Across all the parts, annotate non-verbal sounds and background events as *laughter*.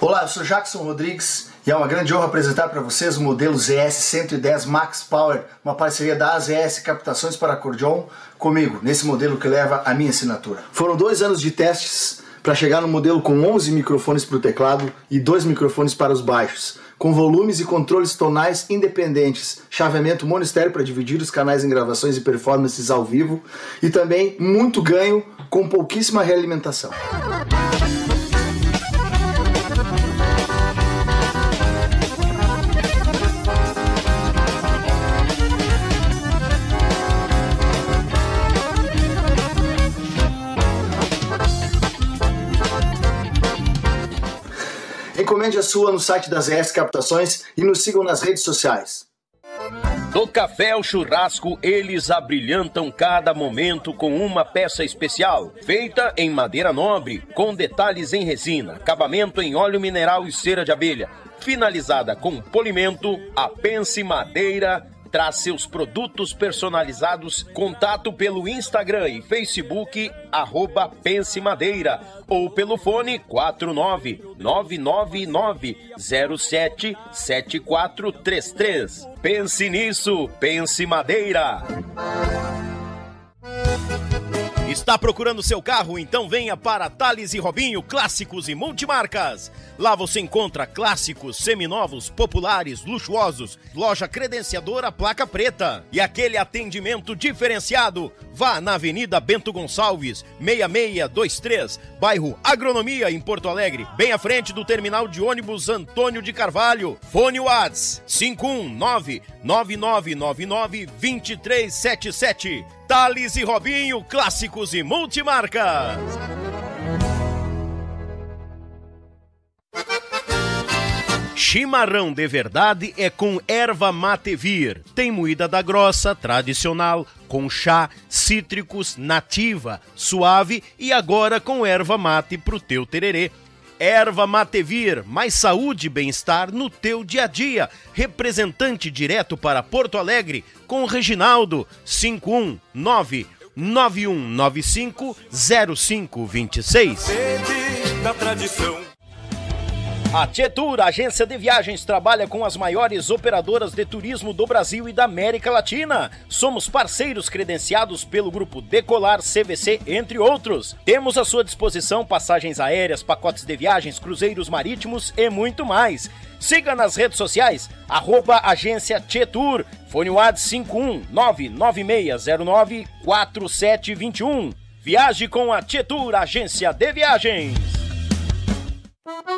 Olá, eu sou Jackson Rodrigues e é uma grande honra apresentar para vocês o modelo ZS 110 Max Power, uma parceria da AZS Captações para Acordeon comigo, nesse modelo que leva a minha assinatura. Foram dois anos de testes para chegar no modelo com 11 microfones para o teclado e dois microfones para os baixos, com volumes e controles tonais independentes, chaveamento monistério para dividir os canais em gravações e performances ao vivo e também muito ganho com pouquíssima realimentação. Encomende a sua no site das ES Captações e nos sigam nas redes sociais. Do café ao churrasco, eles abrilhantam cada momento com uma peça especial, feita em madeira nobre, com detalhes em resina, acabamento em óleo mineral e cera de abelha, finalizada com polimento, a Pense Madeira traz seus produtos personalizados. Contato pelo Instagram e Facebook, arroba Pense Madeira, ou pelo fone 49999077433. Pense nisso, Pense Madeira. Está procurando seu carro? Então venha para Thales e Robinho Clássicos e Multimarcas. Lá você encontra clássicos, seminovos, populares, luxuosos, loja credenciadora placa preta e aquele atendimento diferenciado. Vá na Avenida Bento Gonçalves, 6623, bairro Agronomia, em Porto Alegre, bem à frente do terminal de ônibus Antônio de Carvalho. Fone Whats 519 9999 2377. Thales e Robinho, clássicos e multimarcas. Chimarrão de verdade é com erva mate vir. Tem moída da grossa, tradicional, com chá, cítricos, nativa, suave e agora com erva mate pro teu tererê. Erva Matevir, mais saúde e bem-estar no teu dia a dia. Representante direto para Porto Alegre com Reginaldo 519 9195 0526. Sede da tradição. A Tietur, agência de viagens, trabalha com as maiores operadoras de turismo do Brasil e da América Latina. Somos parceiros credenciados pelo grupo Decolar CVC, entre outros. Temos à sua disposição passagens aéreas, pacotes de viagens, cruzeiros marítimos e muito mais. Siga nas redes sociais, arroba agência Tietur, fone WAD 51996094721. Viaje com a Tietur, agência de viagens. Thank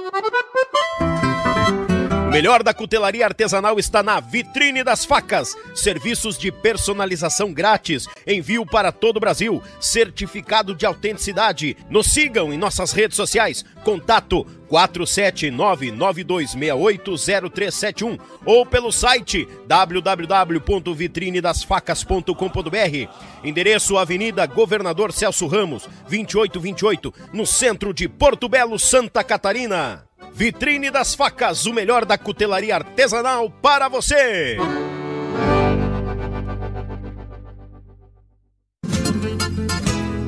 you. Melhor da cutelaria artesanal está na Vitrine das Facas. Serviços de personalização grátis. Envio para todo o Brasil. Certificado de autenticidade. Nos sigam em nossas redes sociais. Contato 47992680371 ou pelo site www.vitrinedasfacas.com.br. Endereço Avenida Governador Celso Ramos, 2828, no centro de Porto Belo, Santa Catarina. Vitrine das Facas, o melhor da cutelaria artesanal para você.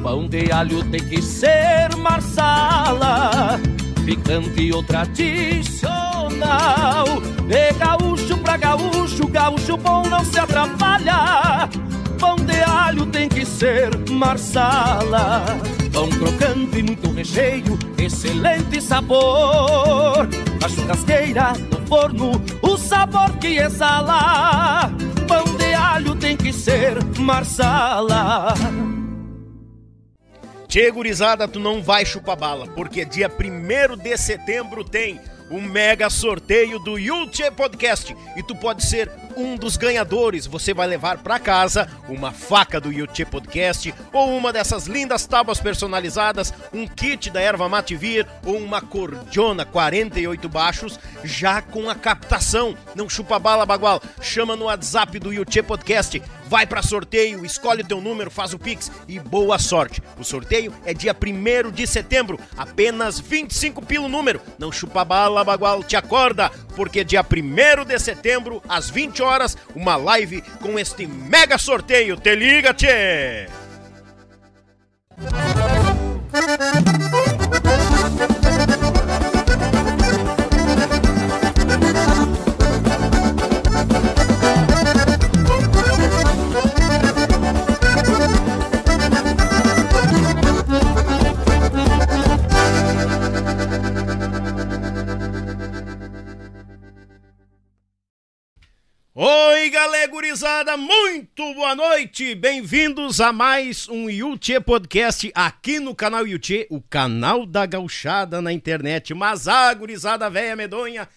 Pão de alho tem que ser marsala, picante ou tradicional. De gaúcho pra gaúcho, gaúcho bom não se atrapalha. Pão de alho tem que ser marsala. Pão crocante, muito recheio, excelente sabor. A churrasqueira, no forno, o sabor que exala. Pão de alho tem que ser marsala. Tchê, gurizada, tu não vai chupar bala, porque dia 1 de setembro tem o mega sorteio do Yulche Podcast e tu pode ser um dos ganhadores. Você vai levar para casa uma faca do Yulche Podcast ou uma dessas lindas tábuas personalizadas, um kit da erva Mativir ou uma cordiona 48 baixos já com a captação. Não chupa bala, bagual. Chama no WhatsApp do Yulche Podcast vai para sorteio, escolhe o teu número, faz o Pix e boa sorte. O sorteio é dia 1 de setembro, apenas 25 pelo número. Não chupa bala, bagual, te acorda, porque dia 1 de setembro, às 20 horas, uma live com este mega sorteio. Te liga, tchê! Gurizada, muito boa noite! Bem-vindos a mais um Yuchê Podcast aqui no canal Yuchê, o canal da gauchada na internet. Mas a gurizada velha medonha,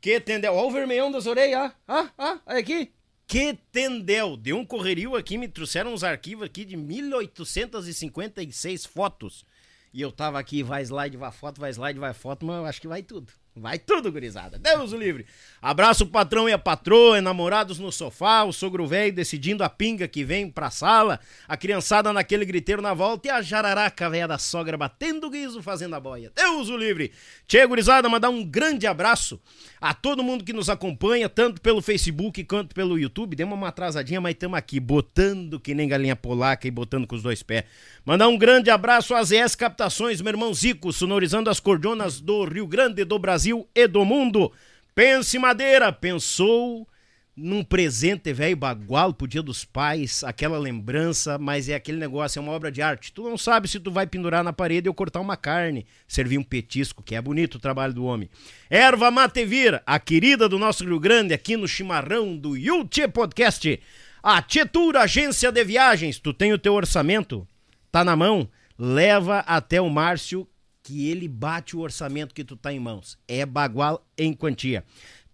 que tendeu... Ó o vermelhão das orelhas, ah, ah, ah, aqui. Que tendel, deu um correrio aqui, me trouxeram uns arquivos aqui de 1856 fotos. E eu tava aqui, vai slide, vai foto, vai slide, vai foto, mas eu acho que vai tudo. Vai tudo, gurizada. Deus o livre. Abraço o patrão e a patroa, enamorados no sofá, o sogro velho decidindo a pinga que vem pra sala, a criançada naquele griteiro na volta e a jararaca velha da sogra batendo guiso fazendo a boia. Deus o livre. Tchê, gurizada, mandar um grande abraço a todo mundo que nos acompanha, tanto pelo Facebook quanto pelo YouTube. Demos uma atrasadinha, mas estamos aqui, botando que nem galinha polaca e botando com os dois pés. Mandar um grande abraço às ES Captações, meu irmão Zico, sonorizando as cordonas do Rio Grande do Brasil e do mundo. Pense Madeira, pensou num presente velho bagual pro dia dos pais, aquela lembrança, mas é aquele negócio, é uma obra de arte. Tu não sabe se tu vai pendurar na parede ou cortar uma carne, servir um petisco, que é bonito o trabalho do homem. Erva Matevir, a querida do nosso Rio Grande, aqui no chimarrão do Yuchê Podcast. A Tietura Agência de Viagens, tu tem o teu orçamento, tá na mão, leva até o Márcio que ele bate o orçamento que tu tá em mãos. É bagual em quantia.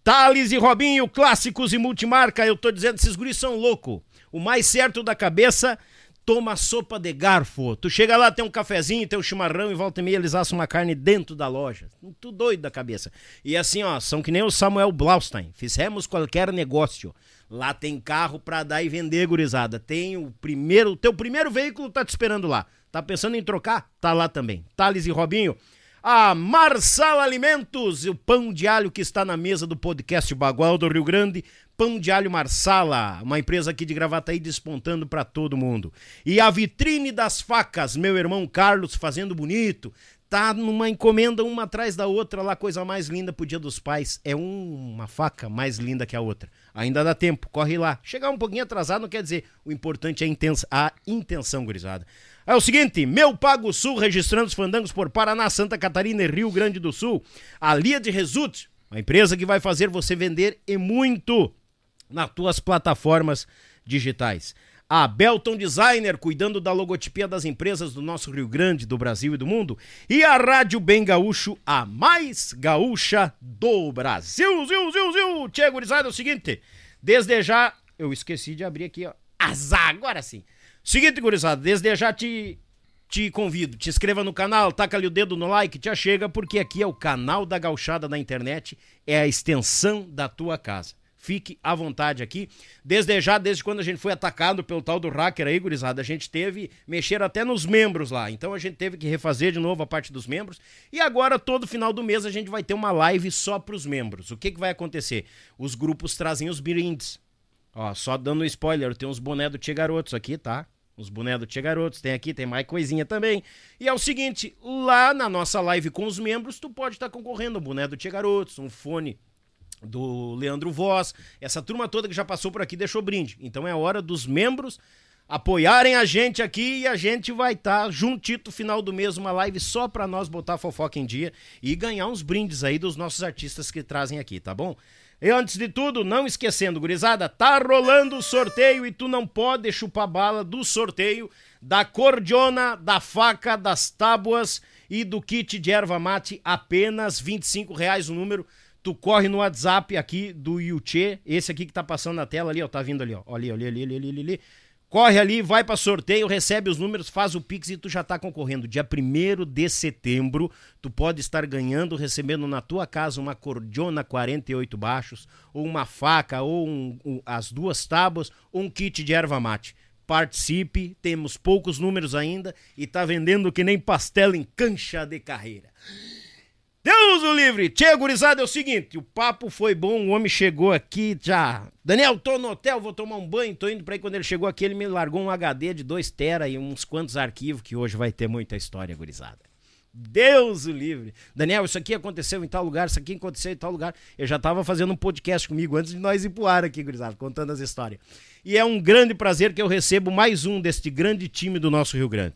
Thales e Robinho, clássicos e multimarca, eu tô dizendo, esses guris são loucos. O mais certo da cabeça, toma sopa de garfo. Tu chega lá, tem um cafezinho, tem um chimarrão e volta e meia eles assam uma carne dentro da loja. Tu doido da cabeça. E assim, ó, são que nem o Samuel Blaustein. Fizemos qualquer negócio. Lá tem carro pra dar e vender, gurizada. Tem o primeiro, o teu primeiro veículo tá te esperando lá. Tá pensando em trocar? Tá lá também. Thales e Robinho. A Marsala Alimentos, o pão de alho que está na mesa do podcast Bagual do Rio Grande. Pão de alho Marsala, uma empresa aqui de Gravataí despontando para todo mundo. E a vitrine das facas, meu irmão Carlos fazendo bonito. Tá numa encomenda uma atrás da outra lá, coisa mais linda pro Dia dos Pais. É um, uma faca mais linda que a outra. Ainda dá tempo, corre lá. Chegar um pouquinho atrasado não quer dizer. O importante é a, intenção, a intenção, gurizada. É o seguinte, Meu Pago Sul, registrando os fandangos por Paraná, Santa Catarina e Rio Grande do Sul. A Lia de Result, uma empresa que vai fazer você vender e muito nas tuas plataformas digitais. A Belton Designer, cuidando da logotipia das empresas do nosso Rio Grande, do Brasil e do mundo. E a Rádio Bem Gaúcho, a mais gaúcha do Brasil. Ziu, ziu, ziu. Tchê, gurizada, é o seguinte, desde já, eu esqueci de abrir aqui, ó. Azar, agora sim. Seguinte, gurizada, desde já te, te convido, te inscreva no canal, taca ali o dedo no like, te chega, porque aqui é o canal da gauchada na internet, é a extensão da tua casa. Fique à vontade aqui. Desde já, desde quando a gente foi atacado pelo tal do hacker aí, gurizada, a gente teve, mexer até nos membros lá. Então a gente teve que refazer de novo a parte dos membros. E agora, todo final do mês, a gente vai ter uma live só para os membros. O que, que vai acontecer? Os grupos trazem os brindes. Ó, só dando um spoiler, tem uns boné do Tia Garotos aqui, tá? Os bonés do Tia Garotos, tem aqui, tem mais coisinha também. E é o seguinte, lá na nossa live com os membros, tu pode estar tá concorrendo um boné do Tia Garotos, um fone do Leandro Voz, essa turma toda que já passou por aqui deixou brinde. Então é hora dos membros apoiarem a gente aqui e a gente vai estar tá juntito final do mês uma live só para nós botar fofoca em dia e ganhar uns brindes aí dos nossos artistas que trazem aqui, tá bom? E antes de tudo, não esquecendo, gurizada, tá rolando o sorteio e tu não pode chupar bala do sorteio da cordiona, da faca, das tábuas e do kit de erva mate, apenas 25 reais o número. Tu corre no WhatsApp aqui do Yuchê, esse aqui que tá passando na tela ali, ó, tá vindo ali, ó, ali, ali, ali, ali, ali, ali. Corre ali, vai para sorteio, recebe os números, faz o Pix e tu já tá concorrendo. Dia 1 de setembro, tu pode estar ganhando, recebendo na tua casa uma cordiona 48 baixos, ou uma faca, ou um, um, as duas tábuas, ou um kit de erva mate. Participe, temos poucos números ainda e tá vendendo que nem pastel em cancha de carreira. Deus o livre! Tchê, gurizada, é o seguinte, o papo foi bom, o homem chegou aqui já... Daniel, tô no hotel, vou tomar um banho, tô indo pra aí. Quando ele chegou aqui, ele me largou um HD de 2 tera e uns quantos arquivos, que hoje vai ter muita história, gurizada. Deus o livre. Daniel, isso aqui aconteceu em tal lugar, isso aqui aconteceu em tal lugar. Eu já tava fazendo um podcast comigo antes de nós ir pro ar aqui, gurizada, contando as histórias. E é um grande prazer que eu recebo mais um deste grande time do nosso Rio Grande.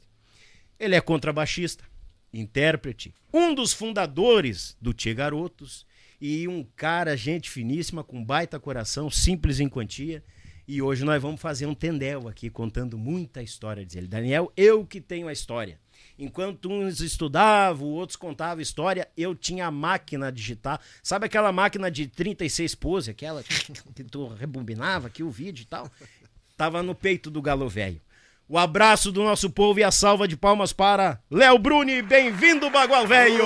Ele é contrabaixista intérprete, um dos fundadores do Tia Garotos e um cara, gente finíssima, com baita coração, simples em quantia. E hoje nós vamos fazer um tendel aqui, contando muita história, diz ele. Daniel, eu que tenho a história. Enquanto uns estudavam, outros contavam história, eu tinha a máquina digital. Sabe aquela máquina de 36 pose, aquela que tu rebobinava aqui o vídeo e tal? Tava no peito do galo velho. O abraço do nosso povo e a salva de palmas para Léo Bruni. Bem-vindo, Bagual Velho!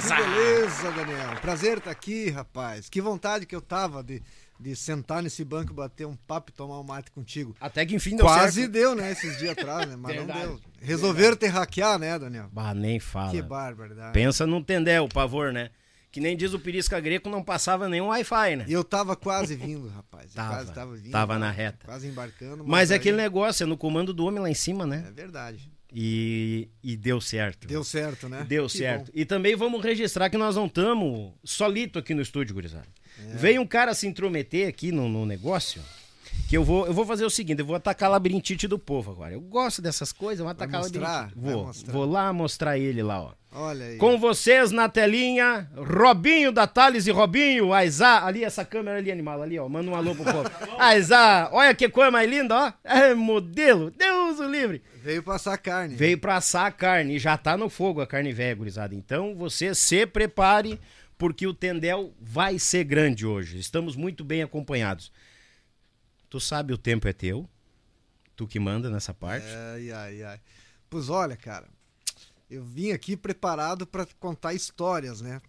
Que beleza, Daniel. Prazer estar aqui, rapaz. Que vontade que eu tava de, de sentar nesse banco, bater um papo e tomar um mate contigo. Até que enfim deu Quase certo. deu, né, esses dias atrás, né? Mas Verdade. não deu. Resolveram te hackear, né, Daniel? Bah, nem fala. Que barbaridade. Pensa num tendel, pavor, né? Que nem diz o Pirisca Greco, não passava nenhum Wi-Fi, né? E eu tava quase vindo, rapaz. Tava, quase tava vindo. tava na reta. Quase embarcando. Mas é aí- aquele negócio, é no comando do homem lá em cima, né? É verdade. E, e deu certo. Deu certo, né? Deu Que certo. bom. E também vamos registrar que nós não estamos solito aqui no estúdio, gurizada. É. Veio um cara se intrometer aqui no, no negócio. Que eu vou, eu vou fazer o seguinte, eu vou atacar a labirintite do povo agora. Eu gosto dessas coisas, eu vou Vai atacar a mostrar? labirintite. Vai Vou, mostrar. vou lá mostrar ele lá, ó. Olha aí. Com vocês na telinha, Robinho da Thales e Robinho, Aizá, ali essa câmera ali, animal, ali, ó, manda um alô pro povo. *laughs* Aizá, olha que coisa mais linda, ó, é modelo, Deus o livre. Veio passar carne. Veio pra assar a carne e já tá no fogo a carne velha, gurizada. Então você se prepare, porque o Tendel vai ser grande hoje. Estamos muito bem acompanhados. Tu sabe o tempo é teu, tu que manda nessa parte. Ai, ai, ai. Pois olha, cara, eu vim aqui preparado pra contar histórias, né?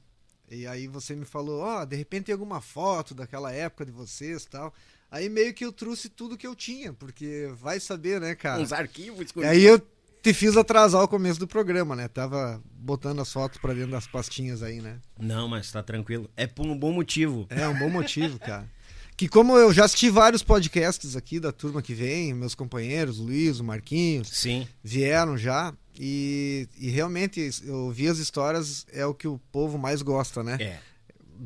E aí você me falou, ó, de repente tem alguma foto daquela época de vocês e tal. Aí meio que eu trouxe tudo que eu tinha, porque vai saber, né, cara? Uns arquivos E aí eu te fiz atrasar o começo do programa, né? Tava botando as fotos pra dentro das pastinhas aí, né? Não, mas tá tranquilo. É por um bom motivo. É um bom motivo, cara. Que como eu já assisti vários podcasts aqui da turma que vem, meus companheiros, o Luiz, o Marquinhos, Sim. vieram já e, e realmente eu ouvi as histórias é o que o povo mais gosta, né? É.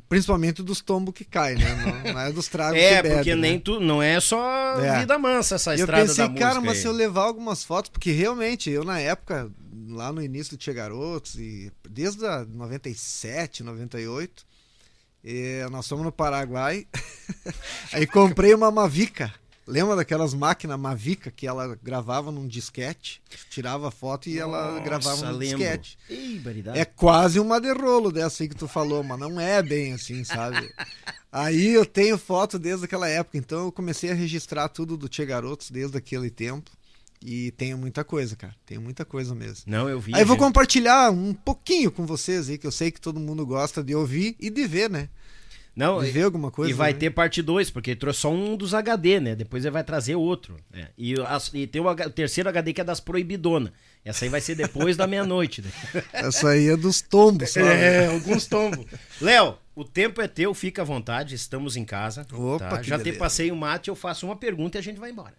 Principalmente dos tombos que caem, né? Não, não é dos tragos *laughs* É, que bebe, porque né? nem tu, não é só É. vida mansa essa eu estrada pensei, da música. cara, mas aí. se eu levar algumas fotos, porque realmente eu na época, lá no início do Tia Garotos, e desde a 97, 98, eh, nós fomos no Paraguai, *laughs* aí comprei uma Mavica. Lembra daquelas máquinas Mavica que ela gravava num disquete, tirava foto e ela Nossa, gravava num lembro. disquete. Baridade. É quase uma de rolo dessa aí que tu falou, mas não é bem assim, sabe? *laughs* Aí eu tenho foto desde aquela época, então eu comecei a registrar tudo do Tia Garotos desde aquele tempo. E tenho muita coisa, cara. Tenho muita coisa mesmo. Não, eu vi. Aí eu vou compartilhar um pouquinho com vocês aí, que eu sei que todo mundo gosta de ouvir e de ver, né? Não, De ver alguma coisa. e vai né? ter parte 2, porque ele trouxe só um dos HD, né? Depois ele vai trazer outro. né? E, e tem o, o terceiro HD que é das proibidona. Essa aí vai ser depois da meia-noite. né? *laughs* Essa aí é dos tombos, sabe? É, alguns tombos. Léo, o tempo é teu, fica à vontade, estamos em casa. Opa, tá? Já te beleza. passei o mate, eu faço uma pergunta e a gente vai embora.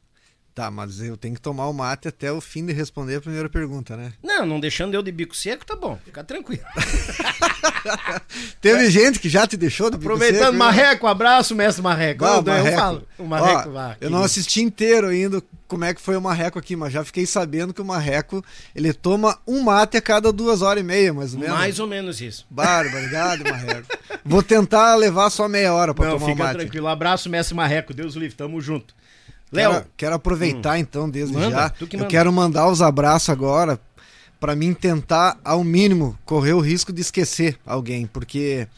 Tá, mas eu tenho que tomar o mate até o fim de responder a primeira pergunta, né? Não, não deixando eu de bico seco, tá bom, fica tranquilo. *laughs* Teve gente que já te deixou do bico Aproveitando, seco, né? Marreco, abraço, mestre Marreco. Ah, eu, eu falo. O Marreco Ó, lá. Eu não assisti inteiro ainda como é que foi o Marreco aqui, mas já fiquei sabendo que o Marreco ele toma um mate a cada duas horas e meia, mais ou menos. Mais ou menos isso. Barbaridade, Marreco. Vou tentar levar só meia hora pra Não, tomar o fica mate. tranquilo. Abraço, mestre Marreco. Deus livre, tamo junto. Léo, Quero, quero aproveitar então desde Manda, já. Eu quero mandar os abraços agora pra mim tentar ao mínimo correr o risco de esquecer alguém, porque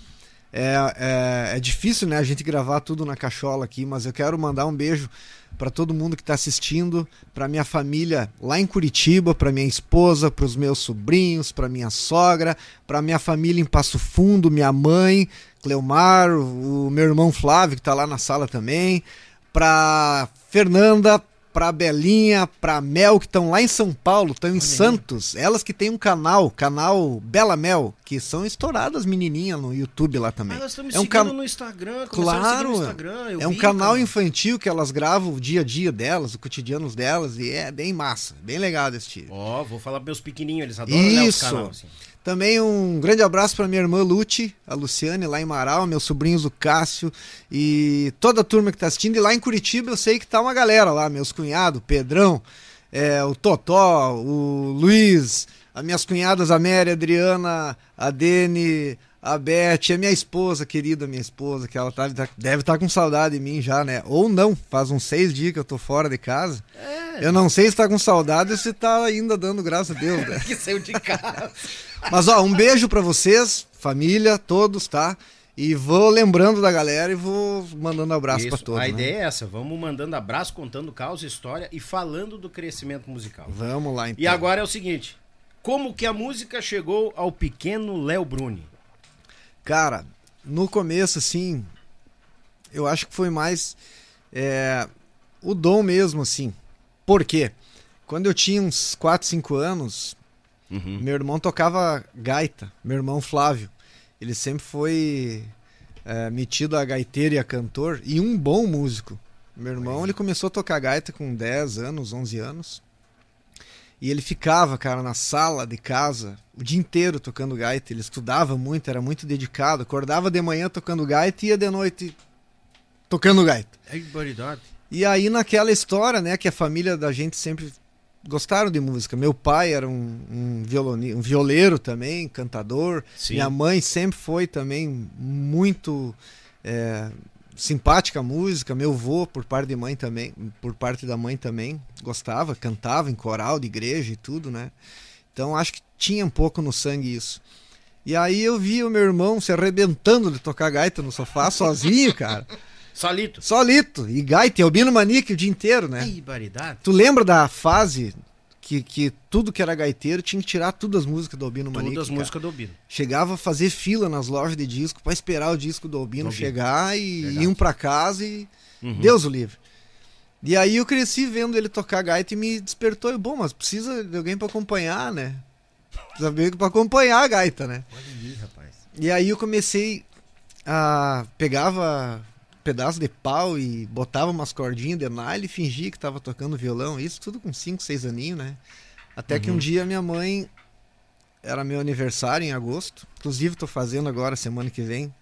é, é, é difícil, né, a gente gravar tudo na cachola aqui, mas eu quero mandar um beijo pra todo mundo que tá assistindo, pra minha família lá em Curitiba, pra minha esposa, pros meus sobrinhos, pra minha sogra, pra minha família em Passo Fundo, minha mãe, Cleomar, o meu irmão Flávio que tá lá na sala também, pra Fernanda, pra Belinha, pra Mel, que estão lá em São Paulo, estão em Santos. Elas que têm um canal, canal Bela Mel, que são estouradas menininhas no YouTube lá também. Ah, elas estão me é um seguindo can- no Instagram. Claro, no Instagram, é um vi, canal cara. infantil que elas gravam o dia a dia delas, o cotidiano delas, e é bem massa, bem legal desse tipo. Ó, vou falar pros meus pequenininhos, eles adoram olhar os Isso. canal, assim. Também um grande abraço para minha irmã Lute, a Luciane, lá em Marau, meus sobrinhos o Cássio e toda a turma que tá assistindo. E lá em Curitiba eu sei que tá uma galera lá, meus cunhados, Pedrão, é, o Totó, o Luiz, as minhas cunhadas, a Mary, a Adriana, a Dene, A Beth, é minha esposa, querida minha esposa, que ela tá, deve estar tá com saudade de mim já, né? Ou não, faz uns seis dias que eu tô fora de casa. É. Eu não sei se tá com saudade ou se tá ainda dando graças a Deus, né? *laughs* que saiu de casa. Mas ó, um beijo para vocês, família, todos, tá? E vou lembrando da galera e vou mandando abraço para todos. A né? ideia é essa, vamos mandando abraço, contando causa, história e falando do crescimento musical. Vamos lá então. E agora é o seguinte, como que a música chegou ao pequeno Léo Bruni? Cara, no começo, assim, eu acho que foi mais é, o dom mesmo, assim. Por quê? Quando eu tinha uns 4, 5 anos, uhum. meu irmão tocava gaita, meu irmão Flávio ele sempre foi é, metido a gaiteiro e a cantor e um bom músico. Meu irmão, ele começou a tocar gaita com 10 anos, 11 anos. E ele ficava, cara, na sala de casa o dia inteiro tocando gaita. Ele estudava muito, era muito dedicado. Acordava de manhã tocando gaita e ia de noite tocando gaita. É E aí, naquela história, né, que a família da gente sempre gostaram de música. Meu pai era um, um, violoni, um violeiro também, cantador. Sim. Minha mãe sempre foi também muito é, simpática à música. Meu avô, por parte de mãe também, por parte da mãe também, gostava, cantava em coral de igreja e tudo, né? Então acho que tinha um pouco no sangue isso. E aí eu vi o meu irmão se arrebentando de tocar gaita no sofá sozinho, cara. *laughs* Solito. Solito. E gaita, e Albino Manique o dia inteiro, né? Que baridade. Tu lembra da fase que, que tudo que era gaiteiro tinha que tirar todas as músicas do Albino Manique? Todas as músicas do Albino. Chegava a fazer fila nas lojas de disco para esperar o disco do Albino, chegar e Verdade. iam para casa e uhum. Deus o livre. E aí eu cresci vendo ele tocar gaita e me despertou. E, bom, mas precisa de alguém para acompanhar, né? Precisa de para acompanhar a gaita, né? Olha aí, rapaz. E aí eu comecei a pegava pedaço de pau e botava umas cordinhas de nylon e fingia que tava tocando violão. Isso tudo com 5, 6 aninhos, né? Até uhum. que um uhum. dia minha mãe. Era meu aniversário em agosto. Inclusive, tô fazendo agora, semana que vem.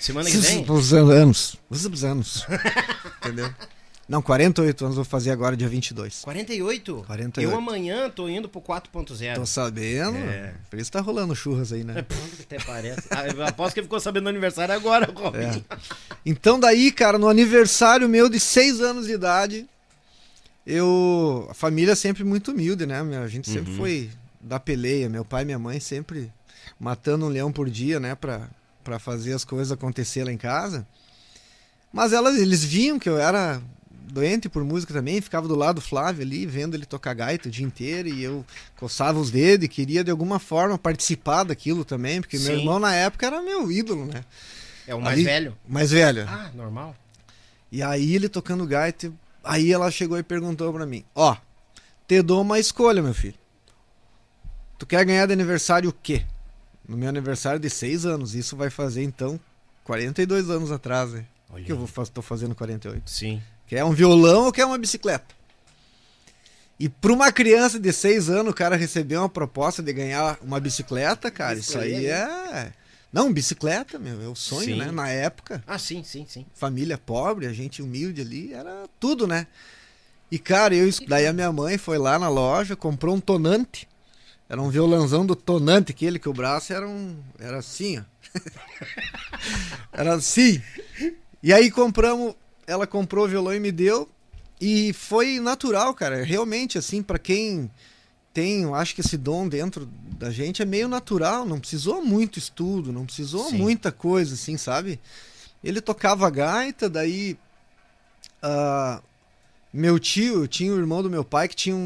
Semana que vem? Os anos. Os anos. *laughs* Entendeu? Não, 48 anos vou fazer agora, dia 22. 48? 48. Eu amanhã tô indo pro 4.0. Tô sabendo. É. Por isso tá rolando churras aí, né? Até parece. Ah, aposto que ficou sabendo do aniversário agora, Robin. É. Então daí, cara, no aniversário meu de 6 anos de idade, eu... A família é sempre muito humilde, né? A gente sempre uhum. foi da peleia. Meu pai e minha mãe sempre matando um leão por dia, né? Pra, pra fazer as coisas acontecer lá em casa. Mas elas, eles viam que eu era doente por música também, ficava do lado do Flávio ali, vendo ele tocar gaita o dia inteiro, e eu coçava os dedos e queria de alguma forma participar daquilo também, porque Sim. meu irmão na época era meu ídolo, né? É o mais ali, velho? Mais velho. Ah, normal. E aí ele tocando gaita, aí ela chegou e perguntou para mim: Ó, oh, te dou uma escolha, meu filho. Tu quer ganhar de aniversário o quê? No meu aniversário de 6 anos, isso vai fazer então 42 anos atrás, né? Olha. Que eu vou, tô fazendo 48. Sim. Quer um violão ou quer uma bicicleta? E para uma criança de 6 anos, o cara receber uma proposta de ganhar uma bicicleta, cara, isso aí é. Não, bicicleta, meu, é o sonho, sim. né? Na época. Ah, sim, sim, sim. Família pobre, a gente humilde ali, era tudo, né? E, cara, eu, daí a minha mãe foi lá na loja, comprou um tonante. Era um violãozão do tonante, aquele que o braço era um. Era assim, ó. *laughs* era assim. E aí compramos ela comprou o violão e me deu. E foi natural, cara. Realmente, assim, para quem tem, eu acho que esse dom dentro da gente é meio natural. Não precisou muito estudo, não precisou Sim. muita coisa, assim, sabe? Ele tocava gaita, daí. Uh, meu tio, tinha o irmão do meu pai que tinha um,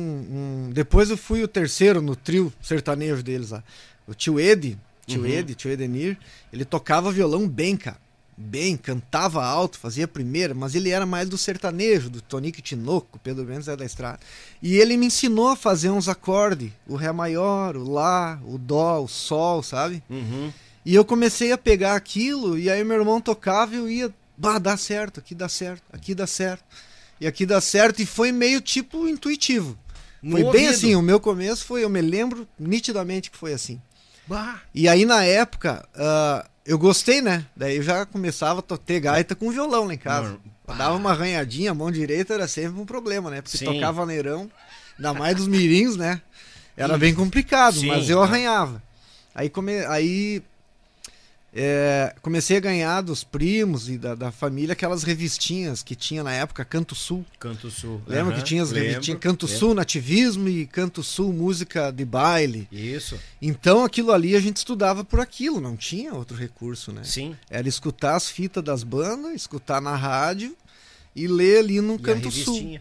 um, Depois eu fui o terceiro no trio sertanejo deles lá. O tio Ed, tio uhum. Ed, tio Edenir, ele tocava violão bem, cara bem, cantava alto, fazia primeira, mas ele era mais do sertanejo, do Tonico Tinoco, Pedro Mendes é da estrada. E ele me ensinou a fazer uns acordes, o Ré maior, o Lá, o Dó, o Sol, sabe? Uhum. E eu comecei a pegar aquilo, e aí meu irmão tocava e eu ia, bah, dá certo, aqui dá certo, aqui dá certo, e aqui dá certo, e foi meio tipo intuitivo. No foi ouvido. bem assim, o meu começo foi, eu me lembro nitidamente que foi assim. Bah. E aí na época, uh, eu gostei, né? Daí eu já começava a ter gaita com violão lá em casa. Não, Dava uma arranhadinha, a mão direita era sempre um problema, né? Porque Sim. tocava neirão, ainda mais dos mirins, né? Era bem complicado, Sim, mas eu arranhava. Aí, come... aí é, comecei a ganhar dos primos e da, da, família aquelas revistinhas que tinha na época Canto Sul. Canto Sul. Lembra uhum, que tinha as revistinhas Canto lembro. Sul Nativismo e Canto Sul Música de Baile. Isso. Então aquilo ali a gente estudava por aquilo, não tinha outro recurso, né? Sim. Era escutar as fitas das bandas, escutar na rádio e ler ali no e Canto Sul.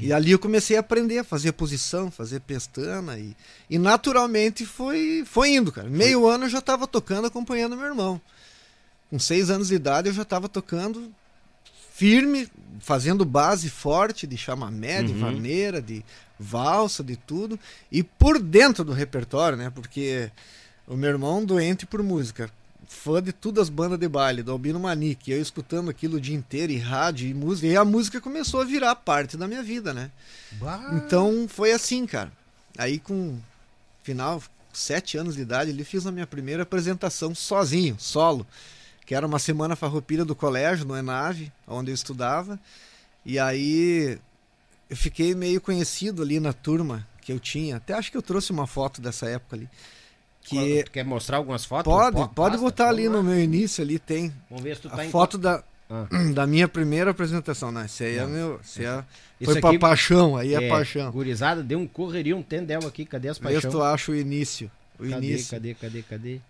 E ali eu comecei a aprender a fazer posição, fazer pestana e, e naturalmente foi, foi indo, cara. Meio ano eu já estava tocando acompanhando meu irmão. Com seis anos de idade eu já estava tocando firme, fazendo base forte de chamamé, uhum. de vaneira, de valsa, de tudo. E por dentro do repertório, né? Porque o meu irmão doente por música fã de todas as bandas de baile, do Albino Manique, eu escutando aquilo o dia inteiro, e rádio, e música, e a música começou a virar parte da minha vida, né? Bah. Então foi assim, cara. Aí com final, sete anos de idade, ele fiz a minha primeira apresentação sozinho, solo, que era uma semana farroupilha do colégio, no Enave, onde eu estudava, e aí eu fiquei meio conhecido ali na turma que eu tinha, até acho que eu trouxe uma foto dessa época ali, que quer mostrar algumas fotos? Pode, pode, pode botar ali no meu início ali tem. Vamos ver se tu tá a foto da ah. *clears throat* da minha primeira apresentação, né? Isso aí é meu, isso é, foi para paixão, aí é, é, paixão. Gurizada, deu um correria, um tendel aqui, cadê as paixões? Tu acha o início, o cadê, início. Cadê, cadê, cadê?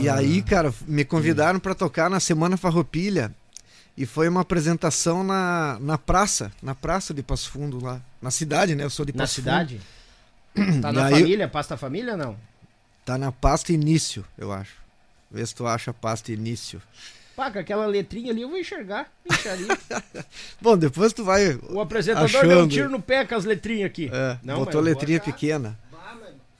E aí, cara, me convidaram para tocar na Semana Farroupilha e foi uma apresentação na, na praça, na praça de Passo Fundo lá, na cidade, né? Eu sou de Passo Fundo. Na cidade? Tá na família? Pasta família não? Tá na pasta início, eu acho. Vê se tu acha a pasta início. Pá, com aquela letrinha ali eu vou enxergar. *laughs* Bom, depois tu vai. O apresentador achando. deu um tiro no pé com as letrinhas aqui. É, não, botou letrinha pequena.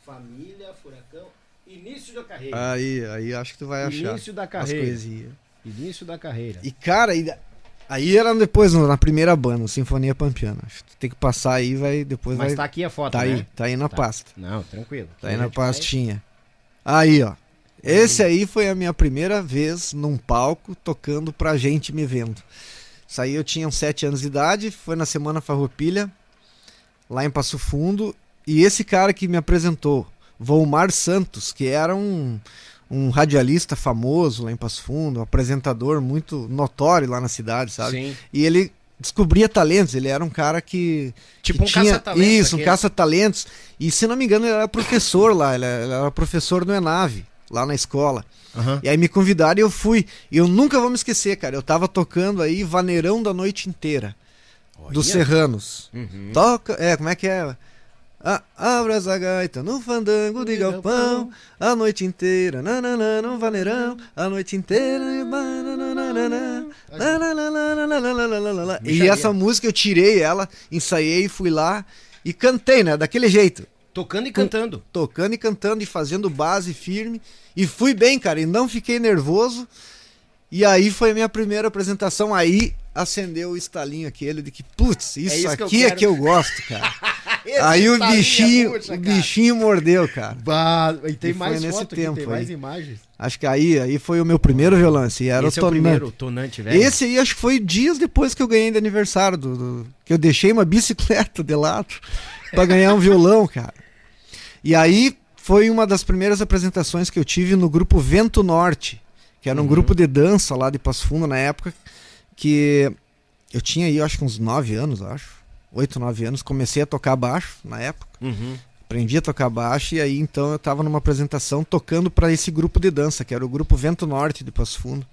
família, furacão, início da carreira. Aí, aí acho que tu vai achar. Início da carreira. As coisinhas. Início da carreira. E cara, Aí era depois, na primeira banda, Sinfonia Pampiana. Tem que passar aí, vai depois Mas vai... tá aqui a foto, tá né? aí, tá aí na tá. pasta. Não, tranquilo. Tá aí na pastinha. Aí, ó. Esse aí foi a minha primeira vez num palco tocando pra gente me vendo. Isso aí eu tinha uns 7 anos de idade, foi na Semana Farroupilha, lá em Passo Fundo, e esse cara que me apresentou, Volmar Santos, que era um um radialista famoso lá em Passo Fundo, um apresentador muito notório lá na cidade, sabe? Sim. E ele descobria talentos, ele era um cara que. Tipo que um tinha, caça-talentos. Isso, um caça-talentos. E se não me engano, ele era professor lá, ele era professor no Enave, lá na escola. Uhum. E aí me convidaram e eu fui. E eu nunca vou me esquecer, cara. Eu tava tocando aí Vaneirão da Noite Inteira. Olha. Dos Serranos. Uhum. Toca. É, como é que é? Ah, abra essa gaita no fandango de galpão A noite inteira, nananã, no vaneirão. A noite inteira E essa música eu tirei ela Ensaiei, fui lá E cantei, né, daquele jeito. Tocando e cantando. Tocando e cantando e fazendo base firme. E fui bem, cara, e não fiquei nervoso. E aí foi a minha primeira apresentação. Aí acendeu o estalinho aquele de que, putz, isso, é isso aqui que é que eu gosto, cara *laughs* Aí o bichinho, o bichinho mordeu, cara. Bah, e tem e mais nesse foto tempo aqui, tem mais imagens. Acho que aí, aí foi o meu primeiro violão, assim, era Esse o tonante. É o primeiro tonante, velho. Esse aí acho que foi dias depois que eu ganhei de aniversário, do, do que eu deixei uma bicicleta de lado *laughs* para ganhar um violão, cara. E aí foi uma das primeiras apresentações que eu tive no grupo Vento Norte, que era um uhum. grupo de dança lá de Passo Fundo na época, que eu tinha aí, acho que uns 9 anos, acho 8, 9 anos, comecei a tocar baixo na época. Uhum. Aprendi a tocar baixo e aí então eu estava numa apresentação tocando para esse grupo de dança, que era o grupo Vento Norte de Passo Fundo.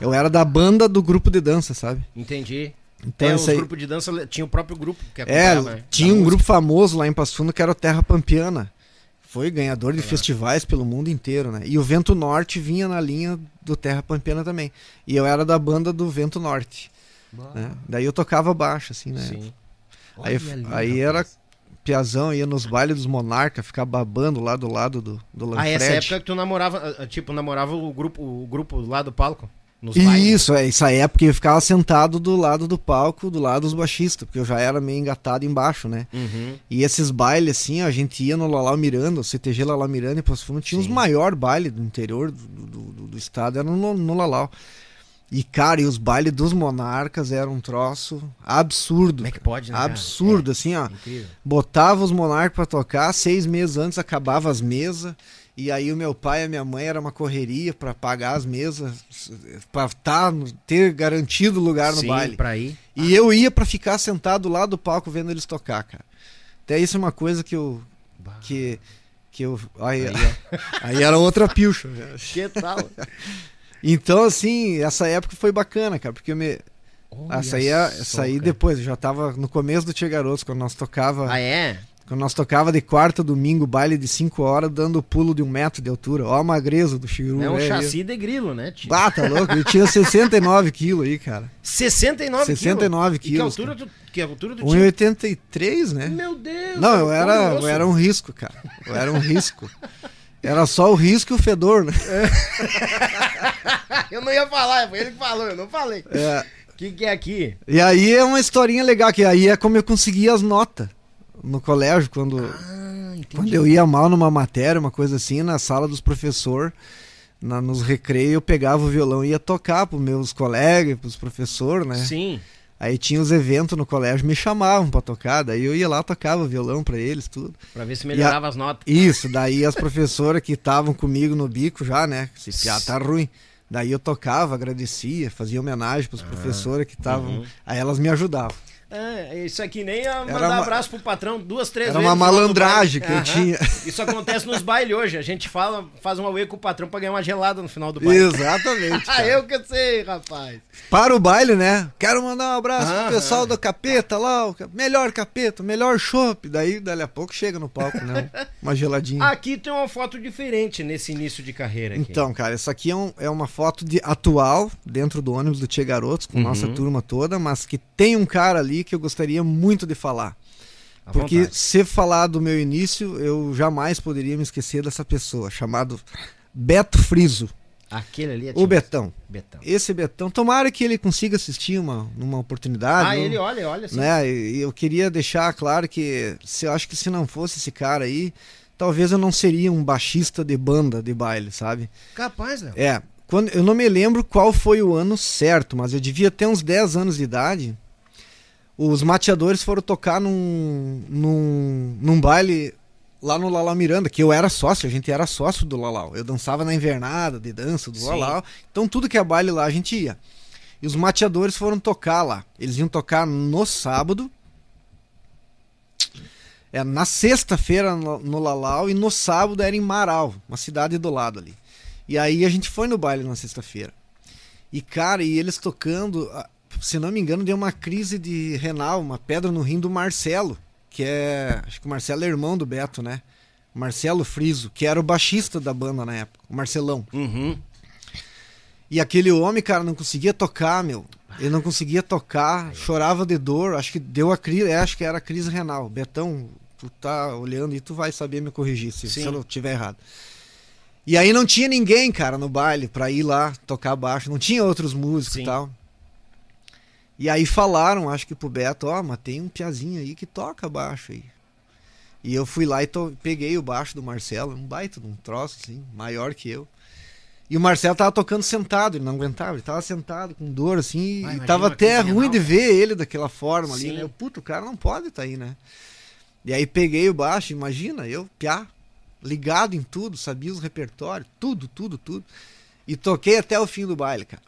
Eu era da banda do grupo de dança, sabe? Entendi. Então, é, os aí... grupos de dança tinha o próprio grupo que É, né? tinha um música. grupo famoso lá em Passo Fundo que era o Terra Pampiana. Foi ganhador de é. festivais pelo mundo inteiro, né? E o Vento Norte vinha na linha do Terra Pampiana também. E eu era da banda do Vento Norte. Né? Daí eu tocava baixo, assim, né? Sim. Aí, ali, aí era Piazão ia nos bailes dos Monarca, ficar babando lá do lado do, do Lanfred. Ah, essa época que tu namorava, ah, ah, tipo, namorava o grupo, o grupo lá do palco? Isso, é, essa época eu ficava sentado do lado do palco, do lado dos baixistas, porque eu já era meio engatado embaixo, né? Uhum. E esses bailes, assim, a gente ia no Lalau Miranda, o CTG Lalau Miranda e Passo Fundo, tinha Sim. os maiores bailes do interior do, do, do, do estado, era no, no Lalau. E, cara, e os bailes dos monarcas eram um troço absurdo. Como é que pode, né? Absurdo, é, assim, ó. Incrível. Botava os monarcas pra tocar, seis meses antes acabava as mesas. E aí o meu pai e a minha mãe era uma correria para pagar as mesas, para tá, ter garantido lugar no Sim, baile. pra ir. E eu ia para ficar sentado lá do palco vendo eles tocar, cara. Até isso é uma coisa que eu que que eu aí, *laughs* aí era outra pilcha. Que tal? *laughs* Então assim, essa época foi bacana, cara, porque eu me Olha essa aí, é- só, essa aí cara. depois, eu já tava no começo do Tia Garotos, quando nós tocava Ah, é? Quando nós tocava de quarta a domingo, baile de 5 horas, dando pulo de um metro de altura. Ó a magreza do Chiru. É um velho. chassi de grilo, né, tio? Bah, tá louco? Ele tinha 69 quilos aí, cara. 69 69 E que quilos, altura tu, que altura tu tinha? 1,83, né? Meu Deus. Não, eu cara, era, eu era um risco, cara. Eu era um risco. *laughs* Era só o risco e o fedor, né? *laughs* Eu não ia falar, foi ele que falou, eu não falei. É. O que, que é aqui? E aí é uma historinha legal, que aí é como eu conseguia as notas no colégio, quando, Ah, quando eu ia mal numa matéria, uma coisa assim, na sala dos professores, na, nos recreios, eu pegava o violão e ia tocar pros meus colegas, pros professores, né? Sim. Aí tinha os eventos no colégio, me chamavam pra tocar, daí eu ia lá, tocava violão pra eles, tudo. Pra ver se melhorava as notas. Isso, daí as *laughs* professoras que estavam comigo no bico já, né? Esse piá tá ruim. Daí eu tocava, agradecia, fazia homenagem pros professores que estavam. Aí elas me ajudavam. Ah, isso aqui nem a mandar uma- abraço pro patrão duas, três Era vezes. uma final do malandragem que eu tinha. Isso acontece nos bailes hoje. A gente fala, faz um auê com o patrão pra ganhar uma gelada no final do baile. Exatamente. *laughs* Ah, eu que sei, rapaz. Para o baile, né? Quero mandar um abraço pro pessoal do capeta lá, melhor capeta, melhor chopp. Daí, dali a pouco chega no palco, né? *laughs* Uma geladinha. Aqui tem uma foto diferente nesse início de carreira. Aqui. Então, cara, essa aqui é, um- é uma foto de atual dentro do ônibus do Tia Garotos, com Uhum. nossa turma toda, mas que tem um cara ali que eu gostaria muito de falar. À Porque vontade. se falar do meu início, eu jamais poderia me esquecer dessa pessoa, chamado Beto Friso, Aquele ali é o Betão. Betão. Esse Betão, tomara que ele consiga assistir uma, numa oportunidade. Ah, não- ele olha, olha assim. né? E eu queria deixar claro que se eu acho que se não fosse esse cara aí, talvez eu não seria um baixista de banda de baile, sabe? Capaz, Léo. É, quando eu não me lembro qual foi o ano certo, mas eu devia ter uns 10 anos de idade. Os mateadores foram tocar num, num, num baile lá no Lalau Miranda, que eu era sócio, a gente era sócio do Lalau. Eu dançava na invernada de dança do Sim. Lalau. Então tudo que é baile lá a gente ia. E os mateadores foram tocar lá. Eles iam tocar no sábado. É, na sexta-feira no, no Lalau e no sábado era em Marau, uma cidade do lado ali. E aí a gente foi no baile na sexta-feira. E cara, e eles tocando, se não me engano, deu uma crise de renal, uma pedra no rim do Marcelo, que é, acho que o Marcelo é irmão do Beto, né? Marcelo Friso, que era o baixista da banda na época, o Marcelão. Uhum. E aquele homem, cara, não conseguia tocar, meu. Ele não conseguia tocar, chorava de dor, acho que deu a crise, é, acho que era a crise renal. Betão, tu tá olhando e tu vai saber me corrigir se, se eu não tiver errado. E aí não tinha ninguém, cara, no baile pra ir lá tocar baixo, não tinha outros músicos Sim. e tal. E aí falaram, acho que pro Beto, ó, mas tem um piazinho aí que toca baixo aí. E eu fui lá e to- peguei o baixo do Marcelo, um baita de um troço assim, maior que eu. E o Marcelo tava tocando sentado, ele não aguentava, ele tava sentado com dor assim, Ah, e imagina tava até ruim de renal. ver ele daquela forma ali, Sim. né? Eu, puto, o cara não pode estar aí, né? E aí peguei o baixo, imagina, eu, piá, ligado em tudo, sabia os repertórios, tudo, tudo, tudo. E toquei até o fim do baile, cara.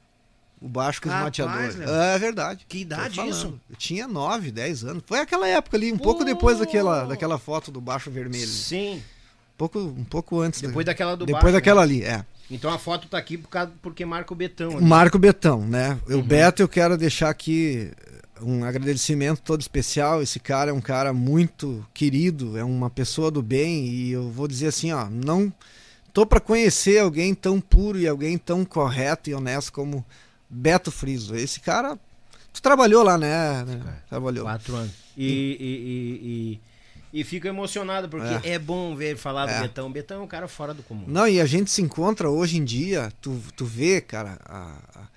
O baixo com os. Léo. É verdade. Que idade isso? Eu tinha 9, 10 anos. Foi aquela época ali, um pouco Pô! depois daquela, daquela foto do baixo vermelho. Sim. Um pouco, um pouco antes. Depois da, daquela do Depois baixo, daquela né? ali, é. Então a foto tá aqui por causa, porque marca o Betão. ali. Marco Betão, né? Uhum. O Beto, eu quero deixar aqui um agradecimento todo especial. Esse cara é um cara muito querido, é uma pessoa do bem e eu vou dizer assim, ó, não tô para conhecer alguém tão puro e alguém tão correto e honesto como Beto Friso. Esse cara, tu trabalhou lá, né? né? Trabalhou. Quatro anos. E, e, e, e, e fico emocionado, porque é, bom ver falar do É. Betão. Betão é um cara fora do comum. Não, e a gente se encontra hoje em dia, tu, tu vê, cara, a- a-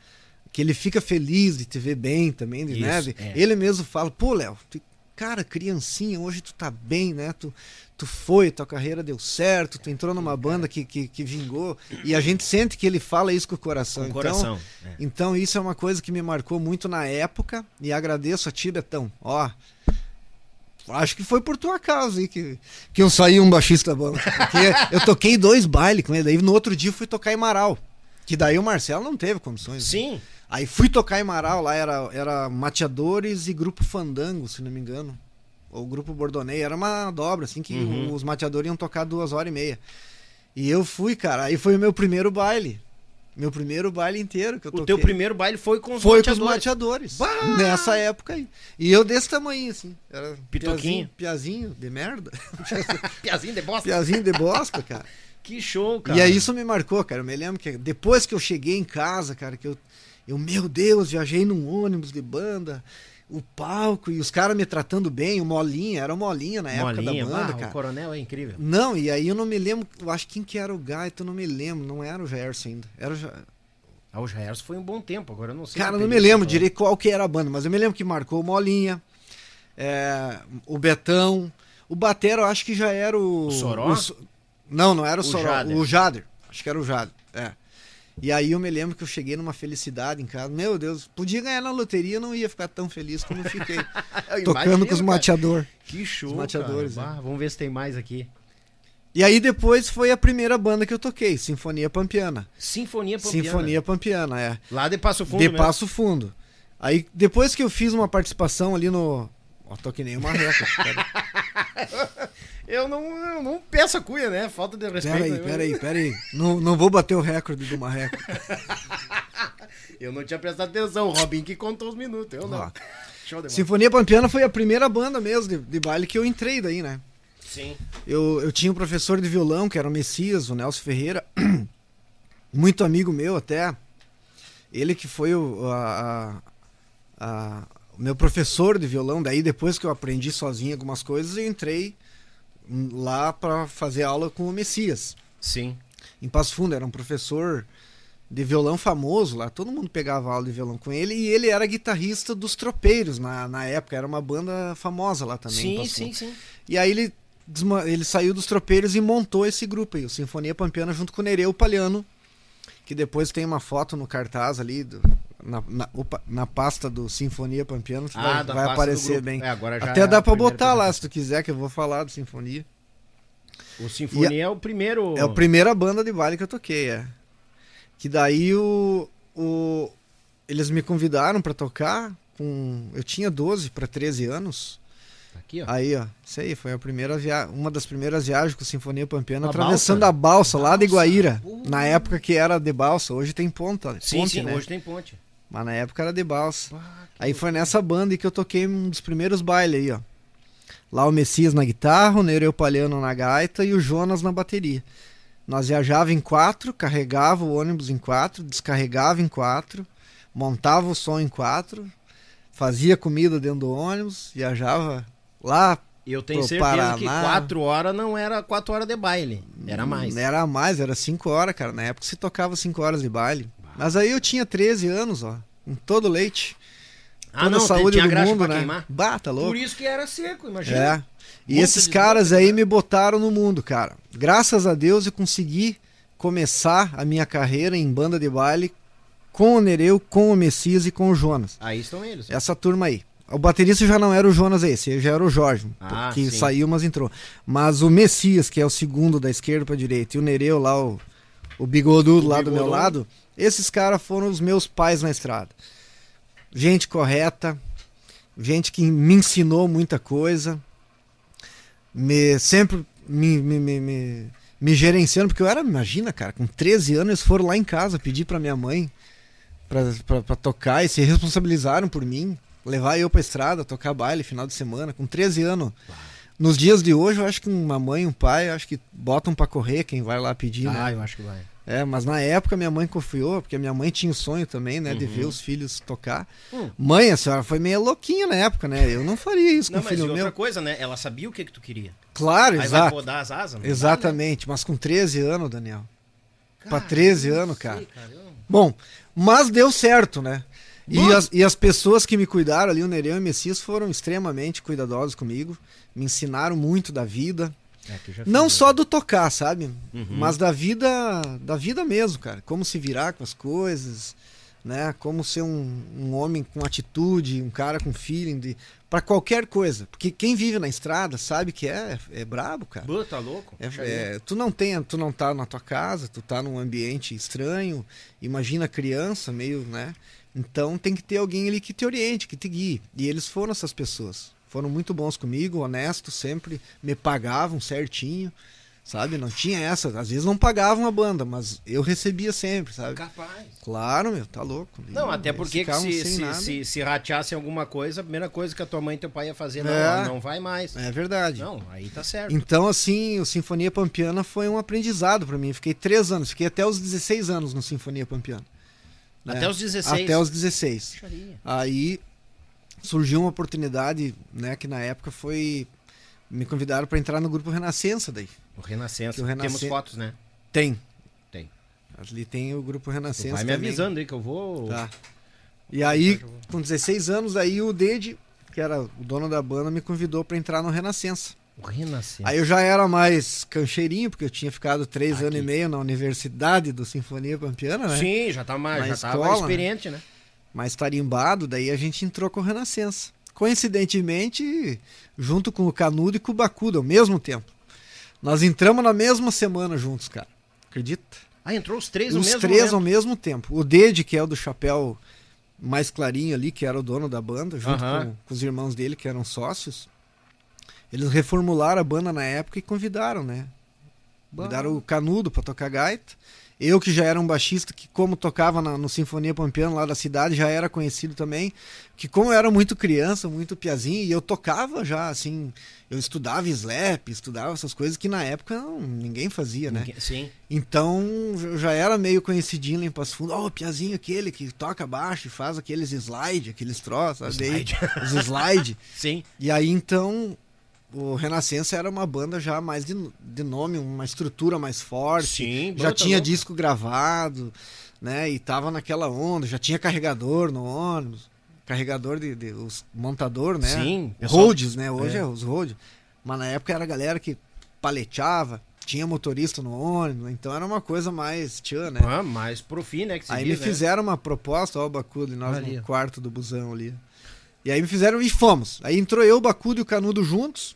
que ele fica feliz de te ver bem também, de, Isso, né? De- é. Ele mesmo fala, pô, Léo, tu- cara, criancinha, hoje tu tá bem, né? Tu, tu foi, tua carreira deu certo, tu entrou numa banda que, que, que vingou. E a gente sente que ele fala isso com o coração. Com o Então, coração. é. então isso é uma coisa que me marcou muito na época e agradeço a ti, Betão. Ó, Acho que foi por tua causa aí que, que eu saí um baixista bom. Porque eu toquei dois bailes com ele. Daí no outro dia fui tocar em Marau. Que daí o Marcelo não teve condições. né? Sim. Aí fui tocar em Marau, lá era, era Mateadores e Grupo Fandango, se não me engano. Ou Grupo Bordonei. Era uma dobra, assim, que Uhum. os mateadores iam tocar duas horas e meia. E eu fui, cara. Aí foi o meu primeiro baile. Meu primeiro baile inteiro que eu O toquei. teu primeiro baile foi com os Foi com os mateadores. mateadores. Bah! Nessa época aí. E eu desse tamanho, assim. Era Pitoquinho. Piazinho, piazinho de merda. *laughs* Piazinho de bosta. piazinho de bosta, cara. *laughs* Que show, cara. E aí isso me marcou, cara. Eu me lembro que depois que eu cheguei em casa, cara, que eu, eu meu Deus, viajei num ônibus de banda, o palco e os caras me tratando bem, o Molinha, era o Molinha na época Molinha, da banda, cara. o coronel é incrível. Não, e aí eu não me lembro, eu acho quem que era o Gaito, eu não me lembro, não era o Gerson ainda. Era o Ah, o Jairson foi um bom tempo, agora eu não sei. Cara, não me lembro direito qual que era a banda, mas eu me lembro que marcou o Molinha, é, o Betão, o Batera eu acho que já era o... O Soró? So- Não, não era o, O Soró, Jader. o Jader. Acho que era o Jader, é. E aí eu me lembro que eu cheguei numa felicidade em casa. Meu Deus, podia ganhar na loteria, não ia ficar tão feliz como eu fiquei. *laughs* Eu tocando imagino, com os cara. mateador. Que show, Os mateadores, né? Vamos ver se tem mais aqui. E aí depois foi a primeira banda que eu toquei, Sinfonia Pampiana. Sinfonia Pampiana. Sinfonia Pampiana, é. Lá de Passo Fundo de mesmo. Passo Fundo. Aí depois que eu fiz uma participação ali no. Ó, tô que nem uma reca. *laughs* Eu não, eu não peço a cuia, né? Falta de respeito. pera aí, né? pera aí, *laughs* pera aí. Não, não vou bater o recorde do marreco. *laughs* Eu não tinha prestado atenção. O Robin que contou os minutos. Eu não. *laughs* Sinfonia Pampiana foi a primeira banda mesmo de, de baile que eu entrei daí, né? Sim. Eu, eu tinha um professor de violão, que era o Messias, o Nelson Ferreira, *clears throat* muito amigo meu até. Ele que foi o, a- a- a- o meu professor de violão. Daí, depois que eu aprendi sozinho algumas coisas, eu entrei lá para fazer aula com o Messias. Sim. Em Passo Fundo, era um professor de violão famoso lá. Todo mundo pegava aula de violão com ele. E ele era guitarrista dos Tropeiros na, na época. Era uma banda famosa lá também. sim, sim, sim. E aí ele, ele saiu dos tropeiros e montou esse grupo aí, o Sinfonia Pampiana, junto com o Nereu Palhano, que depois tem uma foto no cartaz ali, do- na, na, opa, na pasta do Sinfonia Pampiana, que Ah, vai, vai aparecer bem. É, Até é dá pra botar lá, se tu quiser, que eu vou falar do Sinfonia. O Sinfonia é o primeiro. É a primeira banda de baile que eu toquei, é. Que daí o, o eles me convidaram pra tocar com eu tinha 12 para 13 anos. Aqui, ó. Aí, ó, isso aí foi a primeira via... uma das primeiras viagens com Sinfonia Pampiana, Uma atravessando balsa? a balsa lá de Balsa? Guaíra. Uh. Na época que era de balsa, hoje tem ponta, sim, ponte, sim, né? hoje tem ponte. Mas na época era de balsa. Que Aí foi nessa banda que eu toquei um dos primeiros bailes aí, ó. Lá o Messias na guitarra, o Nereu Palhano na gaita e o Jonas na bateria. Nós viajava em quatro, carregava o ônibus em quatro, descarregava em quatro, montava o som em quatro, fazia comida dentro do ônibus, viajava lá. Eu tenho Pro certeza que Paraná. quatro horas não era quatro horas de baile. Era mais. Era mais, era cinco horas, cara. Na época se tocava cinco horas de baile. Mas aí eu tinha 13 anos, ó, com todo leite. Ah, toda não, a saúde tinha do graxa mundo, pra né? queimar. Bah, tá louco. Por isso que era seco, imagina. É. E Monte esses caras aí né? me botaram no mundo, cara. Graças a Deus eu consegui começar a minha carreira em banda de baile com o Nereu, com o Messias e com o Jonas. Aí estão eles. Essa turma aí. O baterista já não era o Jonas esse, já era o Jorge, Ah, que sim. saiu, mas entrou. Mas o Messias, que é o segundo da esquerda pra direita, e o Nereu lá, o, o bigodudo O lá do meu bigodudo. lado, esses caras foram os meus pais na estrada. Gente correta, gente que me ensinou muita coisa, me sempre me, me, me, me, gerenciando, porque eu era, imagina, cara, com 13 anos eles foram lá em casa pedir pra minha mãe pra tocar e se responsabilizaram por mim, levar eu pra estrada, tocar baile final de semana, com 13 anos. Nos dias de hoje, eu acho que uma mãe um pai, acho que botam pra correr quem vai lá pedir, né? Ah, eu acho que vai. É, mas na época minha mãe confiou, porque minha mãe tinha o sonho também, né, de Uhum. ver os filhos tocar. Hum. Mãe, a senhora foi meio louquinha na época, né? Eu não faria isso Não, com o mas e filho outra meu. coisa, né? Ela sabia o que que tu queria. Claro, Aí vai exato. podar as asas? não dá, né? Exatamente, mas com 13 anos, Daniel. Pra Cara, 13 eu não anos, sei, cara. eu- Bom, mas deu certo, né? E as, e as pessoas que me cuidaram ali, o Nereu e o Messias, foram extremamente cuidadosos comigo. Me ensinaram muito da vida. É, Não só do tocar, sabe? Uhum. Mas da vida, da vida mesmo, cara. Como se virar com as coisas. né? Como ser um, um homem com atitude, um cara com feeling de para qualquer coisa, porque quem vive na estrada sabe que é é brabo, cara. Pô, tá louco? É, é, tu não tem, tu não tá na tua casa, tu tá num ambiente estranho. Imagina criança, meio, né? Então tem que ter alguém ali que te oriente, que te guie. E eles foram essas pessoas. Foram muito bons comigo, honestos, sempre me pagavam certinho. Sabe? Não tinha essa. Às vezes não pagavam a banda, mas eu recebia sempre, sabe? Capaz. Claro, meu, tá louco. Não, até porque se, se, se, se rateassem alguma coisa, a primeira coisa que a tua mãe e teu pai ia fazer, não, É. não vai mais. É verdade. Não, aí tá certo. Então, assim, o Sinfonia Pampiana foi um aprendizado pra mim. Fiquei três anos, fiquei até os 16 anos no Sinfonia Pampiana. né? Até os 16. Até os 16. Puxaria. Aí surgiu uma oportunidade, né, que na época foi. Me convidaram pra entrar no grupo Renascença daí. O Renascença. O Renascen- Temos fotos, né? Tem. Tem. Ali tem o grupo Tu Renascença. vai me também. avisando aí que eu vou. Tá. E aí, com 16 anos, aí o Dede, que era o dono da banda, me convidou pra entrar no Renascença. O Renascença. Aí eu já era mais cancheirinho, porque eu tinha ficado três Aqui. anos e meio na universidade do Sinfonia Pampiana, né? Sim, já tá mais, Na já tava escola, né? experiente, né? Mais tarimbado, daí a gente entrou com o Renascença. Coincidentemente, junto com o Canudo e com o Bacuda, ao mesmo tempo. Nós entramos na mesma semana juntos, cara. Acredita? Ah, entrou os três Os mesmo três momento. ao mesmo tempo. O Dede, que é o do chapéu mais clarinho ali, que era o dono da banda, junto Aham. com, com os irmãos dele, que eram sócios. Eles reformularam a banda na época e convidaram, né? Convidaram o Canudo pra tocar gaita. Eu, que já era um baixista, que como tocava na- no Sinfonia Pampiano lá da cidade, já era conhecido também. Que como eu era muito criança, muito piazinho, e eu tocava já, assim... Eu estudava slap, estudava essas coisas que na época não, ninguém fazia, né? Ninguém- Sim. Então eu já era meio conhecidinho lá em Passo Fundo. Ó, o Piazinho aquele que toca baixo e faz aqueles slide, aqueles troços? Slide. Daí, Os slide. *laughs* Sim. E aí então o Renascença era uma banda já mais de, de nome, uma estrutura mais forte. Sim, já tá tinha disco gravado, né? E tava naquela onda, já tinha carregador no ônibus. Carregador de, de- os montador, né? Sim, Roads, né? Hoje É. é, os roads. Mas na época era a galera que paleteava, tinha motorista no ônibus, então era uma coisa mais tchan, né? Ah, mais pro fim, né? Aí diz, me né? fizeram uma proposta, ó, o Bacudo, e nós Ali, no quarto do busão ali. E aí me fizeram e fomos. Aí entrou eu, o Bacudo e o Canudo juntos.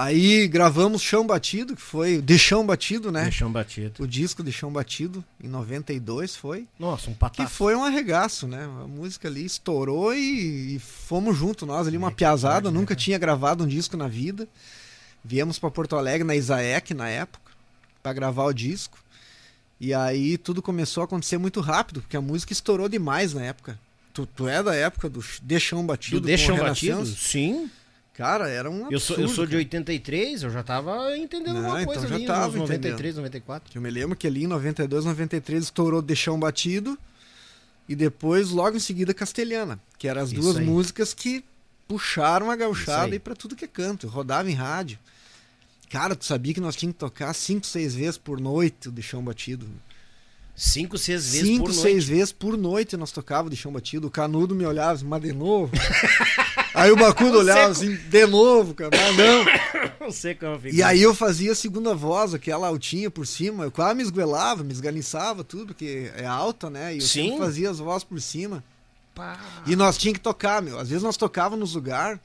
Aí gravamos Chão Batido, que foi de Chão Batido, né? Deixão batido. O disco de Chão Batido, em 92 foi. Nossa, um Que pataço. foi um arregaço, né? A música ali estourou e, e fomos juntos, nós ali, uma É, que piazada. né, nunca cara? tinha gravado um disco na vida. Viemos pra Porto Alegre, na Isaek, na época, pra gravar o disco. E aí tudo começou a acontecer muito rápido, porque a música estourou demais na época. Tu, tu é da época do Deixão Batido? Do com Deixão o batido? Sim. Cara, era um absurdo. Eu sou, eu sou de cara. 83, eu já tava entendendo Não, alguma então coisa já ali, tava nos 93, 94. Eu me lembro que ali em 92, 93 estourou Deixão Batido e depois, logo em seguida, Castelhana, que eram as Isso duas aí. músicas que puxaram a gauchada e pra tudo que é canto, rodava em rádio. Cara, tu sabia que nós tínhamos que tocar cinco, seis vezes por noite o Deixão Batido? Cinco, seis vezes Cinco, por seis noite. vezes por noite nós tocava o Deixão Batido. O Canudo me olhava assim, mas de novo? *laughs* aí o *laughs* Bacudo olhava assim, de novo, cara, mas não. *coughs* Não sei como fica. E aí eu fazia a segunda voz, aquela altinha por cima, eu quase me esguelava, me esganiçava tudo, porque é alta, né? E eu Sim. sempre fazia as vozes por cima. Pá. E nós tínhamos que tocar, meu. Às vezes nós tocávamos nos lugares,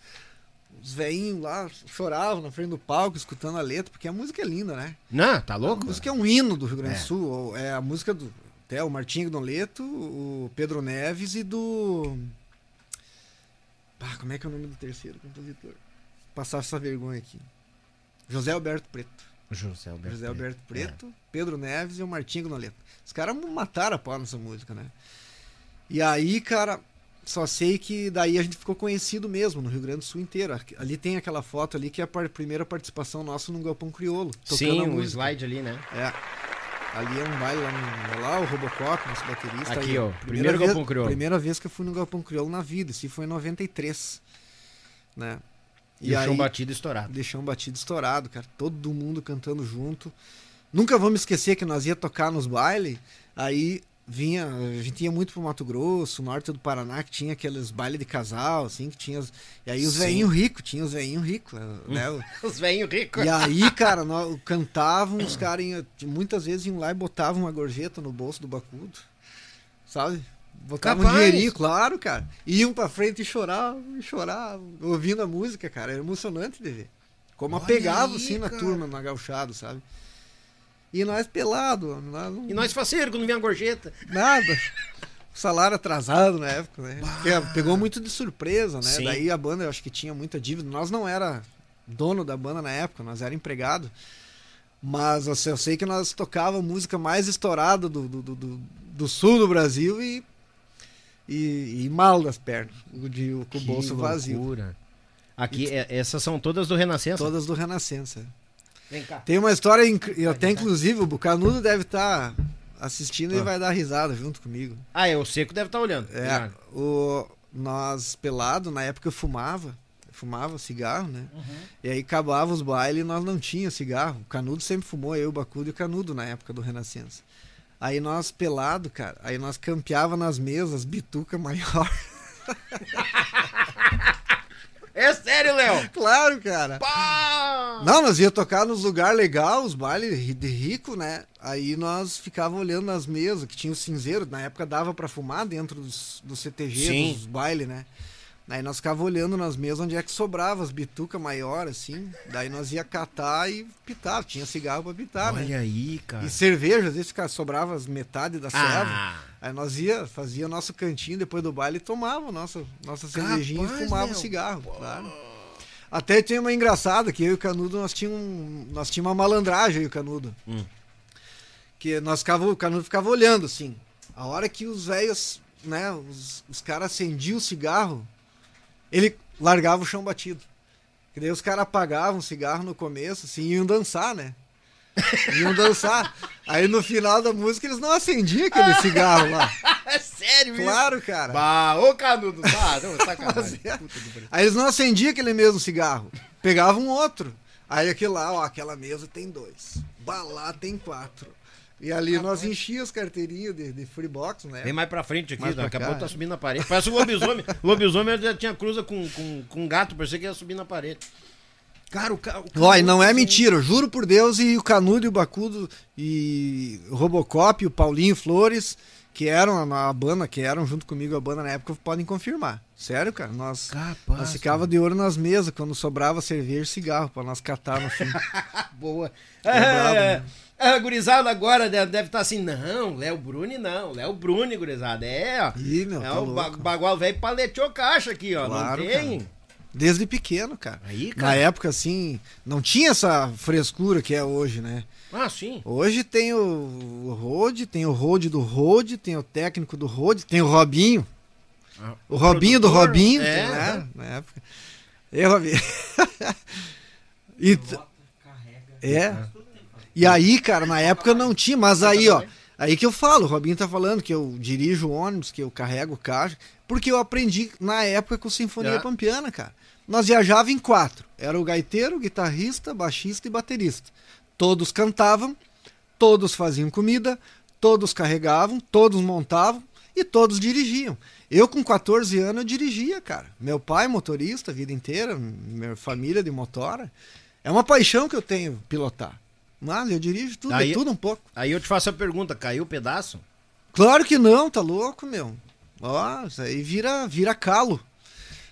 os velhinhos lá choravam na frente do palco, escutando a letra, porque a música é linda, né? Não, tá A louco? música é um hino do Rio Grande É. do Sul. ou É a música do até o Martinho Doleto, o Pedro Neves e do. Como é que é o nome do terceiro compositor? Passar essa vergonha aqui. José Alberto Preto. José Alberto. José Alberto É. Preto, Pedro Neves e o Martinho Gnoleto. Os caras mataram a pau nessa música, né? E aí, cara, só sei que daí a gente ficou conhecido mesmo no Rio Grande do Sul inteiro. Ali tem aquela foto ali que é a primeira participação nossa no Galpão Criolo. tocando Sim, o música. slide ali, né? É. Ali é um baile lá, no, lá o Robocop, nosso baterista. Aqui, aí, ó, primeira primeiro vez, Galpão Crioulo. Primeira vez que eu fui no Galpão Crioulo na vida, isso foi em 93, né? E, o chão batido estourado. Deixou um batido estourado, cara. Todo mundo cantando junto. Nunca vamos esquecer que nós ia tocar nos bailes. Aí vinha, a gente ia muito pro Mato Grosso, norte do Paraná, que tinha aqueles bailes de casal, assim, que tinha. os- E aí os Sim. velhinhos ricos, tinha os velhinhos ricos, né? O- *laughs* Os velhinhos ricos. E aí, cara, nós cantavam, os caras muitas vezes iam lá e botavam uma gorjeta no bolso do bacudo. sabe? Botavam um dinheirinho, claro, cara. Iam pra frente e choravam, e choravam, ouvindo a música, cara. Era emocionante de ver. Como Olha apegava, aí, assim, na cara. turma, na gauchado, sabe? E nós pelado, nós não- E nós faceiro quando vem a gorjeta. Nada. *laughs* Salário atrasado na época, né? Pegou muito de surpresa, né? Sim. Daí a banda eu acho que tinha muita dívida. Nós não era dono da banda na época, nós era empregado. Mas assim, eu sei que nós tocava a música mais estourada do, do, do, do- sul do Brasil e, e, e mal das pernas, de, com o bolso vazio. loucura. Aqui, é- essas são todas do Renascença. Todas do Renascença. Vem cá. Tem uma história, inc- e até inclusive o Canudo deve estar assistindo e Ah. vai dar risada junto comigo. Ah, é, o Seco deve estar olhando. É, o, nós pelado, na época eu fumava, fumava cigarro, né? E aí acabava os bailes e nós não tinha cigarro. O Canudo sempre fumou, eu, o Bacudo e o Canudo na época do Renascença. Aí nós pelado, cara, aí nós campeava nas mesas, bituca maior. *laughs* É sério, Léo? claro, cara. Pá! Não, nós ia tocar nos lugares legais, os bailes de rico, né? Aí nós ficava olhando nas mesas, que tinha o cinzeiro, na época dava pra fumar dentro dos, do CTG, Sim. dos bailes, né? Aí nós ficava olhando nas mesas onde é que sobrava as bitucas maiores, assim. Daí nós ia catar e pitar, tinha cigarro pra pitar, né? Olha aí, cara. E cerveja, às vezes sobrava as metade da serva. Ah, Aí nós ia, fazia nosso cantinho depois do baile e tomava nossa, nossa cervejinha Capaz, e fumava meu. o cigarro, claro. Até tinha uma engraçada que eu e o Canudo nós tínhamos nós tinha uma malandragem eu e o Canudo. Hum. Que nós ficava, o Canudo ficava olhando assim. A hora que os velhos, né, os, os caras acendiam o cigarro, ele largava o chão batido. Que daí os caras apagavam o cigarro no começo, assim, e iam dançar, né? *laughs* Iam dançar. Aí no final da música eles não acendiam aquele *laughs* cigarro lá. é sério isso? Claro, cara. Bah, ô Canudo, tá, não, *laughs* sacanagem. Mas é. Aí eles não acendiam aquele mesmo cigarro. Pegavam um outro. Aí aquele lá, ó, aquela mesa tem dois. Balá tem quatro. E ali nós enchíamos as carteirinhas de, de free box, né? Vem mais pra frente aqui, Mais daqui a pouco tá é. subindo na parede. Parece um lobisomem. *laughs* lobisomem já tinha cruza com, com, com um gato, parecia que ia subir na parede. Cara, o cara. Ó, e não é mentira, eu juro por Deus, e o Canudo e o Bacudo e o Robocop e o Paulinho Flores, que eram a, a banda, que eram junto comigo a banda na época, podem confirmar. Sério, cara, nós, Capaz, nós ficava de olho nas mesas quando sobrava cerveja e cigarro pra nós catar no fim. *laughs* Boa. É brabo, É, né? A gurizada agora deve estar assim, não, Léo Bruni não, Léo Bruni, gurizada, é, ó. Ih, meu, é tá o louco. bagual velho paleteou caixa aqui, ó, Claro, não tem? Desde pequeno, cara. Aí, Na cara. época, assim, não tinha essa frescura que é hoje, né? Ah, sim. Hoje tem o, Rode, tem o Rode do Rode, tem o técnico do Rode, tem o Robinho. Ah, O Robinho do Robinho, é, né? Na época. *laughs* E Robinho. e, é. E aí, cara, na época não tinha, mas aí, ó. Aí que eu falo, o Robinho tá falando que eu dirijo o ônibus, que eu carrego o caixa, porque eu aprendi na época com Sinfonia É. Pampiana, cara. Nós viajava em quatro. Era o gaiteiro, o guitarrista, baixista e baterista. Todos cantavam, todos faziam comida, todos carregavam, todos montavam e todos dirigiam. Eu com 14 anos eu dirigia, cara. Meu pai motorista a vida inteira, minha família de motora. É uma paixão que eu tenho pilotar. Mas eu dirijo tudo, é tudo um pouco. Aí eu te faço a pergunta, caiu o pedaço? Claro que não, tá louco, meu. Ó, isso aí vira, vira calo.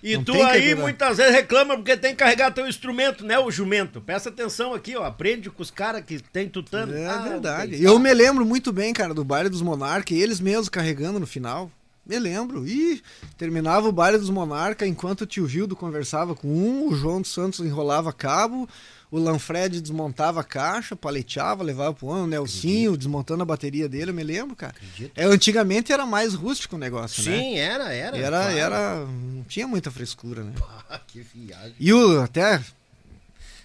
E Não tu aí muitas vezes reclama porque tem que carregar teu instrumento, né, o jumento? Presta atenção aqui, ó, aprende com os caras que tem tutano. É Ah, verdade. tem- Eu me lembro muito bem, cara, do baile dos Monarca, e eles mesmos carregando no final. Me lembro. E terminava o baile dos Monarca enquanto o tio Gildo conversava com um, o João dos Santos enrolava cabo, o Lanfred desmontava a caixa, paleteava, levava pro ano, o Nelsinho desmontando a bateria dele, eu me lembro, cara. Acredito. É, antigamente era mais rústico o negócio, né? Sim, era, era. Era, claro. era. Não tinha muita frescura, né? *laughs* Ah, que viagem. E o até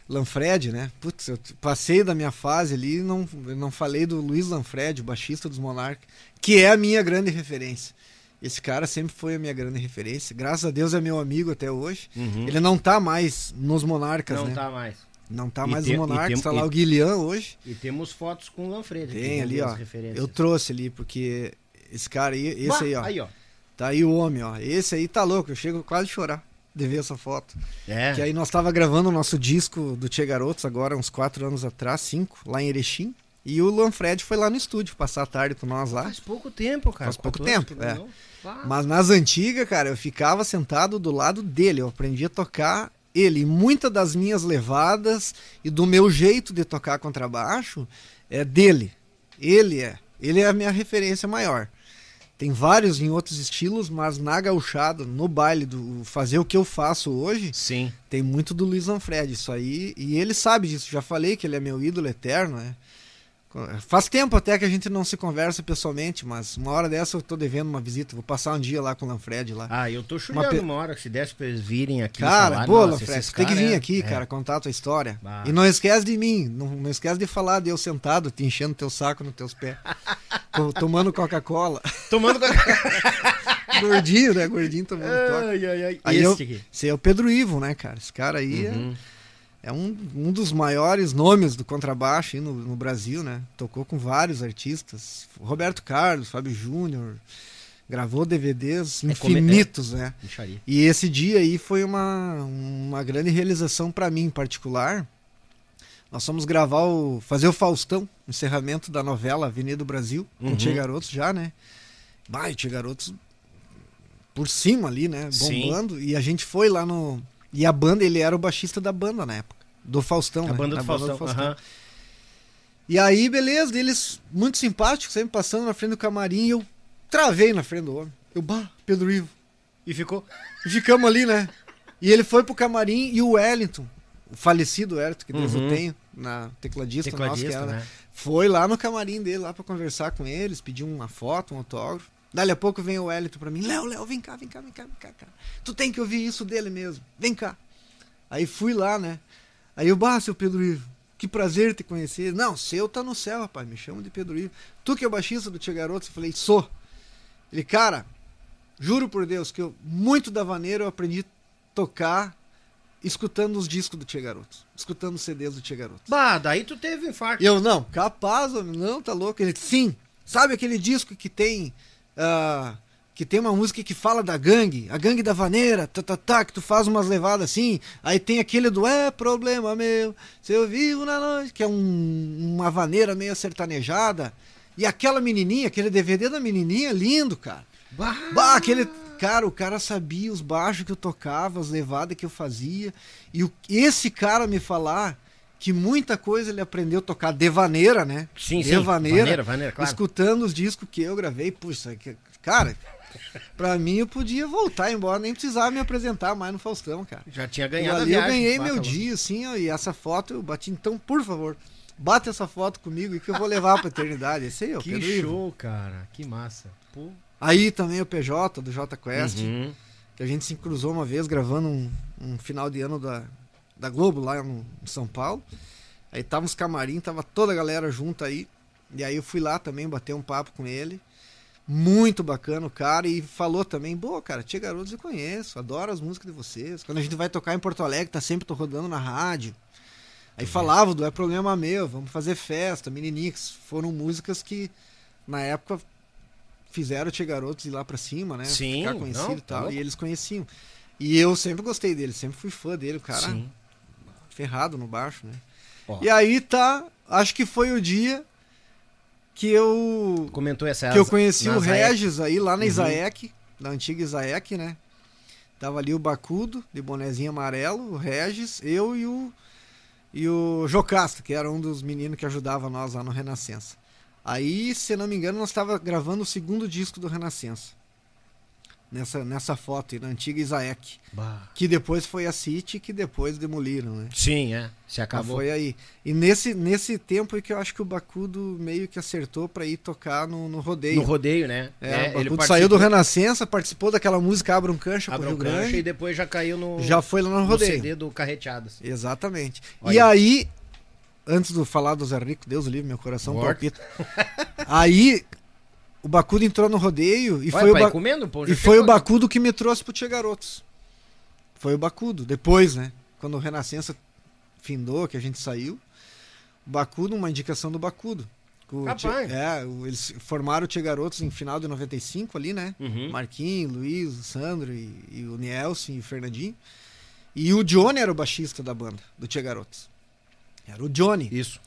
Lanfred, né? Putz, eu passei da minha fase ali e não, não falei do Luiz Lanfred, o baixista dos Monarca, que é a minha grande referência. Esse cara sempre foi a minha grande referência. Graças a Deus é meu amigo até hoje. Uhum. Ele não tá mais nos Monarcas, Não né? tá mais. Não tá E mais tem- nos Monarcas, tem- tá lá e- o Guilherme hoje. E temos fotos com o Lanfredi. Tem ali, ó. Eu trouxe ali, porque esse cara aí, esse Bah, aí, ó. Aí, ó. Tá aí o homem, ó. Esse aí tá louco, eu chego quase a chorar de ver essa foto. É. Que aí nós tava gravando o nosso disco do Tchê Garotos agora, uns quatro anos atrás, cinco, lá em Erechim. E o Lanfred foi lá no estúdio passar a tarde com nós lá. Faz pouco tempo, cara. Faz pouco 14 tempo, é. Mas nas antigas, cara, eu ficava sentado do lado dele. Eu aprendi a tocar ele. Muitas das minhas levadas e do meu jeito de tocar contrabaixo é dele. Ele é. Ele é a minha referência maior. Tem vários em outros estilos, mas na gauchada, no baile, do fazer o que eu faço hoje, Sim. tem muito do Luiz Manfred, isso aí. E ele sabe disso, já falei que ele é meu ídolo eterno, né? Faz tempo até que a gente não se conversa pessoalmente, mas uma hora dessa eu tô devendo uma visita. Vou passar um dia lá com o Lanfred lá. Ah, eu tô chulhando pe- uma hora que se desse pra eles virem aqui. cara, falar, boa, Lanfred, você tem que vir é- aqui, é. cara, contar a tua história. Bah. E não esquece de mim, não, não esquece de falar de eu sentado, te enchendo teu saco nos teus pés. *laughs* to- tomando Coca-Cola. Tomando. *laughs* Gordinho, né? Gordinho tomando Coca. ai, ai, ai. Aí Esse eu, aqui. esse é o Pedro Ivo, né, cara? Esse cara aí é- Uhum. é, um, um dos maiores nomes do contrabaixo aí no, no Brasil, né? Tocou com vários artistas. Roberto Carlos, Fábio Júnior. Gravou DVDs É infinitos, né? Micharia. E esse dia aí foi uma, uma grande realização para mim em particular. Nós fomos gravar o. fazer o Faustão, encerramento da novela Avenida do Brasil, com Uhum. o Tia Garotos já, né? Vai, Tia Garotos por cima ali, né? Sim. Bombando. E a gente foi lá no. E a banda, ele era o baixista da banda na época. Do Faustão, A né? banda Da do Faustão. aham. E aí, beleza, eles muito simpáticos, sempre passando na frente do camarim e eu travei na frente do homem. Eu, bah, Pedro Ivo. E ficou. E ficamos ali, né? E ele foi pro camarim e o Wellington, o falecido Wellington, que Deus Uhum. o tenha, na tecladista, nosso, que Tecladista, era, né? foi lá no camarim dele, lá pra conversar com eles, pedir uma foto, um autógrafo. Dali a pouco vem o Wellington pra mim, Léo, Léo, vem cá, vem cá, vem cá, vem cá, cara. Tu tem que ouvir isso dele mesmo, vem cá. Aí fui lá, né? Aí eu, bah, seu Pedro Ivo, que prazer te conhecer. Não, seu tá no céu, rapaz, me chama de Pedro Ivo. Tu que é o baixista do Tia Garoto? Eu falei, sou. Ele, cara, juro por Deus que eu, muito da vaneira eu aprendi a tocar escutando os discos do Tia Garoto, escutando os CDs do Tia Garoto. Bah, daí tu teve infarto. E eu, não, capaz, não, tá louco. Ele, sim, sabe aquele disco que tem. Ah, que tem uma música que fala da gangue, a gangue da vaneira, tá, tá, tá, que tu faz umas levadas assim. Aí tem aquele do É Problema Meu, se eu vivo na noite, que é um- uma vaneira meio sertanejada. E aquela menininha, aquele DVD da menininha, lindo, cara. Bah. Bah, aquele. Cara, o cara sabia os baixos que eu tocava, as levadas que eu fazia. E o- esse cara me falar que muita coisa ele aprendeu a tocar de vaneira, né? Sim, de sim. vaneira, Vaneira, vaneira, claro. escutando os discos que eu gravei. Puxa, que- cara, pra mim eu podia voltar embora, nem precisava me apresentar mais no Faustão, cara. Já tinha Eu, ganhado a ali eu viagem. ganhei Bah, meu dia, assim, ó, e essa foto eu bati. Então, por favor, bate essa foto comigo e que eu vou levar pra eternidade. Esse aí, ó, Que Pedro Ivo. show, cara. Que massa. Pô. Aí também o PJ, do J Quest. Uhum. que a gente se cruzou uma vez gravando um, um final de ano da, da Globo lá em São Paulo. Aí tava os camarim, tava toda a galera junto aí. E aí eu fui lá também bater um papo com ele. Muito bacana o cara. E falou também, boa, cara, Tia Garotos eu conheço, adoro as músicas de vocês. Quando a gente vai tocar em Porto Alegre, tá sempre tô rodando na rádio. Aí falava do É Problema Meu, vamos fazer festa, Menininhos. Foram músicas que na época fizeram o Tia Garotos ir lá pra cima, né? Sim, Ficar conhecido não, e tá tal. louco. e eles conheciam. E eu sempre gostei dele, sempre fui fã dele, o cara Sim. Ferrado no baixo, né? Ó. E aí tá, acho que foi o dia que eu Comentou essa que eu conheci na o. Regis aí lá na Uhum. Isaek, da antiga Isaek, né? Tava ali o Bacudo, de bonezinho amarelo, o Regis, eu e o e o Jocasta, que era um dos meninos que ajudava nós lá no Renascença. Aí, se não me engano, nós estava gravando o segundo disco do Renascença. Nessa, nessa foto aí, na antiga Isaek. Bah. Que depois foi a City, que depois demoliram, né? Sim, é. Se Mas acabou. foi aí. E nesse, nesse tempo é que eu acho que o Bacudo meio que acertou pra ir tocar no, no rodeio. No rodeio, né? É, o ele Bacudo participou- saiu do Renascença, participou daquela música Abra um Cancha pro Abriu Rio o cancha Grande. e depois já caiu no, Já foi lá no no rodeio. CD do Carreteadas. Exatamente. Olha. E aí, antes de falar do Zé Rico, Deus o livre, meu coração palpita. aí, o Bacudo entrou no rodeio e foi, o, pai, Ba- comendo, pô, e foi o Bacudo que me trouxe pro Tia Garotos. Foi o Bacudo. Depois, né? Quando o Renascença findou, que a gente saiu. O Bacudo, uma indicação do Bacudo. O Capaz. Tia- é, o- eles formaram o Tia Garotos em final de 95 ali, né? Uhum. Marquinhos, Luiz, o Sandro e, e o Nielsen e o Fernandinho. E o Johnny era o baixista da banda, do Tia Garotos. Era o Johnny. Isso.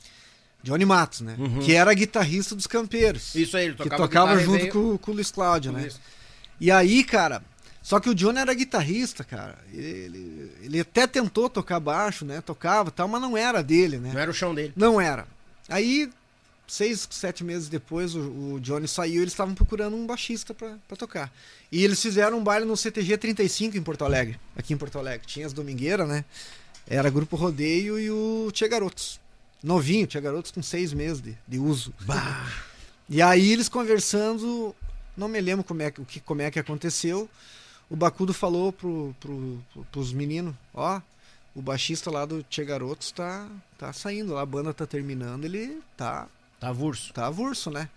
Johnny Matos, né? Uhum. Que era guitarrista dos Campeiros. Isso aí, ele que tocava, tocava guitarra e junto veio- com, com o Luiz Cláudio, né? Isso. E aí, cara, só que o Johnny era guitarrista, cara. Ele, ele até tentou tocar baixo, né? Tocava e tal, mas não era dele, né? Não era o chão dele. Não era. Aí, seis, sete meses depois, o, o Johnny saiu eles estavam procurando um baixista pra, pra tocar. E eles fizeram um baile no CTG 35 em Porto Alegre, aqui em Porto Alegre. Tinha as domingueiras, né? Era Grupo Rodeio e o Tia Garotos. Novinho, Tia Garotos com seis meses de, de uso. E aí eles conversando, não me lembro como é, que- o que, como é que aconteceu. O Bacudo falou pro, pro, pro, pros meninos, ó, o baixista lá do Tia Garotos tá, tá saindo lá, a banda tá terminando, ele tá, Tá vurso. tá avulso, né?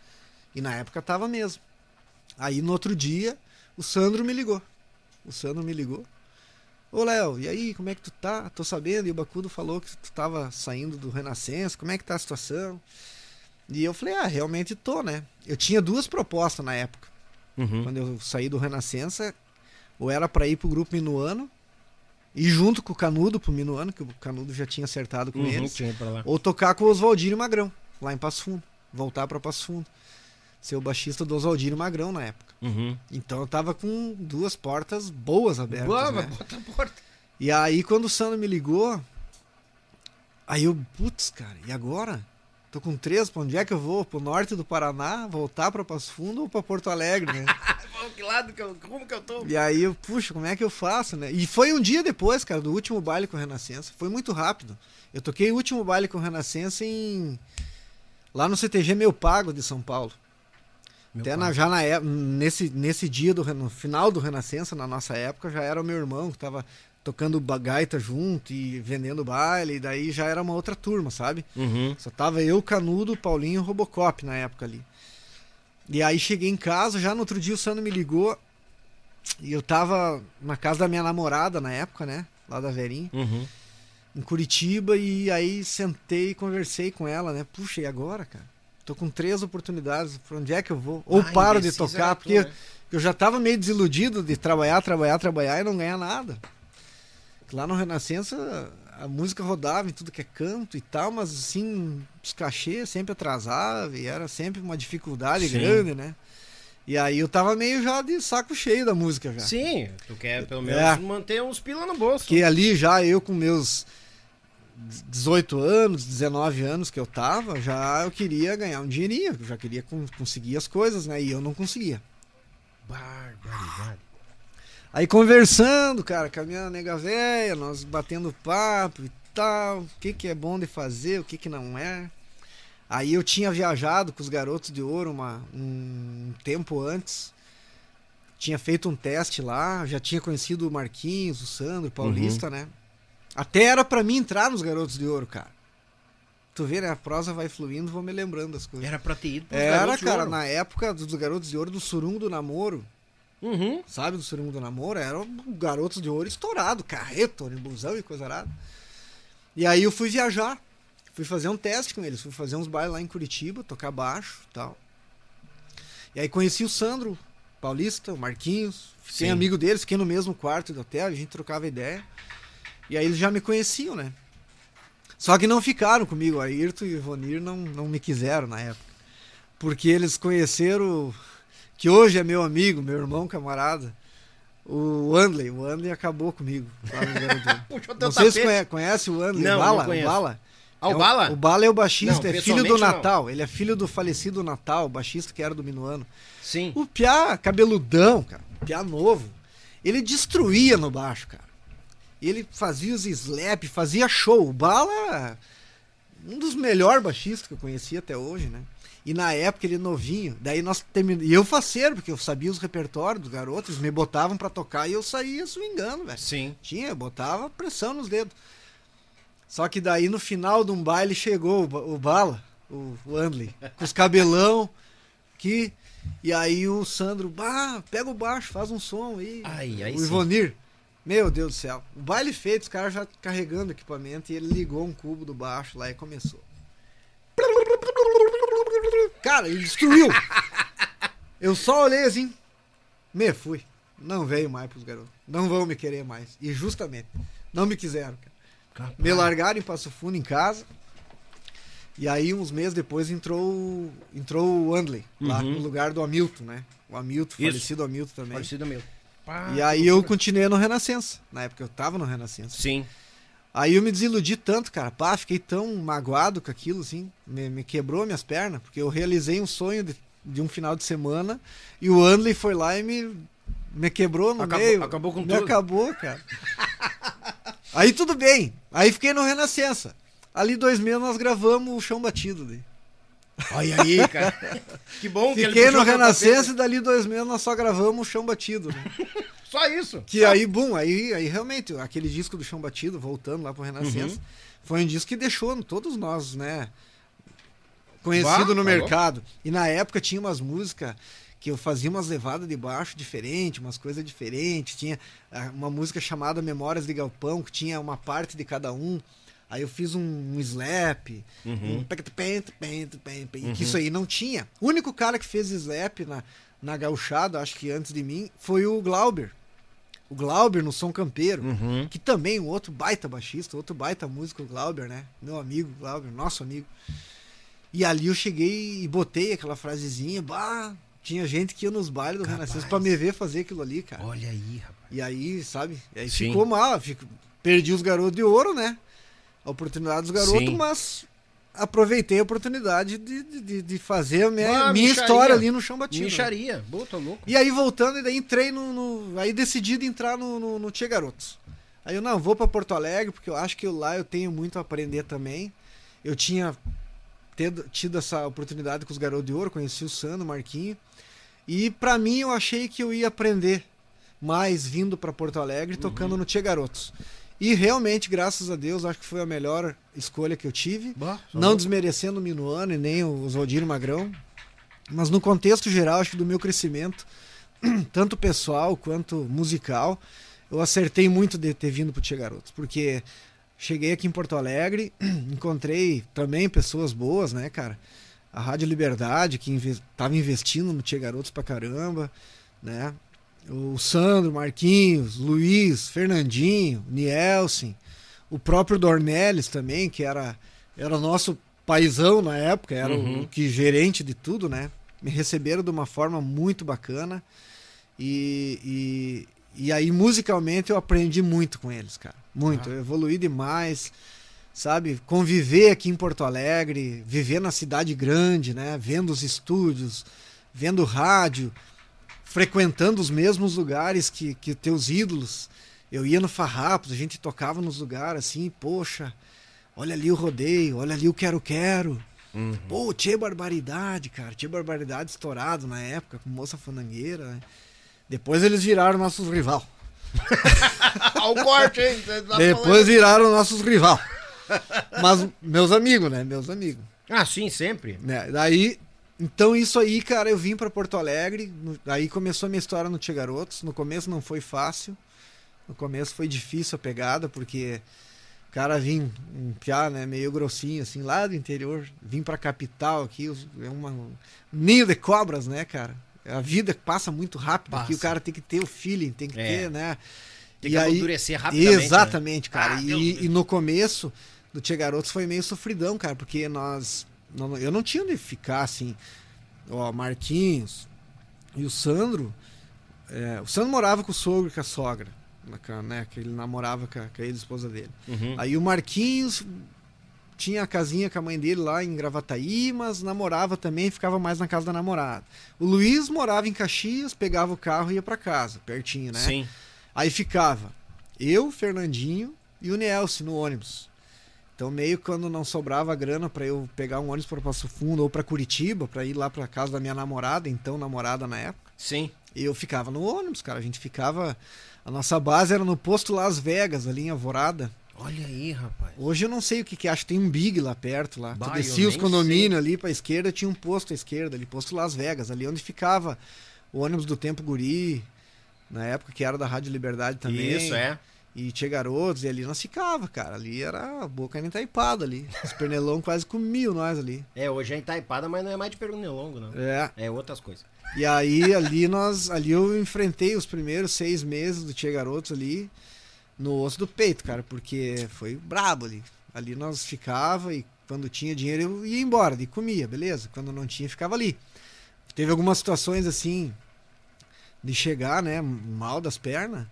E na época tava mesmo. Aí no outro dia, o Sandro me ligou. O Sandro me ligou. Ô Léo, e aí, como é que tu tá? Tô sabendo, e o Bacudo falou que tu tava saindo do Renascença, como é que tá a situação? E eu falei, ah, realmente tô, né? Eu tinha duas propostas na época. Uhum. Quando eu saí do Renascença, ou era pra ir pro grupo Minuano, e junto com o Canudo pro Minuano, que o Canudo já tinha acertado com Uhum, eles, ou tocar com o Oswaldinho Magrão, lá em Passo Fundo. Voltar pra Passo Fundo. Ser o baixista do Oswaldinho Magrão na época. Uhum. Então eu tava com duas portas boas abertas. Boa, né? bota a porta. E aí quando o Sandro me ligou, aí eu, putz, cara, e agora? Tô com três, pra onde é que eu vou? Pro norte do Paraná, voltar pra Passo Fundo ou pra Porto Alegre, né? *laughs* Que lado que eu. Como que eu tô? E aí eu, puxa, como é que eu faço, né? E foi um dia depois, cara, do último baile com Renascença. Foi muito rápido. Eu toquei o último baile com Renascença em. Lá no CTG Meu Pago de São Paulo. Meu Até pai. na, já na, é- nesse, nesse dia, do, no final do Renascença, na nossa época, já era o meu irmão que tava tocando gaita junto e vendendo baile. E daí já era uma outra turma, sabe? Uhum. Só tava eu, Canudo, Paulinho e o Robocop na época ali. E aí cheguei em casa, já no outro dia o Sandro me ligou. E eu tava na casa da minha namorada na época, né? Lá da Verinha, Uhum. em Curitiba. E aí sentei e conversei com ela, né? Puxa, e agora, cara? Tô com três oportunidades, pra onde é que eu vou? Ou Ah, paro de tocar, tu, porque né? eu já tava meio desiludido de trabalhar, trabalhar, trabalhar e não ganhar nada. Lá no Renascença a música rodava em tudo que é canto e tal, mas assim, os cachês sempre atrasava e era sempre uma dificuldade Sim. grande, né? E aí eu tava meio já de saco cheio da música já. Sim, tu quer pelo menos É. manter uns pila no bolso. Porque ali já eu com meus 18 anos, 19 anos que eu tava, já eu queria ganhar um dinheirinho, eu já queria con- conseguir as coisas, né? E eu não conseguia. Barbaridade. Aí conversando, cara, com a minha nega velha, nós batendo papo e tal, o que que é bom de fazer, o que que não é. Aí eu tinha viajado com os garotos de ouro uma, um tempo antes, tinha feito um teste lá, já tinha conhecido o Marquinhos, o Sandro, o Paulista, né? Até era pra mim entrar nos garotos de ouro, cara. Tu vê, né? A prosa vai fluindo, vou me lembrando das coisas. Era pra ter ido pros Era, cara, na época dos garotos de ouro do Surungo do Namoro. Uhum. Sabe, do Surungo do Namoro, era um garotos de ouro estourado, carreto, ônibusão e coisa arada. E aí eu fui viajar, fui fazer um teste com eles, fui fazer uns bailes lá em Curitiba, tocar baixo e tal. E aí conheci o Sandro Paulista, o Marquinhos, fiquei Sim. amigo deles, fiquei no mesmo quarto do hotel, a gente trocava ideia. E aí eles já me conheciam, né? Só que não ficaram comigo, a Ayrton e o Ivonir não, não me quiseram na época. Porque eles conheceram que hoje é meu amigo, meu irmão, camarada, o Andley. O Andley acabou comigo. *laughs* Puxou teu Vocês tapete. conhe conhecem o Andley? Não, o Bala? não conheço. O Bala? Ah, o É Bala? O Bala é o baixista, Não, é filho do pessoalmente não. Natal. Ele é filho do falecido Natal, o baixista que era do Minuano. Sim. O Piá, cabeludão, cara. Piá novo. Ele destruía no baixo, cara. Ele fazia os slap, fazia show. O Bala, um dos melhores baixistas que eu conheci até hoje, né? E na época ele novinho. Daí nós terminamos. E eu faceiro, porque eu sabia os repertórios dos garotos, eles me botavam pra tocar e eu saía swingando, velho. Sim. Tinha, botava pressão nos dedos. Só que daí no final de um baile chegou o, o Bala, o, o Andley, *laughs* com os cabelão, que. E aí o Sandro, bah, pega o baixo, faz um som aí. Ai, o sim. Meu Deus do céu. O baile feito, os caras já carregando equipamento e ele ligou um cubo do baixo lá e começou. Cara, ele destruiu. Eu só olhei assim, me fui. Não veio mais pros garotos. Não vão me querer mais. E justamente, não me quiseram. Cara. Me largaram em Passo Fundo em casa. E aí, uns meses depois, entrou, entrou o Andley, lá Uhum. no lugar do Hamilton, né? O Hamilton, Isso. falecido Hamilton também. Parecido meu. E aí eu continuei no Renascença. Na época eu tava no Renascença. Sim. Aí eu me desiludi tanto, cara. Pá, fiquei tão magoado com aquilo, assim. Me, me quebrou minhas pernas, porque eu realizei um sonho de, de um final de semana e o Andley foi lá e me, me quebrou no Acabou- meio. acabou com me tudo. acabou, cara. *laughs* aí tudo bem. Aí fiquei no Renascença. Ali dois meses nós gravamos o Chão Batido. Daí. Olha aí, cara. *laughs* Que bom que ele Fiquei no Renascença e dali dois meses nós só gravamos o Chão Batido. Né? *laughs* Só isso. Que aí, bum, aí, aí realmente, aquele disco do Chão Batido, voltando lá pro Renascença, Uhum. foi um disco que deixou todos nós, né? Conhecido Bah, no tá mercado. E na época tinha umas músicas que eu fazia umas levadas de baixo diferente, umas coisas diferentes. Tinha ah, uma música chamada Memórias de Galpão, que tinha uma parte de cada um. Aí eu fiz um, um slap, Uhum. um pent, pent, pent, pent, que isso aí não tinha. O único cara que fez slap na, na gauchada, acho que antes de mim, foi o Glauber. O Glauber no Som Campeiro, Uhum. que também um outro baita baixista, outro baita músico, o Glauber, né? Meu amigo Glauber, nosso amigo. E ali eu cheguei e botei aquela frasezinha, bah, tinha gente que ia nos bailes do Capaz. Renascença pra me ver fazer aquilo ali, cara. Olha aí, rapaz. E aí, sabe? E aí Sim. ficou mal, fico, perdi os garotos de ouro, né? A oportunidade dos garotos, Sim. mas aproveitei a oportunidade de, de, de fazer a minha, Ah, minha história ali no chão batido. Micharia. Boa, tô louco. E aí voltando, e daí entrei no. no- aí decidi de entrar no, no, no Tia Garotos. Aí eu não, vou pra Porto Alegre, porque eu acho que lá eu tenho muito a aprender também. Eu tinha tido, tido essa oportunidade com os garotos de ouro, conheci o Sano, o Marquinho. E pra mim eu achei que eu ia aprender mais vindo pra Porto Alegre tocando no Tia Garotos. E realmente, graças a Deus, acho que foi a melhor escolha que eu tive. Bah, Não louco. desmerecendo o Minuano e nem o Oswaldir Magrão, mas no contexto geral, acho que do meu crescimento, *clears throat* tanto pessoal quanto musical, eu acertei muito de ter vindo pro Tia Garotos, porque cheguei aqui em Porto Alegre, *clears throat* encontrei também pessoas boas, né, cara? A Rádio Liberdade, que inve tava investindo no Tia Garotos pra caramba, né? O Sandro, Marquinhos, Luiz, Fernandinho, Nielsen, o próprio Dornelles também, que era, era nosso paizão na época, era Uhum. o que gerente de tudo, né? Me receberam de uma forma muito bacana. E, e, e aí, musicalmente, eu aprendi muito com eles, cara. Muito. Ah. Eu evoluí demais, sabe? Conviver aqui em Porto Alegre, viver na cidade grande, né? Vendo os estúdios, vendo rádio, frequentando os mesmos lugares que, que teus ídolos. Eu ia no Farrapos, a gente tocava nos lugares assim, poxa, olha ali o rodeio, olha ali o Quero Quero. Uhum. Pô, tinha barbaridade, cara. Tinha barbaridade estourado na época, com moça fandangueira, né? Depois eles viraram nossos rival. *laughs* Olha o corte, hein? Tá Depois viraram nossos rival. Mas meus amigos, né? Meus amigos. Ah, sim, sempre. Né? Daí, então isso aí, cara, eu vim pra Porto Alegre, no- aí começou a minha história no Tia Garotos. No começo não foi fácil. No começo foi difícil a pegada, porque o cara vim um piá, né, meio grossinho assim, lá do interior, vim pra capital aqui, é uma, um ninho de cobras, né, cara? A vida passa muito rápido aqui, Passa. o cara tem que ter o feeling, tem que É. ter, né? Tem E que aí- amadurecer rapidamente. né? Exatamente, cara. Ah, e, e no começo do Tia Garotos foi meio sofridão, cara, porque nós. Não- eu não tinha onde ficar assim. Ó, Marquinhos e o Sandro. é, o Sandro morava com o sogro e com a sogra, né? Que ele namorava com a, com a ex-esposa dele. Uhum. Aí o Marquinhos tinha a casinha com a mãe dele lá em Gravataí, mas namorava também, ficava mais na casa da namorada. O Luiz morava em Caxias, pegava o carro e ia pra casa, pertinho, né? Sim. Aí ficava eu, Fernandinho e o Nielsen no ônibus. Então meio quando não sobrava grana pra eu pegar um ônibus para Passo Fundo ou pra Curitiba, pra ir lá pra casa da minha namorada, então namorada na época, Sim. eu ficava no ônibus, cara. A gente ficava a nossa base era no posto Las Vegas, ali em Alvorada. Olha aí, rapaz. Hoje eu não sei o que que acho, tem um Big lá perto lá. Bah, tu descia os condomínios ali pra esquerda, tinha um posto à esquerda ali, posto Las Vegas, ali onde ficava o ônibus do Tempo Guri, na época que era da Rádio Liberdade também. Isso, é. E tinha garotos, e ali nós ficava, cara. Ali era a boca era entaipada ali. Os pernilão *laughs* quase comiam nós ali. É, hoje é entaipada, mas não é mais de pernilongo, não. É. É outras coisas. E aí *laughs* ali nós. Ali eu enfrentei os primeiros seis meses do Tia Garotos ali no osso do peito, cara, porque foi brabo ali. Ali nós ficava e Quando tinha dinheiro eu ia embora e comia, beleza. Quando não tinha, ficava ali. Teve algumas situações assim de chegar, né, mal das pernas.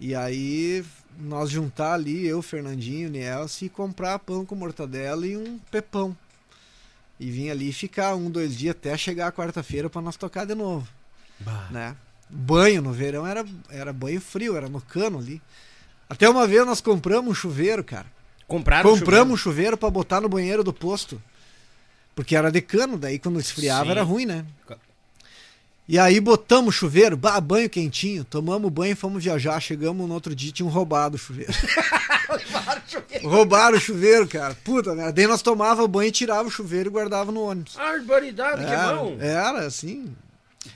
E aí nós juntar ali, eu, Fernandinho, Nielsen, e comprar pão com mortadela e um pepão. E vir ali ficar um, dois dias até chegar a quarta-feira para nós tocar de novo. Bah. Né? Banho no verão era, era banho frio, era no cano ali. Até uma vez nós compramos um chuveiro, cara. Compraram Compramos um chuveiro, para botar no banheiro do posto. Porque era de cano, daí quando esfriava Sim. era ruim, né? E aí botamos chuveiro, bah, banho quentinho, tomamos banho e fomos viajar. Chegamos no outro dia tinham roubado o chuveiro. roubaram o chuveiro. Roubaram o chuveiro, cara. Puta merda. Daí nós tomava banho e tirava o chuveiro e guardava no ônibus. Arboridade, era, que bom. Era, assim.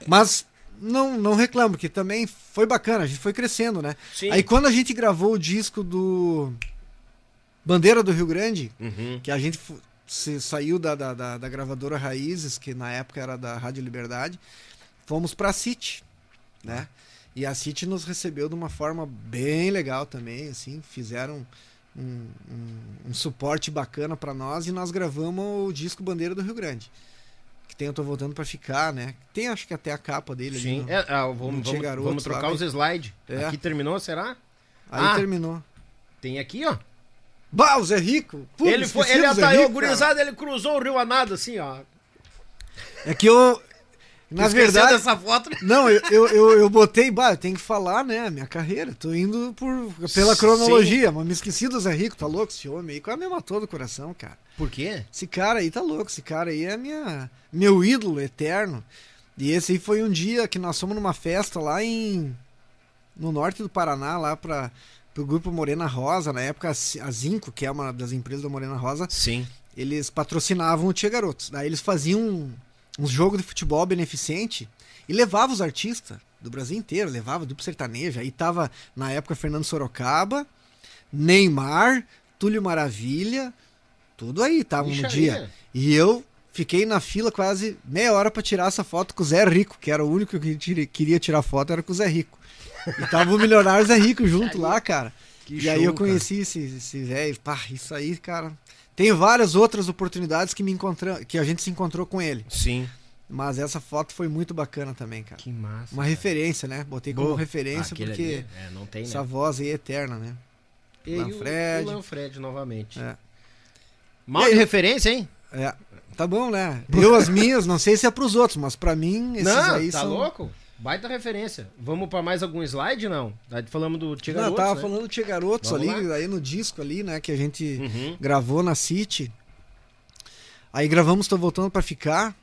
Mas não, não reclamo, porque também foi bacana, a gente foi crescendo, né? Sim. Aí quando a gente gravou o disco do Bandeira do Rio Grande, uhum. que a gente se saiu da, da, da, da, gravadora Raízes, que na época era da Rádio Liberdade, fomos para a City, né? E a City nos recebeu de uma forma bem legal também, assim, fizeram um, um, um suporte bacana para nós e nós gravamos o disco Bandeira do Rio Grande. Que tem Eu Tô Voltando para Ficar, né? Tem acho que até a capa dele Sim, ali. Sim, é, ah, vamos, vamos, Garotos, vamos trocar lá, os slides. É. Aqui terminou, será? Aí ah, terminou. Tem aqui, ó. Bah, o Zé Rico! ele foi, ele ataiou, gurizada, ele cruzou o rio a nada, assim, ó. É que eu, na verdade. dessa foto? *laughs* Não, eu, eu, eu, eu, botei, bah, eu tenho que falar, né? Minha carreira. Tô indo por, pela cronologia, Sim. mas me esqueci do Zé Rico, tá louco? Esse homem aí quase me matou do coração, cara. Por quê? Esse cara aí tá louco, esse cara aí é minha, meu ídolo eterno. E esse aí foi um dia que nós fomos numa festa lá em. no norte do Paraná, lá pra, pro grupo Morena Rosa, na época a Zinco, que é uma das empresas da Morena Rosa. Sim. Eles patrocinavam o Tia Garotos. Daí eles faziam uns jogos de futebol beneficente e levava os artistas do Brasil inteiro, levava duplo sertanejo. Aí tava, na época, Fernando Sorocaba, Neymar, Túlio Maravilha, tudo aí, tava no dia. E eu fiquei na fila quase meia hora para tirar essa foto com o Zé Rico, que era o único que queria tirar foto, era com o Zé Rico. E tava o milionário Zé Rico junto *laughs* lá, cara. Que e show, aí eu conheci cara. esse, esse velho, pá, isso aí, cara, tem várias outras oportunidades que me que a gente se encontrou com ele. Sim. Mas essa foto foi muito bacana também, cara. Que massa. Uma cara. referência, né? Botei como Boa. referência porque ali, é, não tem, essa né? voz aí é eterna, né? E Lanfred. o, o Lanfred novamente. É. Mal de referência, hein? É. Tá bom, né? Eu as minhas, não sei se é pros outros, mas para mim esses não, aí tá são... louco? Baita referência. Vamos para mais algum slide, não? Falamos do Tia Garotos, Não, tava né? falando do Tia Garotos Vamos ali, lá? aí no disco ali, né, que a gente uhum. gravou na City. Aí gravamos Tô Voltando para Ficar.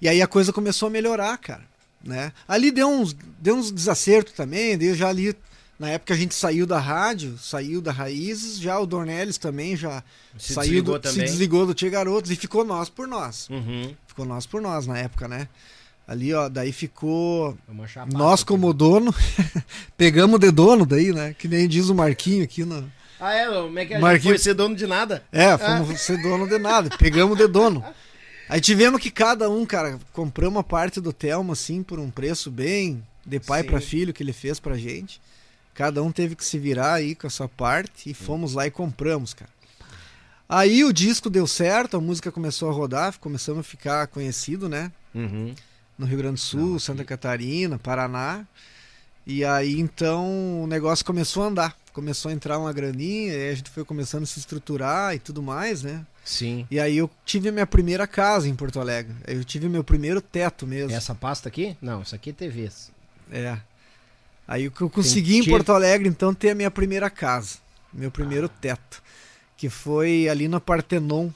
E aí a coisa começou a melhorar, cara, né? Ali deu uns, deu uns desacertos também, deu já ali na época a gente saiu da rádio, saiu da Raízes, já o Dornelles também já se saiu desligou do, também. se desligou do Tia Garotos e ficou nós por nós. Uhum. Ficou nós por nós na época, né? Ali, ó, daí ficou nós como aqui. dono, *laughs* pegamos de dono daí, né? Que nem diz o Marquinho aqui no... Ah, é? Como é que a Marquinho... gente foi ser dono de nada? É, fomos ah. ser dono de nada, pegamos de dono. Aí tivemos que cada um, cara, compramos uma parte do Telmo, assim, por um preço bem de pai para filho que ele fez pra gente. Cada um teve que se virar aí com a sua parte e fomos lá e compramos, cara. Aí o disco deu certo, a música começou a rodar, começamos a ficar conhecido, né? Uhum no Rio Grande do Sul, Não, Santa Catarina, Paraná. E aí então o negócio começou a andar. Começou a entrar uma graninha, e a gente foi começando a se estruturar e tudo mais, né? Sim. E aí eu tive a minha primeira casa em Porto Alegre. Eu tive meu primeiro teto mesmo. Essa pasta aqui? Não, isso aqui é TV. É. Aí eu consegui em Porto Alegre então ter a minha primeira casa, meu primeiro ah. teto, que foi ali no Partenon,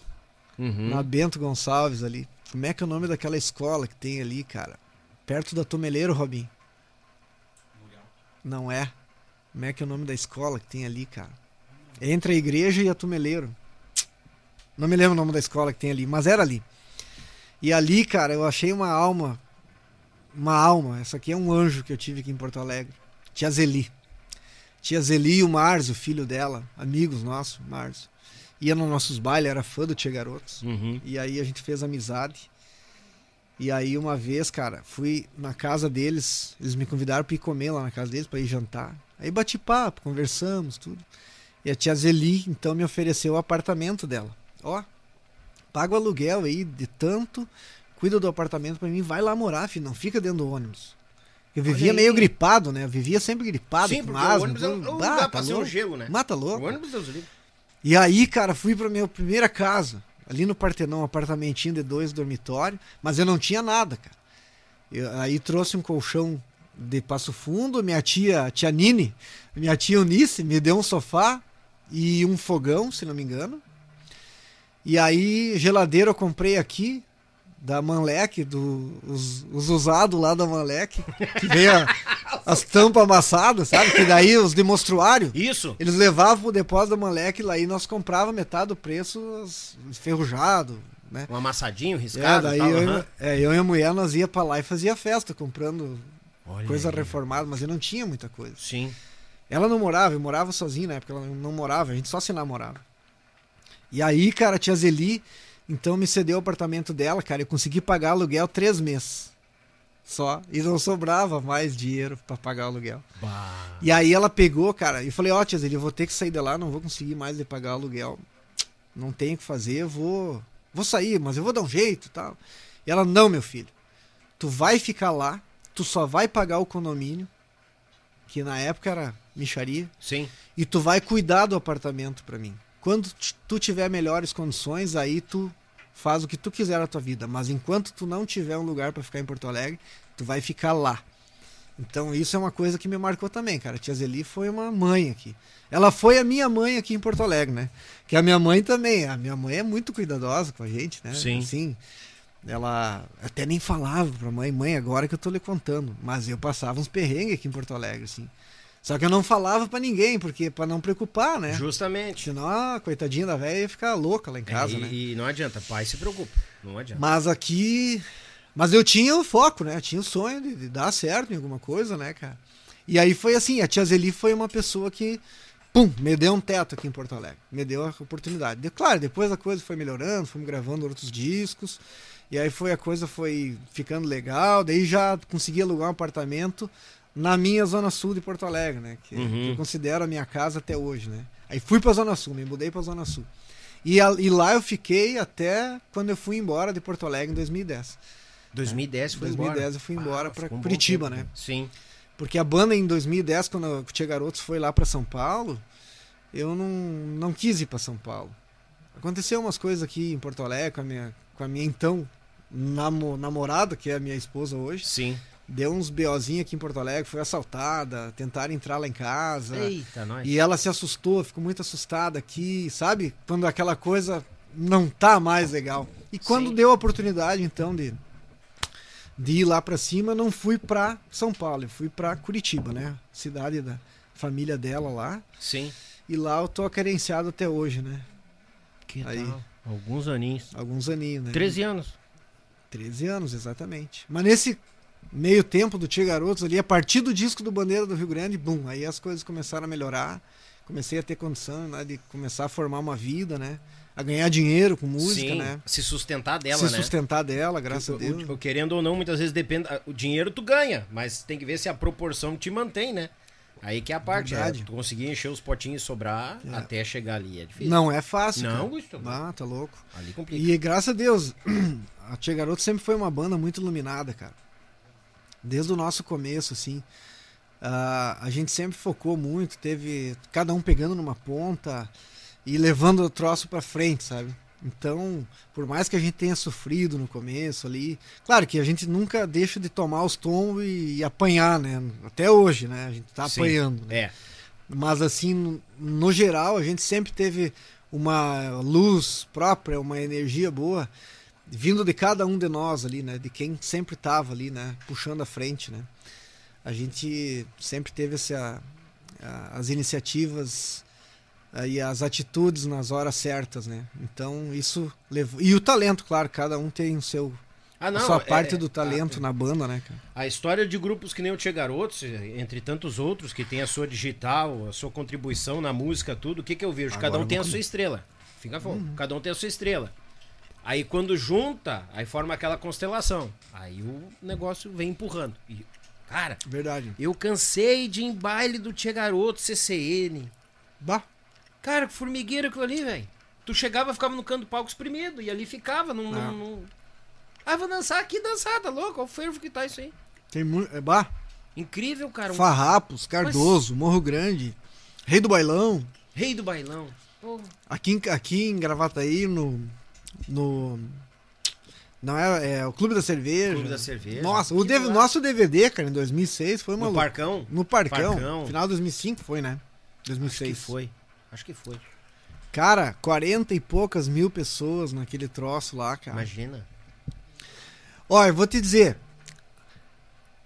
uhum. na Bento Gonçalves ali. Como é que é o nome daquela escola que tem ali, cara? Perto da Tumeleiro, Robin? Não é. Como é que é o nome da escola que tem ali, cara? Entre a igreja e a Tumeleiro. Não me lembro o nome da escola que tem ali, mas era ali. E ali, cara, eu achei uma alma. Uma alma. Essa aqui é um anjo que eu tive aqui em Porto Alegre. Tia Zeli. Tia Zeli e o Márcio, filho dela, amigos nossos, Márcio ia nos nossos bailes, era fã do Tia Garotos. Uhum. E aí a gente fez amizade. E aí uma vez, cara, fui na casa deles, eles me convidaram para ir comer lá na casa deles, para ir jantar. Aí bati papo, conversamos, tudo. E a tia Zeli, então, me ofereceu o apartamento dela. Ó, paga o aluguel aí de tanto, cuida do apartamento pra mim, vai lá morar, filho, não fica dentro do ônibus. Eu vivia meio gripado, né? Eu vivia sempre gripado, Sim, porque asma. o ônibus é um tudo. lugar Bah, pra tá ser um gelo, né? Mata louco. O ônibus, Deus livre. E aí, cara, fui pra minha primeira casa, ali no Partenão, um apartamentinho de dois dormitórios, mas eu não tinha nada, cara. Eu- aí trouxe um colchão de Passo Fundo, minha tia, tia Nini, minha tia Eunice, me deu um sofá e um fogão, se não me engano. E aí, geladeira eu comprei aqui, da Manlec, do, os, os usados lá da Manlec, que veio a- as tampas amassadas, sabe? Que daí os de mostruário, Isso. eles levavam pro depósito da Manlec lá e nós comprava metade do preço enferrujado, né? Um amassadinho, É, riscado daí e tal. eu, aham. é, eu e a mulher nós ia pra lá e fazia festa comprando Olha coisa aí. reformada, mas eu não tinha muita coisa. Sim. Ela não morava, eu morava sozinho na época, ela não morava, a gente só se namorava. E aí, cara, a tia Zeli, então me cedeu o apartamento dela, cara, eu consegui pagar aluguel três meses. Só. E não sobrava mais dinheiro pra pagar o aluguel. Bah. E aí ela pegou, cara, e falei, ó, tia Zeli, eu vou ter que sair de lá, não vou conseguir mais de pagar o aluguel. Não tenho o que fazer, eu vou. Vou sair, mas eu vou dar um jeito e tal. E ela, não, meu filho. Tu vai ficar lá, tu só vai pagar o condomínio, que na época era micharia, Sim. e tu vai cuidar do apartamento pra mim. Quando tu tiver melhores condições, aí tu faz o que tu quiser na tua vida. Mas enquanto tu não tiver um lugar pra ficar em Porto Alegre, tu vai ficar lá. Então isso é uma coisa que me marcou também, cara. A tia Zeli foi uma mãe aqui. Ela foi a minha mãe aqui em Porto Alegre, né? Que a minha mãe também. A minha mãe é muito cuidadosa com a gente, né? Sim. Assim, ela até nem falava pra mãe, mãe, agora que eu tô lhe contando. Mas eu passava uns perrengues aqui em Porto Alegre, assim. Só que eu não falava pra ninguém, porque para não preocupar, né? Justamente. Senão a coitadinha da velha ia ficar louca lá em casa, É, e, né? e não adianta, pai se preocupa. Não adianta. Mas aqui. Mas eu tinha o foco, né? Eu tinha o sonho de, de dar certo em alguma coisa, né, cara? E aí foi assim: a tia Zeli foi uma pessoa que, pum, me deu um teto aqui em Porto Alegre. Me deu a oportunidade. De- claro, depois a coisa foi melhorando, fomos gravando outros discos. E aí foi a coisa foi ficando legal. Daí já consegui alugar um apartamento na minha zona sul de Porto Alegre, né? Que, Uhum. que eu considero a minha casa até hoje, né? Aí fui pra zona sul, me mudei pra zona sul. E, a- e lá eu fiquei até quando eu fui embora de Porto Alegre em 2010. 2010 foi 2010 embora. eu fui embora Ah, um bom Curitiba, né? Sim. Porque a banda em 2010, quando o Tia Garotos foi lá pra São Paulo, eu não, não quis ir pra São Paulo. Aconteceu umas coisas aqui em Porto Alegre com a minha, com a minha então namo- namorada, que é a minha esposa hoje. Sim. Deu uns BOzinhos aqui em Porto Alegre, foi assaltada, tentaram entrar lá em casa. Eita, nós. E ela se assustou, ficou muito assustada aqui, sabe? Quando aquela coisa não tá mais legal. E quando Sim. deu a oportunidade, então, de, de ir lá pra cima, não fui pra São Paulo, eu fui pra Curitiba, né? Cidade da família dela lá. Sim. E lá eu tô carenciado até hoje, né? Que Aí. tal? Alguns aninhos. Alguns aninhos, né? 13 anos. 13 anos, exatamente. Mas nesse meio tempo do Tia Garotos ali, a partir do disco do Bandeira do Rio Grande, bum, aí as coisas começaram a melhorar. Comecei a ter condição né, de começar a formar uma vida, né? A ganhar dinheiro com música, Sim. né? Se sustentar dela, Se né? sustentar dela, graças O- a Deus. o- querendo ou não, muitas vezes depende. O dinheiro tu ganha, mas tem que ver se a proporção te mantém, né? Aí que é a parte. É, tu conseguir encher os potinhos e sobrar É. até chegar ali. É difícil. Não é fácil. Não, cara. Gustavo. Ah, tá louco. Ali complica. E graças a Deus, *clears throat* a Tia Garoto sempre foi uma banda muito iluminada, cara. Desde o nosso começo, assim. Ah, a gente sempre focou muito, teve cada um pegando numa ponta e levando o troço pra frente, sabe? Então, por mais que a gente tenha sofrido no começo ali, claro que a gente nunca deixa de tomar os tombos e, e apanhar, né? Até hoje, né? A gente tá Sim. apanhando. né? É. Mas assim, no, no geral, a gente sempre teve uma luz própria, uma energia boa, vindo de cada um de nós ali, né? De quem sempre tava ali, né? Puxando a frente, né? A gente sempre teve essa, a- as iniciativas ah, e as atitudes nas horas certas, né? Então isso levou... E o talento, claro, cada um tem o seu, Ah, a não. sua é- parte é- do talento a- na banda, né, cara? A história de grupos que nem o Tia Garotos, entre tantos outros, que tem a sua digital, a sua contribuição na música, tudo, o que, que eu vejo? Cada Agora um eu tem a sua estrela. Fica fome. Cada um tem a sua estrela. Aí quando junta, aí forma aquela constelação. Aí o negócio vem empurrando. E, cara, Verdade. eu cansei de ir em baile do Tia Garoto, CCN. Bah, Cara, que formigueiro aquilo ali, velho. Tu chegava, ficava no canto do palco exprimido, e ali ficava, não. não, não... Ah, vou dançar aqui, dançar, tá louco? Olha o fervo que tá isso aí. Tem muito. É, bah, Incrível, cara. Um Farrapos, Cardoso, Morro Grande, Rei do Bailão. rei do bailão. Pô, Aqui, em- aqui em Gravataí, no. No. Não é, é o Clube da Cerveja. Clube da Cerveja. Nossa, o DV nosso DVD, cara, em 2006 foi uma no. Parcão? No Parcão. Parcão. Final de 2005 foi, né? Acho 2006. que foi. Acho que foi. Cara, 40 e poucas mil pessoas naquele troço lá, cara. Imagina. Olha, eu vou te dizer.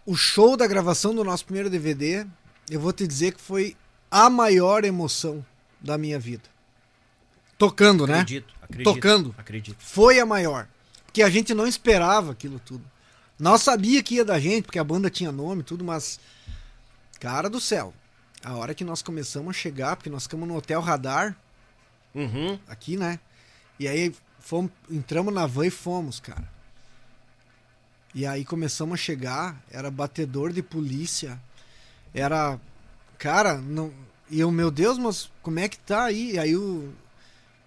O show da gravação do nosso primeiro DVD, eu vou te dizer que foi a maior emoção da minha vida. Tocando, né? Acredito, acredito. Tocando. Acredito. Foi a maior. Porque a gente não esperava aquilo tudo. Nós sabia que ia da gente, porque a banda tinha nome e tudo, mas. Cara do céu. A hora que nós começamos a chegar, porque nós ficamos no Hotel Radar, Uhum. aqui, né? E aí fomos, entramos na van e fomos, cara. E aí começamos a chegar, era batedor de polícia, era. Cara, não. E eu, meu Deus, mas como é que tá aí? E aí o.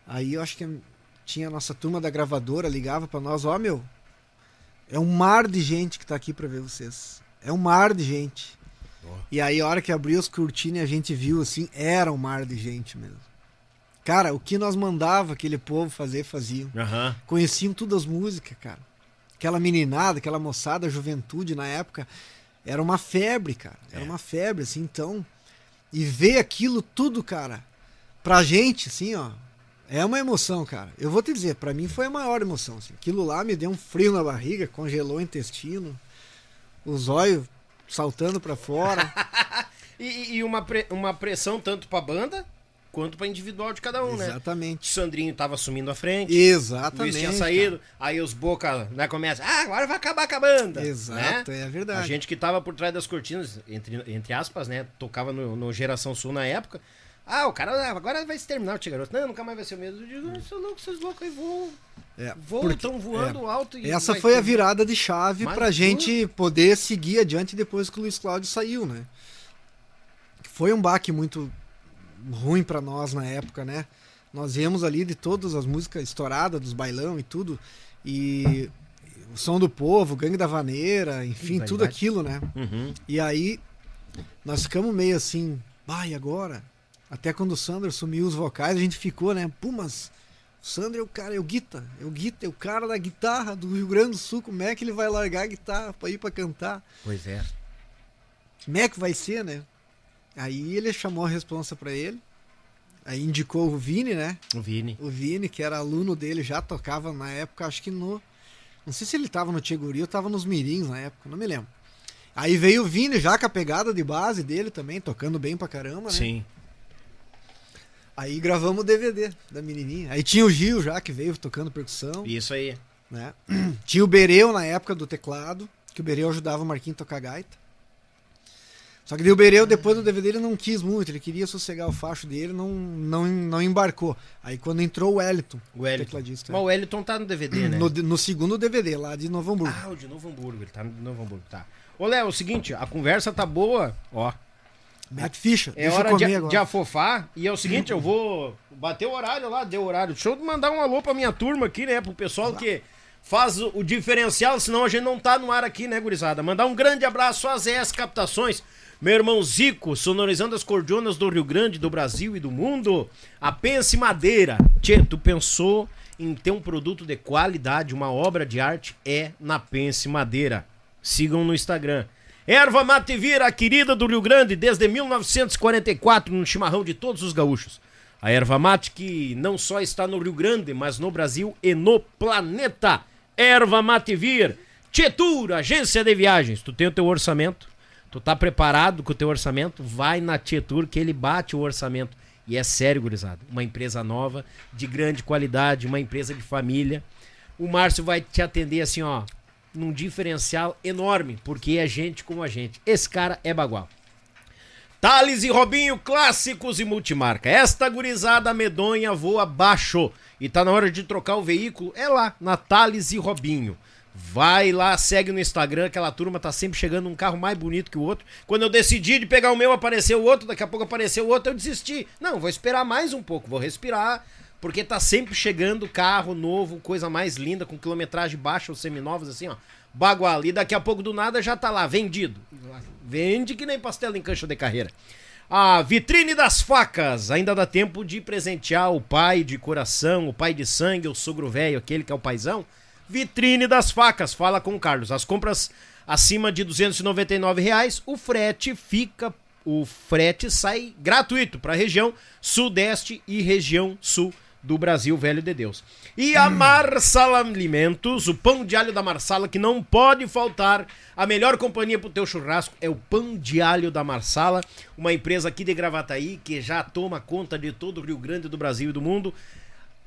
Aí eu acho que tinha a nossa turma da gravadora, ligava pra nós, ó meu. É um mar de gente que tá aqui pra ver vocês. É um mar de gente. E aí a hora que abriu as cortinas e a gente viu assim, era um mar de gente mesmo. Cara, o que nós mandava aquele povo fazer, faziam. Aham. Conheciam todas as músicas, cara. Aquela meninada, aquela moçada, a juventude na época, era uma febre, cara. Era uma febre, assim, então. E ver aquilo tudo, cara, pra gente, assim, ó, é uma emoção, cara. Eu vou te dizer, pra mim foi a maior emoção, assim. Aquilo lá me deu um frio na barriga, congelou o intestino, os olhos saltando pra fora. *laughs* E, e uma, pre- uma pressão tanto pra banda quanto pra individual de cada um, né? O Exatamente. Sandrinho tava assumindo a frente. Exatamente. Luiz tinha cara. saído, aí os boca, né, começa, ah, agora vai acabar com a banda. Exato, né? é verdade. A gente que tava por trás das cortinas, entre, entre aspas, né, tocava no, no Geração Sul na época. Ah, o cara agora vai se terminar o Tia Garoto. Não, nunca mais vai ser o mesmo. Eu digo, "Vocês são loucos, vocês loucos aí voam. É, Voam, estão voando alto. E Essa foi ter- a virada de chave Mais pra gente poder seguir adiante depois que o Luiz Cláudio saiu, né? Foi um baque muito ruim pra nós na época, né? Nós viemos ali de todas as músicas estouradas, dos bailão e tudo, e o som do povo, Gangue da Vaneira, enfim, tudo aquilo, né? Uhum. E aí nós ficamos meio assim, vai agora? Até quando o Sandro assumiu os vocais, a gente ficou, né? Pô, mas o Sandro é o cara, é o guita, é o guita, é o cara da guitarra do Rio Grande do Sul, como é que ele vai largar a guitarra pra ir pra cantar? Pois é. Como é que vai ser, né? Aí ele chamou a responsa pra ele, aí indicou o Vini, né? O Vini. O Vini, que era aluno dele, já tocava na época, acho que no. Não sei se ele tava no Tcheguri ou tava nos Mirins na época, não me lembro. Aí veio o Vini já com a pegada de base dele também, tocando bem pra caramba, né? Sim. Aí gravamos o DVD da menininha. Aí tinha o Gil já, que veio tocando percussão, Isso aí. né? *clears throat* Tinha o Bereu na época do teclado, que o Bereu ajudava o Marquinhos a tocar gaita. Só que o Bereu, depois do DVD, ele não quis muito, ele queria sossegar o facho dele, não, não, não embarcou. Aí quando entrou o Wellington, O Wellington. tecladista. Mas o Wellington tá no DVD, né? no, no segundo DVD, lá de Novo Hamburgo. Ah, o de Novo Hamburgo. Ele tá no Novo Hamburgo, tá. Ô, Léo, é o seguinte, a conversa tá boa, ó. Mac Ficha, É hora de, agora. de afofar. E é o seguinte, eu vou bater o horário lá, deu horário. Deixa eu mandar um alô pra minha turma aqui, né? Pro pessoal que faz o, o diferencial, senão a gente não tá no ar aqui, né, gurizada? Mandar um grande abraço às ES Captações. Meu irmão Zico, sonorizando as cordionas do Rio Grande, do Brasil e do mundo. A Pense Madeira. Tchê, tu pensou em ter um produto de qualidade, uma obra de arte? É na Pense Madeira. Sigam no Instagram. Erva Mate Vira, a querida do Rio Grande, desde 1944, no chimarrão de todos os gaúchos. A erva mate que não só está no Rio Grande, mas no Brasil e no planeta. Erva Mate Vir, Tietur, agência de viagens. Tu tem o teu orçamento, tu tá preparado com o teu orçamento, vai na Tietur que ele bate o orçamento. E é sério, gurizada, uma empresa nova, de grande qualidade, uma empresa de família. O Márcio vai te atender assim, ó, num diferencial enorme, porque é gente como a gente. Esse cara é bagual. Thales e Robinho, clássicos e multimarca. Esta gurizada medonha voa baixo. E tá na hora de trocar o veículo. É lá, na Thales e Robinho. Vai lá, segue no Instagram, aquela turma tá sempre chegando um carro mais bonito que o outro. Quando eu decidi de pegar o meu, apareceu outro, daqui a pouco apareceu outro, eu desisti. Não, vou esperar mais um pouco, vou respirar. Porque tá sempre chegando carro novo, coisa mais linda, com quilometragem baixa, os seminovos, assim, ó. Bagual. E daqui a pouco do nada já tá lá, vendido. Vende que nem pastel em cancha de carreira. A vitrine das facas. Ainda dá tempo de presentear o pai de coração, o pai de sangue, o sogro velho, aquele que é o paizão. Vitrine das facas. Fala com o Carlos. As compras acima de 299 reais, o frete fica o frete sai gratuito para a região sudeste e região sul do Brasil, velho de Deus. E a Marsala Alimentos, o pão de alho da Marsala, que não pode faltar. A melhor companhia pro teu churrasco é o pão de alho da Marsala, uma empresa aqui de Gravataí que já toma conta de todo o Rio Grande do Brasil e do mundo.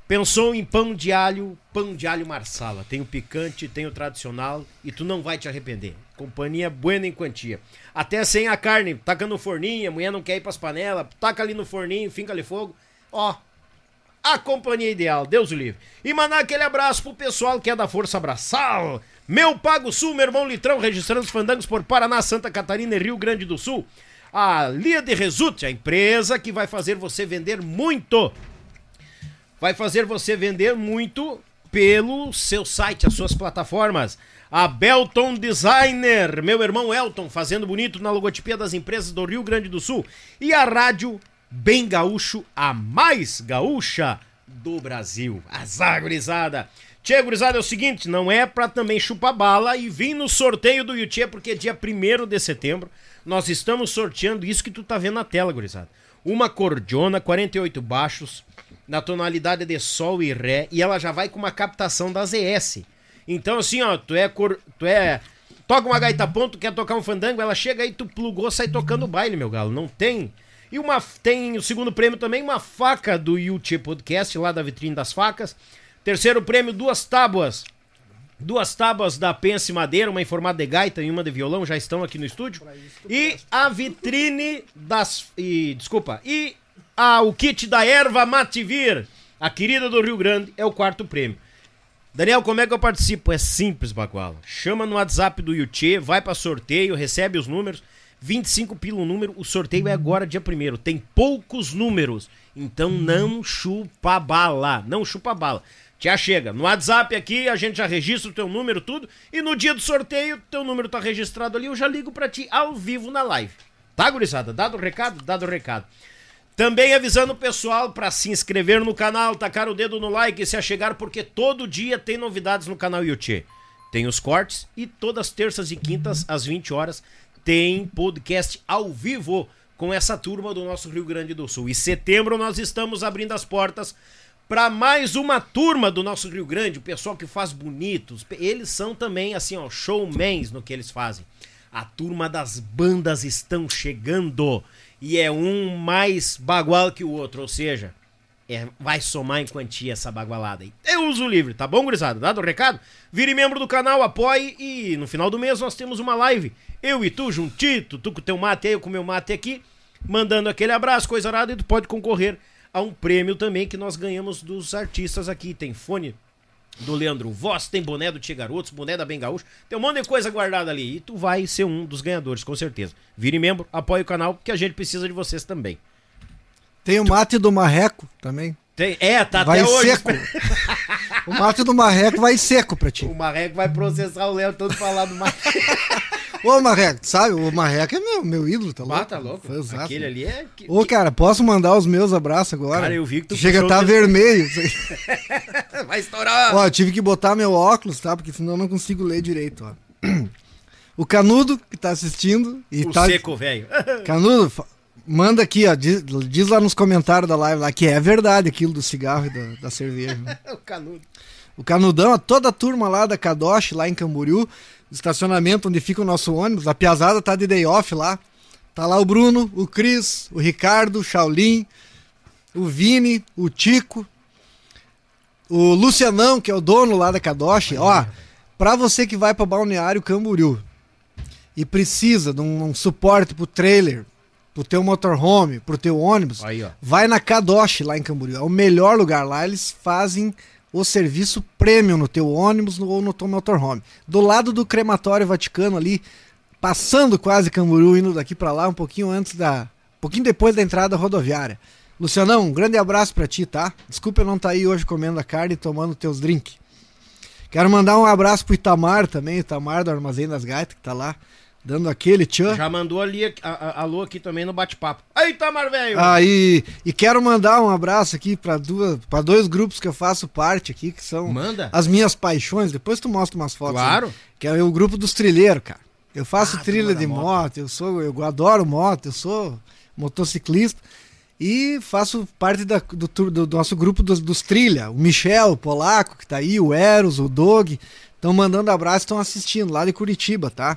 Pensou em pão de alho, pão de alho Marsala. Tem o picante, tem o tradicional e tu não vai te arrepender. Companhia buena em quantia. Até sem a carne, taca no forninho, a mulher não quer ir pras panelas, taca ali no forninho, finca ali fogo. Ó, a companhia ideal, Deus o livre. E mandar aquele abraço pro pessoal que é da Força Abraçal. Meu Pago Sul, meu irmão Litrão, registrando os fandangos por Paraná, Santa Catarina e Rio Grande do Sul. A Lia de Resute, a empresa que vai fazer você vender muito vai fazer você vender muito pelo seu site, as suas plataformas. A Belton Designer, meu irmão Elton, fazendo bonito na logotipia das empresas do Rio Grande do Sul. E a Rádio Bem Gaúcho, a mais gaúcha do Brasil. Azar, gurizada. Tchê, gurizada, é o seguinte, não é pra também chupar bala e vir no sorteio do Yuchê, porque dia 1 de setembro nós estamos sorteando isso que tu tá vendo na tela, gurizada. Uma cordiona, 48 baixos, na tonalidade de sol e ré e ela já vai com uma captação da ZS. Então assim, ó, tu é cor, tu é toca uma gaita ponto, quer tocar um fandango, ela chega aí tu plugou, sai tocando baile, meu galo. Não tem. E uma tem o segundo prêmio também, uma faca do YouTube Podcast lá da vitrine das facas. Terceiro prêmio, duas tábuas. Duas tábuas da Pense Madeira, uma em formato de gaita e uma de violão, já estão aqui no estúdio. E a vitrine das. E, desculpa. E ah, o kit da erva Mativir, a querida do Rio Grande, é o quarto prêmio. Daniel, como é que eu participo? É simples, Baguala. Chama no WhatsApp do Yuchê, vai para sorteio, recebe os números. 25 pila o número, o sorteio é agora dia 1 Tem poucos números, então não chupa bala. Não chupa bala. Já chega. No WhatsApp aqui, a gente já registra o teu número, tudo. E no dia do sorteio, teu número tá registrado ali, eu já ligo para ti ao vivo na live. Tá, gurizada? Dado o recado? Dado o recado. Também avisando o pessoal para se inscrever no canal, tacar o dedo no like e se achegar, porque todo dia tem novidades no canal YouTube. Tem os cortes e todas terças e quintas, às 20 horas, tem podcast ao vivo com essa turma do nosso Rio Grande do Sul. E setembro nós estamos abrindo as portas para mais uma turma do nosso Rio Grande, o pessoal que faz bonitos. Eles são também assim, ó, showmans no que eles fazem. A turma das bandas estão chegando e é um mais bagual que o outro, ou seja, é, vai somar em quantia essa bagualada aí. Eu uso livre, tá bom, gurizada? Dado o recado? Vire membro do canal, apoie e no final do mês nós temos uma live. Eu e tu juntito, tu com teu mate, eu com meu mate aqui, mandando aquele abraço, coisa arada, e tu pode concorrer a um prêmio também que nós ganhamos dos artistas aqui. Tem fone do Leandro Voss, tem boné do Tia Garotos, boné da Bem Gaúcho, tem um monte de coisa guardada ali. E tu vai ser um dos ganhadores, com certeza. Vire membro, apoie o canal, que a gente precisa de vocês também. Tem o mate do Marreco também. Tem, é, tá vai até hoje. seco. *laughs* o mate do Marreco vai seco pra ti. O Marreco vai processar o Léo todo falar do mate. *laughs* Ô, Marreco, sabe? O Marreco é meu, meu ídolo, tá louco? Ah, tá louco. Foi exato. Aquele ali é. Ô, cara, posso mandar os meus abraços agora? Cara, eu vi que tu Chega a tá vermelho. *laughs* Vai estourar. ó, eu tive que botar meu óculos, tá? Porque senão eu não consigo ler direito, ó. O Canudo, que tá assistindo. E o tá... seco, velho. *laughs* Canudo, manda aqui, ó. Diz, diz lá nos comentários da live lá que é verdade aquilo do cigarro e da, da cerveja. né? *laughs* o canudo. O Canudão, toda a turma lá da Kadosh, lá em Camboriú, estacionamento onde fica o nosso ônibus, a Piazada tá de day off lá. Tá lá o Bruno, o Cris, o Ricardo, o Shaolin, o Vini, o Tico, o Lucianão, que é o dono lá da Kadosh. Ó, pra você que vai pra Balneário Camboriú e precisa de um, um suporte pro trailer, pro teu motorhome, pro teu ônibus, Aí, vai na Kadosh lá em Camboriú. É o melhor lugar lá. Eles fazem o serviço premium no teu ônibus ou no teu motorhome. Do lado do crematório Vaticano ali, passando quase Camboriú, indo daqui pra lá, um pouquinho antes da. Um pouquinho depois da entrada rodoviária. Lucianão, um grande abraço pra ti, tá? Desculpa eu não estar tá aí hoje comendo a carne e tomando teus drinks. Quero mandar um abraço pro Itamar também, Itamar do Armazém das Gaitas, que tá lá dando aquele tchan. Já mandou ali a, a, alô aqui também no bate-papo. Aí, Itamar, velho! Aí, e quero mandar um abraço aqui para duas, para dois grupos que eu faço parte aqui, que são Manda. as minhas paixões. Depois tu mostra umas fotos. Claro. Aí, que é o grupo dos trilheiros, cara. Eu faço ah, trilha de moto. moto, eu sou, eu adoro moto, eu sou motociclista. E faço parte da, do, do, do, nosso grupo dos, dos trilha. O Michel, o Polaco, que tá aí, o Eros, o Dog. Estão mandando abraço, estão assistindo lá de Curitiba, tá?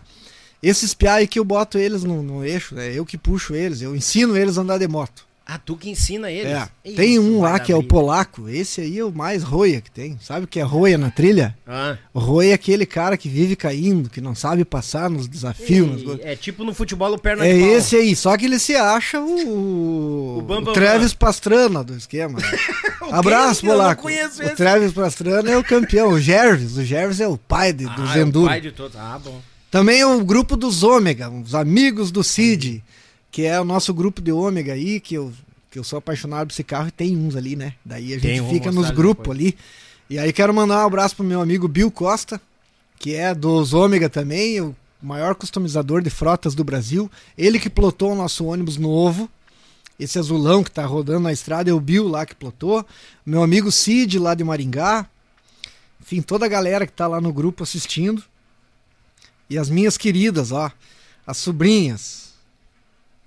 Esses piá aí que eu boto eles no, no eixo, é eu que puxo eles, eu ensino eles a andar de moto. Ah, tu que ensina eles? É. tem um lá que é o polaco, esse aí é o mais roia que tem. Sabe o que é roia na trilha? Ah. Roia é aquele cara que vive caindo, que não sabe passar nos desafios. É tipo no futebol o perna É esse aí, só que ele se acha o, o, Bam, Bam, o Travis Pastrana do esquema. *laughs* Abraço, polaco. O Travis Pastrana é o campeão, o Gervis, o Gervis é o pai de, ah, é o pai de todos. Ah, bom. Também o grupo dos Ômega, os amigos do Cid, que é o nosso grupo de Ômega aí, que eu, que eu sou apaixonado por esse carro e tem uns ali, né? Daí a gente tem, fica nos grupos ali. E aí quero mandar um abraço pro meu amigo Bill Costa, que é dos Ômega também, o maior customizador de frotas do Brasil. Ele que plotou o nosso ônibus novo. Esse azulão que tá rodando na estrada é o Bill lá que plotou. Meu amigo Cid lá de Maringá. Enfim, toda a galera que tá lá no grupo assistindo. E as minhas queridas, ó, as sobrinhas.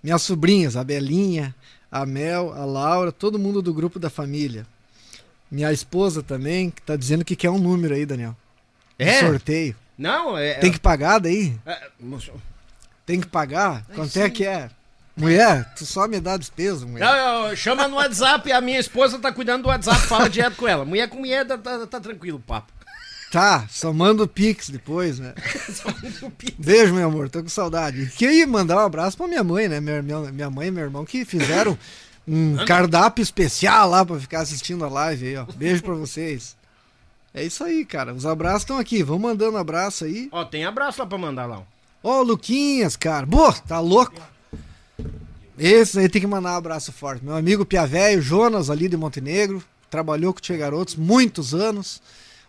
Minhas sobrinhas, a Belinha, a Mel, a Laura, todo mundo do grupo da família. Minha esposa também, que tá dizendo que quer um número aí, Daniel. É? Um sorteio. Não, é. Tem que pagar daí? É, Tem que pagar? É, Quanto sim. é que é? Mulher, tu só me dá despesa, mulher. Não, eu, chama no WhatsApp, a minha esposa tá cuidando do WhatsApp, fala direto com ela. Mulher com mulher tá, tá, tá tranquilo o papo. Tá, só manda o Pix depois, né? *laughs* Beijo, meu amor, tô com saudade. Queria mandar um abraço pra minha mãe, né? Minha, minha, minha mãe e meu irmão que fizeram *laughs* um cardápio especial lá pra ficar assistindo a live aí, ó. Beijo pra vocês. É isso aí, cara. Os abraços estão aqui. Vão mandando abraço aí. Ó, tem abraço lá pra mandar lá. Ó, Luquinhas, cara. Boa, tá louco? Esse aí tem que mandar um abraço forte. Meu amigo Piavéio, Jonas, ali de Montenegro. Trabalhou com o Tia Garotos muitos anos.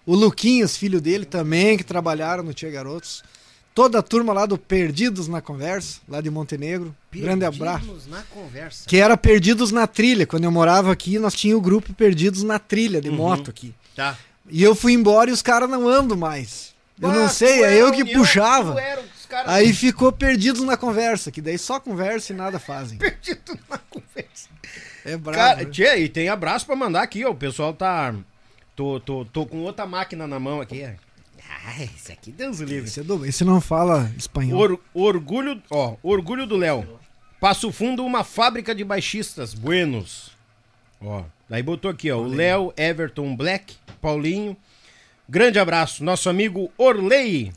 O Luquinhas, filho dele, também, que trabalharam no Tia Garotos. Toda a turma lá do Perdidos na Conversa, lá de Montenegro. Perdidos Grande abraço. na Conversa. Que era Perdidos na Trilha. Quando eu morava aqui, nós tínhamos o grupo Perdidos na Trilha, de uhum. moto aqui. Tá. E eu fui embora e os caras não andam mais. Eu não sei, é eu que união, puxava. Aí ficou Perdidos na Conversa, que daí só conversa e nada fazem. *laughs* Perdidos na Conversa. É brabo. Cara, né? tia, e tem abraço para mandar aqui, ó. O pessoal tá Tô, tô, tô com outra máquina na mão aqui. Ah, esse aqui, Deus livre. Esse, é do, esse não fala espanhol. Or, orgulho, ó, orgulho do Léo. Passo Fundo, uma fábrica de baixistas, buenos. Ó, daí botou aqui, ó, o Léo, Everton Black, Paulinho. Grande abraço, nosso amigo Orley,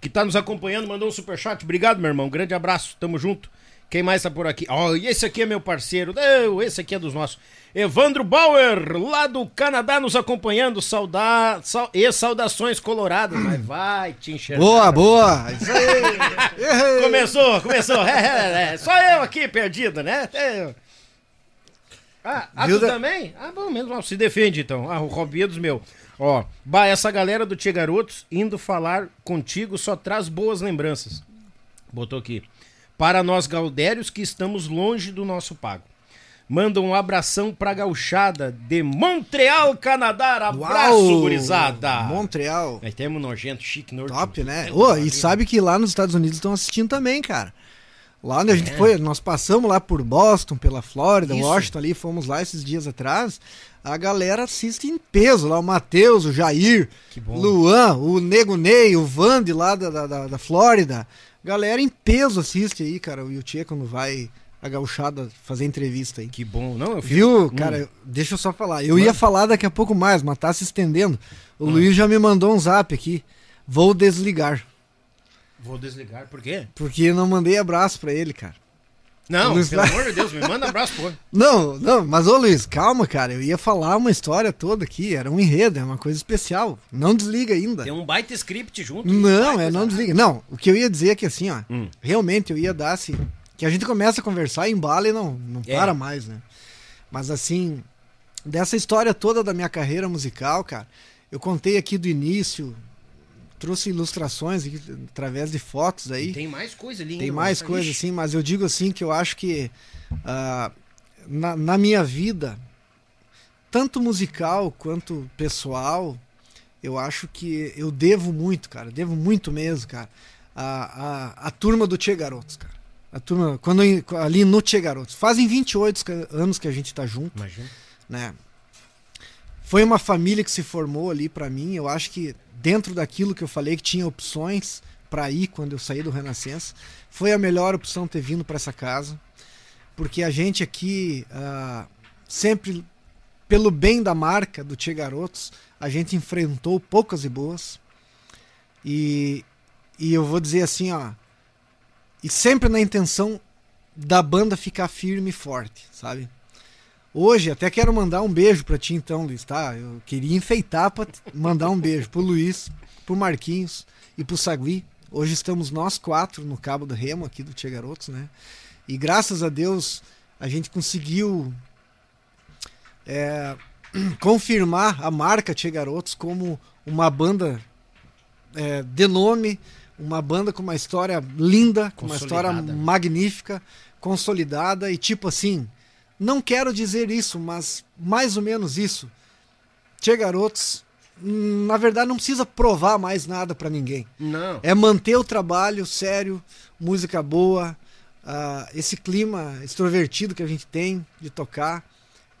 que tá nos acompanhando, mandou um superchat. Obrigado, meu irmão. Grande abraço, tamo junto. Quem mais tá por aqui? Ó, oh, esse aqui é meu parceiro. Oh, esse aqui é dos nossos. Evandro Bauer, lá do Canadá, nos acompanhando. Sauda... Sal... E saudações coloradas. Mas vai te enxergar. Boa, boa. Isso aí. *laughs* começou, começou. *laughs* É, é, é. Só eu aqui perdido, né? É. Ah, ah tu também? Ah, bom, mesmo. Se defende então. Ah, o Robinho dos meu. Ó, bah, essa galera do Tia Garotos indo falar contigo só traz boas lembranças. Botou aqui para nós gaudérios que estamos longe do nosso pago. Manda um abração pra gauchada de Montreal, Canadá. Abraço, Uau, gurizada. Montreal. Aí temos nojento, chique, norte. Top, né? Oh, e sabe que lá nos Estados Unidos estão assistindo também, cara. Lá onde a gente é. foi, nós passamos lá por Boston, pela Flórida, Isso. Washington ali, fomos lá esses dias atrás. A galera assiste em peso lá, o Matheus, o Jair, Luan, o Nego Ney, o Vande lá da, da, da Flórida. Galera em peso assiste aí, cara, o Yuchê quando vai a gauchada fazer entrevista aí. Que bom, não? Eu fico... Viu, hum. cara, deixa eu só falar. Eu Mano. ia falar daqui a pouco mais, mas tá se estendendo. O hum. Luiz já me mandou um zap aqui. Vou desligar. Vou desligar, por quê? Porque não mandei abraço para ele, cara. Não, Luiz... pelo amor de Deus, me manda abraço, pô. *laughs* Não, não, mas ô Luiz, calma, cara. Eu ia falar uma história toda aqui, era um enredo, é uma coisa especial. Não desliga ainda. Tem um baita script junto. Não, é não desliga. Não, o que eu ia dizer é que assim, ó, hum. realmente eu ia dar assim, que a gente começa a conversar, embala e não, não é. para mais, né? Mas assim, dessa história toda da minha carreira musical, cara, eu contei aqui do início, trouxe ilustrações através de fotos aí. E tem mais coisa ali. Tem mais coisa, assim, mas eu digo assim que eu acho que uh, na, na minha vida, tanto musical quanto pessoal, eu acho que eu devo muito, cara. Devo muito mesmo, cara. A, a, a turma do Tchê Garotos, cara. A turma, quando ali no Tchê Garotos. Fazem 28 anos que a gente tá junto. Imagina. Né? Foi uma família que se formou ali para mim. Eu acho que dentro daquilo que eu falei que tinha opções para ir quando eu saí do Renascença, foi a melhor opção ter vindo para essa casa. Porque a gente aqui uh, sempre pelo bem da marca do Tchê Garotos, a gente enfrentou poucas e boas. E, e eu vou dizer assim, ó. E sempre na intenção da banda ficar firme e forte, sabe? Hoje, até quero mandar um beijo para ti então, Luiz, tá? Eu queria enfeitar para mandar um beijo pro Luiz, pro Marquinhos e pro Sagui. Hoje estamos nós quatro no Cabo do Remo aqui do Tia Garotos, né? E graças a Deus a gente conseguiu é, *clears throat* confirmar a marca Tia Garotos como uma banda é, de nome, uma banda com uma história linda, com uma história magnífica, consolidada e tipo assim, não quero dizer isso, mas mais ou menos isso. Tia Garotos, na verdade, não precisa provar mais nada para ninguém. Não. É manter o trabalho sério, música boa, uh, esse clima extrovertido que a gente tem de tocar.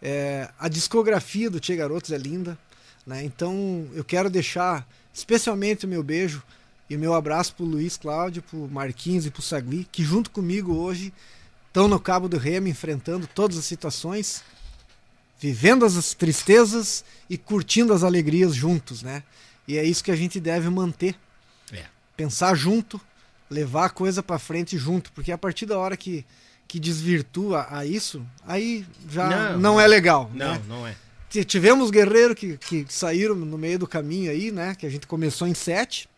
É, a discografia do Tia Garotos é linda, né? Então eu quero deixar especialmente o meu beijo e o meu abraço pro Luiz Cláudio, pro Marquinhos e pro Sagui, que junto comigo hoje estão no Cabo do Remo enfrentando todas as situações, vivendo as tristezas e curtindo as alegrias juntos, né? E é isso que a gente deve manter. É. Pensar junto, levar a coisa para frente junto, porque a partir da hora que que desvirtua a isso, aí já não, não é legal. Não, né? não é. Tivemos guerreiros que, que saíram no meio do caminho aí, né? Que a gente começou em sete,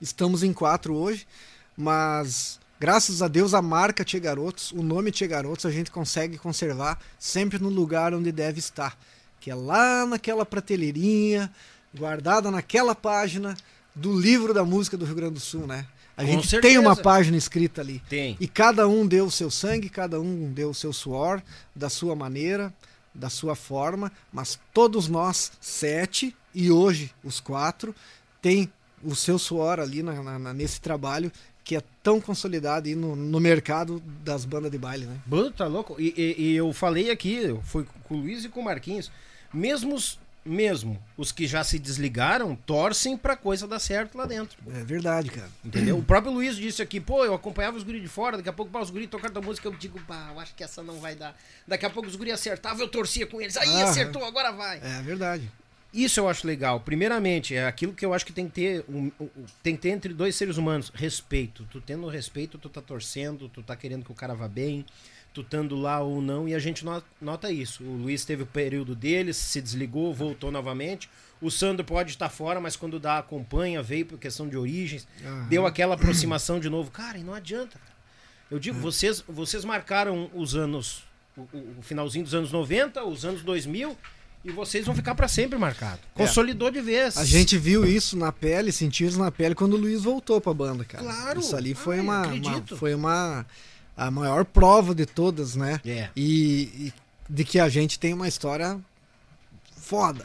estamos em quatro hoje, mas graças a Deus a marca Tia Garotos, o nome Tia Garotos, a gente consegue conservar sempre no lugar onde deve estar, que é lá naquela prateleirinha, guardada naquela página do livro da música do Rio Grande do Sul, né? A Com gente certeza. tem uma página escrita ali. Tem. E cada um deu o seu sangue, cada um deu o seu suor, da sua maneira, da sua forma, mas todos nós, sete, e hoje os quatro, tem o seu suor ali na, na, nesse trabalho que é tão consolidado aí no, no mercado das bandas de baile, né? Bruno, tá louco? E, e, e eu falei aqui, foi com o Luiz e com o Marquinhos, mesmo mesmo os que já se desligaram torcem pra coisa dar certo lá dentro. É verdade, cara. Entendeu? O próprio Luiz disse aqui, pô, eu acompanhava os guris de fora, daqui a pouco pá, os guris tocaram da música, eu digo, pá, eu acho que essa não vai dar. Daqui a pouco os guris acertavam, eu torcia com eles, aí ah, acertou, agora vai. É verdade. Isso eu acho legal. Primeiramente, é aquilo que eu acho que tem que ter, um, um, tem que ter entre dois seres humanos, respeito. Tu tendo respeito, tu tá torcendo, tu tá querendo que o cara vá bem tu estando lá ou não, e a gente nota isso. O Luiz teve o período dele, se desligou, voltou novamente. O Sandro pode estar fora, mas quando dá acompanha, veio por questão de origens, deu aquela aproximação de novo. Cara, e não adianta. Eu digo, uhum. vocês, vocês marcaram os anos, o, o, finalzinho dos anos 90, os anos 2000, e vocês vão ficar para sempre marcado. É. Consolidou é. de vez. A gente viu isso na pele, sentiu isso na pele quando o Luiz voltou pra banda, cara. Claro. Isso ali foi uma, uma, foi uma a maior prova de todas, né? É. E, e, de que a gente tem uma história foda.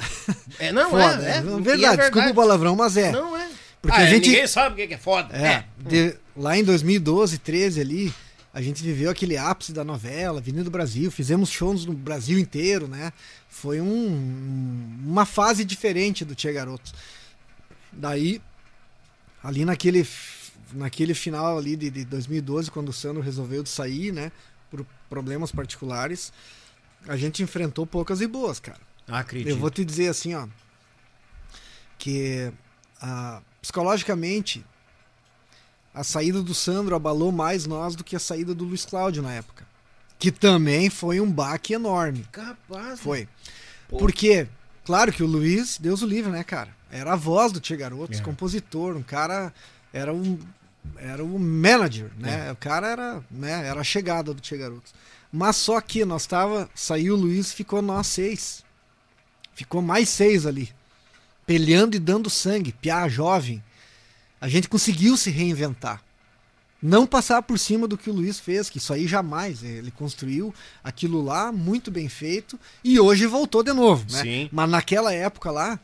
É, não, *laughs* foda. é, é. Verdade, é verdade, desculpa o palavrão, mas é. Não é. Porque ah, a gente, ninguém sabe o que é foda. É, é. De, lá em 2012, 13 ali, a gente viveu aquele ápice da novela, Avenida do Brasil, fizemos shows no Brasil inteiro, né? Foi um, uma fase diferente do Tia Garotos. Daí, ali naquele naquele final ali de, de 2012, quando o Sandro resolveu de sair, né? Por problemas particulares, a gente enfrentou poucas e boas, cara. Ah, acredito. Eu vou te dizer assim, ó. Que ah, psicologicamente a saída do Sandro abalou mais nós do que a saída do Luiz Cláudio na época. Que também foi um baque enorme. Capaz. Foi. Pô. Porque, claro que o Luiz, Deus o livre, né, cara? Era a voz do Tia Garotos, é. compositor, um cara. Era um era o manager, né? É. O cara era, né, era a chegada do Tia Garotos. Mas só que nós tava. Saiu o Luiz ficou nós seis. Ficou mais seis ali. Peleando e dando sangue. Piá, jovem. A gente conseguiu se reinventar. Não passar por cima do que o Luiz fez, que isso aí jamais. Ele construiu aquilo lá muito bem feito e hoje voltou de novo. Né? Sim. Mas naquela época lá,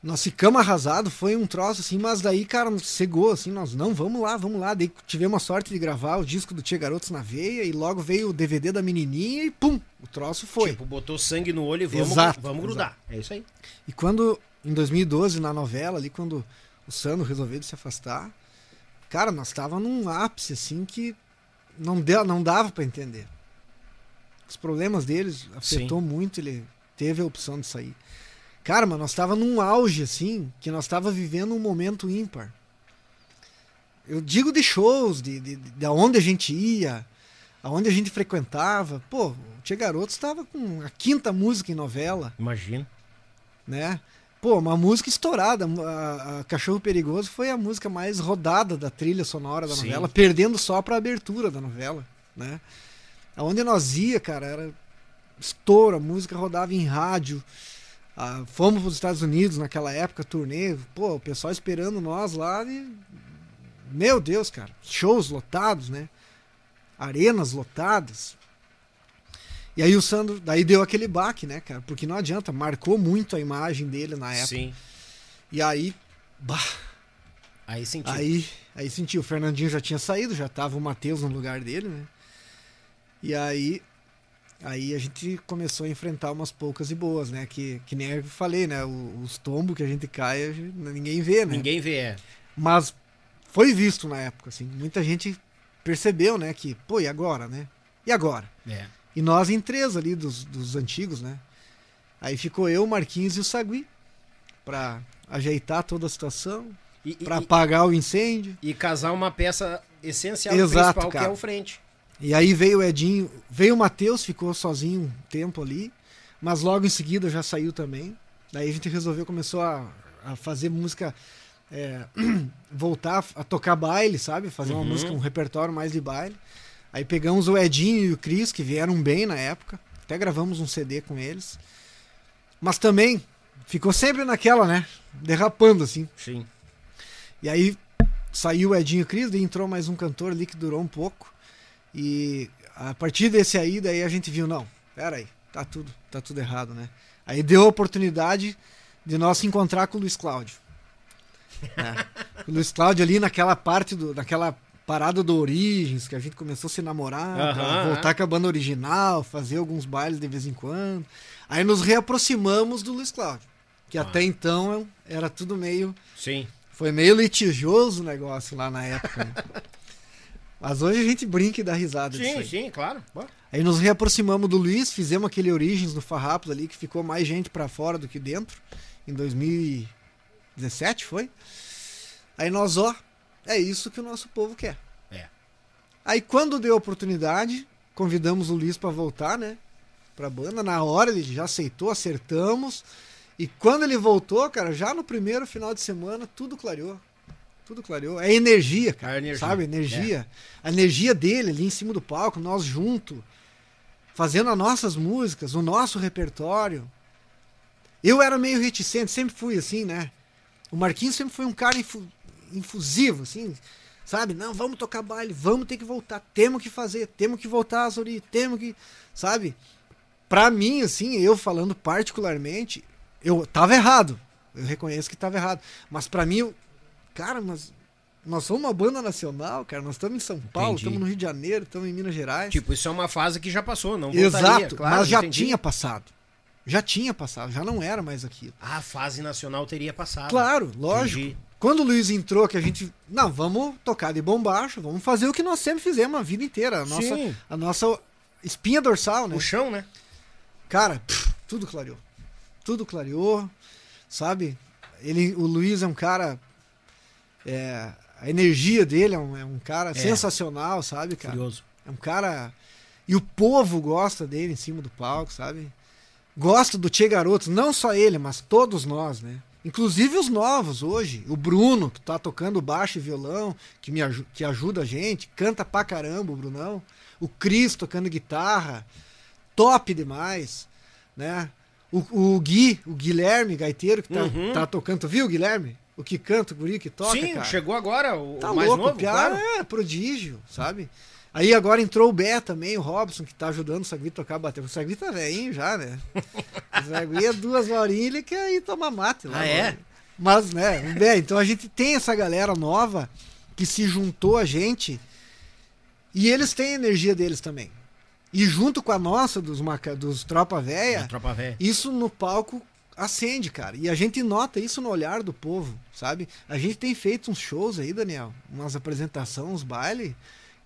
nós ficamos arrasados, foi um troço assim, mas daí, cara, cegou, assim, nós, não, vamos lá, vamos lá. Daí tivemos a sorte de gravar o disco do Tia Garotos na Veia e logo veio o DVD da menininha e pum, o troço foi. Tipo, botou sangue no olho e vamos, Exato, vamos grudar. É isso aí. E quando, em 2012, na novela, ali, quando o Sandro resolveu se afastar, cara, nós tava num ápice, assim, que não, deu, não dava para entender. Os problemas deles afetou Sim. muito, ele teve a opção de sair. Cara, mas nós tava num auge, assim, que nós tava vivendo um momento ímpar. Eu digo de shows, de, de, de onde a gente ia, aonde a gente frequentava. Pô, o Tia Garotos tava com a quinta música em novela Imagina. né? Pô, uma música estourada. A, a Cachorro Perigoso foi a música mais rodada da trilha sonora da Sim. novela, perdendo só pra abertura da novela, né? Aonde nós ia, cara, era estouro, a música rodava em rádio. Ah, fomos para os Estados Unidos naquela época, turnê, pô, o pessoal esperando nós lá e... Meu Deus, cara, shows lotados, né? Arenas lotadas. E aí o Sandro, daí deu aquele baque, né, cara? Porque não adianta, marcou muito a imagem dele na época. Sim. E aí, bah, Aí sentiu. aí, aí senti, o Fernandinho já tinha saído, já tava o Matheus no lugar dele, né? E aí, aí a gente começou a enfrentar umas poucas e boas, né? Que, que nem eu falei, né? Os tombos que a gente cai, ninguém vê, né? Ninguém vê. É. Mas foi visto na época, assim. Muita gente percebeu, né? Que, pô, e agora, né? E agora? é. E nós em três ali dos, dos antigos, né? Aí ficou eu, o Marquinhos e o Sagui pra ajeitar toda a situação, E, pra e, apagar o incêndio. e casar uma peça essencial Exato, principal, que cara. é o frente. E aí veio o Edinho, veio o Matheus, ficou sozinho um tempo ali, mas logo em seguida já saiu também. Daí a gente resolveu, começou a, a fazer música, é, *clears throat* voltar a tocar baile, sabe? Fazer uma Uhum. música, um repertório mais de baile. Aí pegamos o Edinho e o Cris, que vieram bem na época, até gravamos um CD com eles. Mas também ficou sempre naquela, né? Derrapando assim. Sim. E aí saiu o Edinho Cris, daí entrou mais um cantor ali que durou um pouco. E a partir desse aí, daí a gente viu, não, pera aí, tá tudo, tá tudo errado, né? Aí deu a oportunidade de nós se encontrar com o Luiz Cláudio. né? *laughs* O Luiz Cláudio ali naquela parte, do, naquela parada do Origens, que a gente começou a se namorar, Aham, voltar com a banda original, fazer alguns bailes de vez em quando. Aí nos reaproximamos do Luiz Cláudio, que Ah. até então era tudo meio Sim. foi meio litigioso o negócio lá na época. né? *laughs* Mas hoje a gente brinca e dá risada disso Sim, sim, claro. Bom, Aí nos reaproximamos do Luiz, fizemos aquele Origens no Farrapos ali, que ficou mais gente pra fora do que dentro, em 2017, foi? Aí nós, ó, é isso que o nosso povo quer. É. Aí quando deu a oportunidade, convidamos o Luiz pra voltar, né? Pra banda. Na hora ele já aceitou, acertamos. E quando ele voltou, cara, já no primeiro final de semana, tudo clareou. Tudo clareou. É energia, cara. A energia. Sabe? Energia. A energia dele ali em cima do palco, nós junto, fazendo as nossas músicas, o nosso repertório. Eu era meio reticente, sempre fui assim, né? O Marquinhos sempre foi um cara infusivo, assim, sabe? Não, vamos tocar baile, vamos ter que voltar, temos que fazer, temos que voltar às origens, temos que, sabe? Pra mim, assim, eu falando particularmente, eu tava errado. Eu reconheço que tava errado. Mas pra mim, eu, cara, mas nós somos uma banda nacional, cara. Nós estamos em São Paulo, estamos no Rio de Janeiro, estamos em Minas Gerais. tipo, isso é uma fase que já passou, não voltaria, Exato, claro, mas já entendi. tinha passado. Já tinha passado, já não era mais aquilo. Ah, a fase nacional teria passado. Claro, lógico. Entendi. Quando o Luiz entrou, que a gente. Não, vamos tocar de bombacho, vamos fazer o que nós sempre fizemos a vida inteira. A nossa, Sim. a nossa espinha dorsal, né? O chão, né? Cara, pff, tudo clareou. Tudo clareou, sabe? Ele, o Luiz é um cara. é, a energia dele é um, é um cara É. sensacional, sabe, cara? Curioso. É um cara. E o povo gosta dele em cima do palco, sabe? Gosta do Che Garotos, não só ele, mas todos nós, né? Inclusive os novos hoje. O Bruno, que tá tocando baixo e violão, que, me aju- que ajuda a gente, canta pra caramba o Brunão. O Cris tocando guitarra, top demais, né? O, o Gui, o Guilherme Gaiteiro, que tá, Uhum. tá tocando, tu viu, Guilherme? O que canta, o guri que toca, Sim, cara. chegou agora, o, Tá o mais louco, novo, o claro. é prodígio, sabe? Aí agora entrou o Bé também, o Robson, que tá ajudando o Sagui tocar bater. O Sagui tá velhinho já, né? O Sagui é duas horinhas ele quer ir tomar mate lá. Ah, é? mano. Mas, né, o Bé, então a gente tem essa galera nova que se juntou a gente e eles têm a energia deles também. E junto com a nossa, dos, maca... dos Tropa Véia, tropa velha. isso no palco acende, cara. E a gente nota isso no olhar do povo, sabe? A gente tem feito uns shows aí, Daniel, umas apresentações, uns bailes,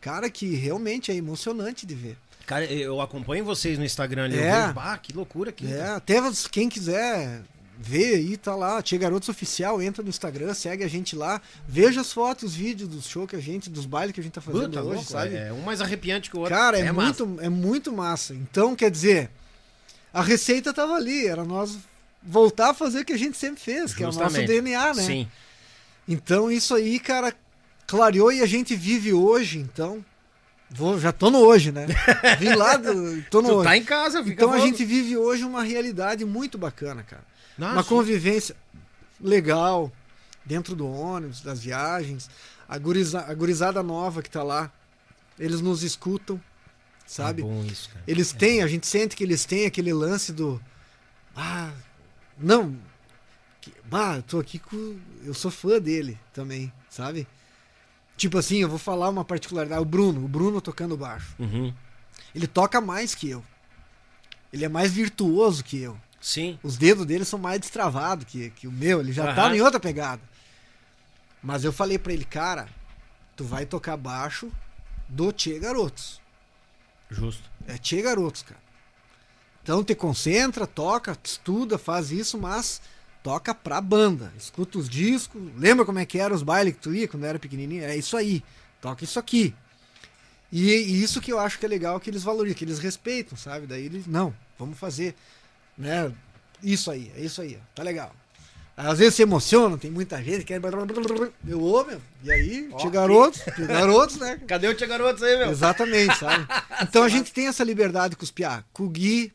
cara, que realmente é emocionante de ver. Cara, eu acompanho vocês no Instagram ali. É. Eu vejo, bah, que loucura que. É, até quem quiser ver aí, tá lá, Tia Garotos Oficial, entra no Instagram, segue a gente lá, veja as fotos, os vídeos dos shows que a gente, dos bailes que a gente tá fazendo Puta, hoje, louco, sabe? É um mais arrepiante que o outro. Cara, é, massa. muito, é muito massa. Então, quer dizer, a receita tava ali, era nós voltar a fazer o que a gente sempre fez, que é o nosso Justamente. DNA, né? Sim. Então isso aí, cara, clareou e a gente vive hoje, então. Vou, já tô no hoje, né? *laughs* Vim lá. Tô no Tu hoje. tá em casa, fica então a falando. gente vive hoje uma realidade muito bacana, cara. Ah, uma convivência legal dentro do ônibus, das viagens. A, guriza, a gurizada nova que tá lá, eles nos escutam, sabe? É bom isso, cara. Eles têm, a gente sente que eles têm aquele lance do. Ah, não. que- Bah, eu tô aqui com. Eu sou fã dele também, sabe? Tipo assim, eu vou falar uma particularidade. O Bruno, o Bruno tocando baixo. Uhum. Ele toca mais que eu. Ele é mais virtuoso que eu. Sim. Os dedos dele são mais destravados que, que o meu. Ele já Aham. tá em outra pegada. Mas eu falei pra ele, cara, tu vai tocar baixo do Tchê Garotos. Justo. É Tchê Garotos, cara. Então te concentra, toca, estuda, faz isso, mas toca pra banda. Escuta os discos. Lembra como é que eram os bailes que tu ia quando era pequenininho? É isso aí. Toca isso aqui. E, e isso que eu acho que é legal, que eles valorizam, que eles respeitam, sabe? Daí eles, não, vamos fazer, né? Isso aí, é isso aí, ó, tá legal. Às vezes se emociona, tem muita gente que quer... Eu, ô, meu, e aí, Ó, tinha garotos, tinha garotos, né? *laughs* Cadê o Tia Garotos aí, meu? Exatamente, sabe? *laughs* Então a gente tem essa liberdade com os piá. Com o Gui,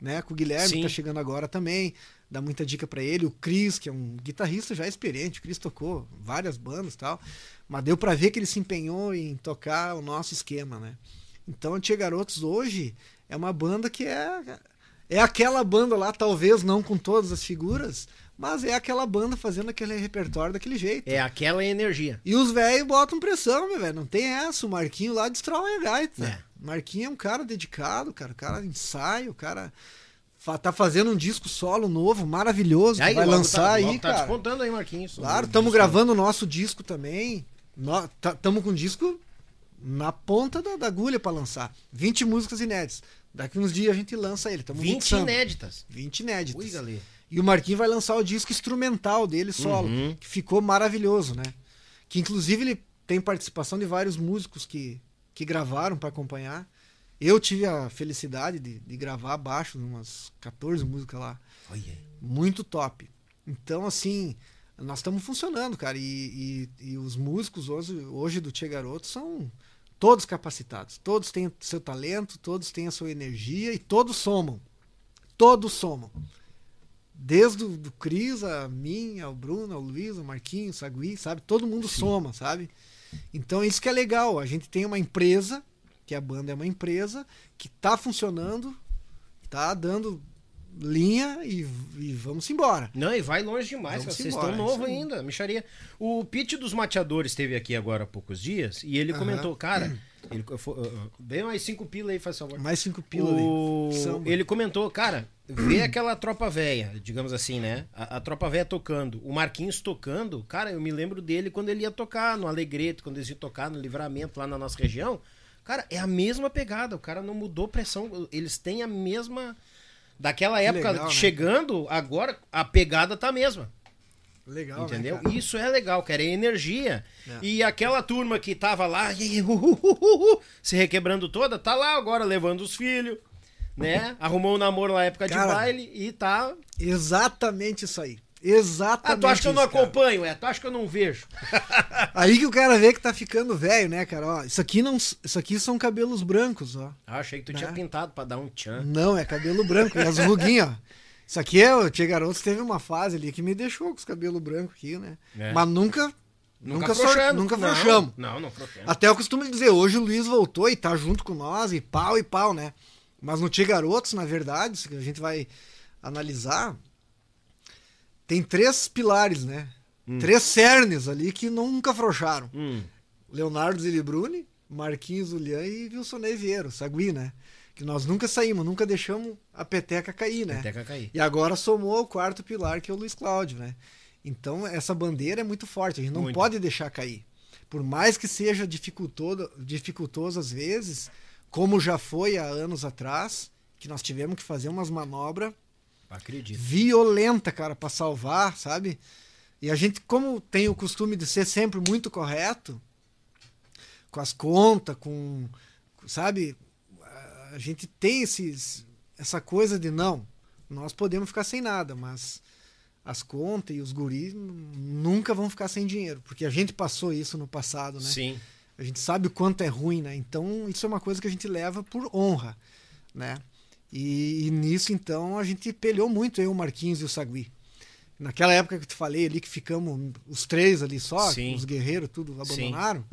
né? Com o Guilherme, Sim. que tá chegando agora também. Dá muita dica pra ele. O Cris, que é um guitarrista já experiente. O Cris tocou várias bandas e tal. Mas deu pra ver que ele se empenhou em tocar o nosso esquema, né? Então a Tia Garotos hoje é uma banda que é. É aquela banda lá, talvez não com todas as figuras, mas é aquela banda fazendo aquele repertório daquele jeito. É aquela energia. E os velhos botam pressão, meu velho. Não tem essa. O Marquinho lá destrói a gaita. É. Marquinho é um cara dedicado, cara. O cara ensaia, o cara tá fazendo um disco solo novo, maravilhoso, Aí, vai logo lançar tá, aí, logo tá cara. despontando aí, Marquinhos. Claro, estamos gravando o nosso disco também. Estamos com o disco na ponta da, da agulha para lançar. 20 músicas inéditas. Daqui uns dias a gente lança ele. Tamo 20 mixando. inéditas. 20 inéditas. Ui, galera. E o Marquinhos vai lançar o disco instrumental dele solo, Uhum. que ficou maravilhoso, né? Que inclusive ele tem participação de vários músicos que, que gravaram para acompanhar. Eu tive a felicidade de, de gravar abaixo, umas 14 músicas lá. Olha aí. Muito top. Então, assim, nós estamos funcionando, cara. E, e, e os músicos hoje, hoje do Tia Garoto são todos capacitados. Todos têm seu talento, todos têm a sua energia e todos somam. Todos somam. Desde o do Cris, a mim, ao Bruno, ao Luiz, ao Marquinhos, ao Sagui, sabe? Todo mundo soma, sabe? Então isso que é legal. A gente tem uma empresa, que a banda é uma empresa, que tá funcionando, tá dando linha e, e vamos embora. Não, e vai longe demais. Vocês embora, estão novo aí. ainda, micharia. O Pete dos Mateadores esteve aqui agora há poucos dias e ele Aham. comentou, cara, *clears throat* ele, bem mais cinco pila aí, faz favor. Mais cinco pila O- ali. Samba. Ele comentou, cara, vê *clears throat* aquela tropa velha, digamos assim, né? A, a tropa velha tocando, o Marquinhos tocando, cara, eu me lembro dele quando ele ia tocar no Alegrete, quando eles iam tocar no Livramento lá na nossa região. Cara, é a mesma pegada, o cara não mudou pressão, eles têm a mesma. Daquela época legal, né, chegando, agora a pegada tá a mesma. Legal, né, Entendeu? cara? Isso é legal, cara, é energia. É. E aquela turma que tava lá, uh, uh, uh, se requebrando toda, tá lá agora levando os filhos, né? *laughs* Arrumou um namoro na época Cara. de baile e tá. Exatamente isso aí. Exatamente. Ah, tu acha que eu não isso, acompanho, é? Tu acha que eu não vejo? *laughs* Aí que o cara vê que tá ficando velho, né, cara? Ó, isso aqui não, isso aqui são cabelos brancos, ó. Ah, achei que tu tinha Né? pintado pra dar um tchan. Não, é cabelo branco, e as ruguinhas, ó. Isso aqui é, o Tia Garotos teve uma fase ali que me deixou com os cabelos brancos aqui, né? É. Mas nunca, nunca, afrouxando. nunca Não. Não, não afrouxamos. Até eu costumo dizer, hoje o Luiz voltou e tá junto com nós, e pau e pau, né? Mas no Tia Garotos, na verdade, se a gente vai analisar, tem três pilares, né? Três cernes ali que nunca afrouxaram. Hum. Leonardo Zilibruni, Marquinhos Julian e Wilsonei Vieira, o Sagui, né? Que nós nunca saímos, nunca deixamos a peteca cair, né? Até cair. E agora somou o quarto pilar, que é o Luiz Cláudio, né? Então, essa bandeira é muito forte, a gente não Muito. pode deixar cair. Por mais que seja dificultoso, dificultoso às vezes, como já foi há anos atrás, que nós tivemos que fazer umas manobras Acredito. violenta, cara, pra salvar, sabe? E a gente, como tem o costume de ser sempre muito correto, com as contas, com. Sabe? A gente tem esses, essa coisa de não, nós podemos ficar sem nada, mas as contas e os guris nunca vão ficar sem dinheiro, porque a gente passou isso no passado, né? Sim. A gente sabe o quanto é ruim, né? Então, isso é uma coisa que a gente leva por honra, né? E, e nisso, então, a gente pelhou muito, eu, o Marquinhos e o Sagui. Naquela época que eu te falei ali, que ficamos os três ali só, Sim. os guerreiros, tudo Sim. abandonaram,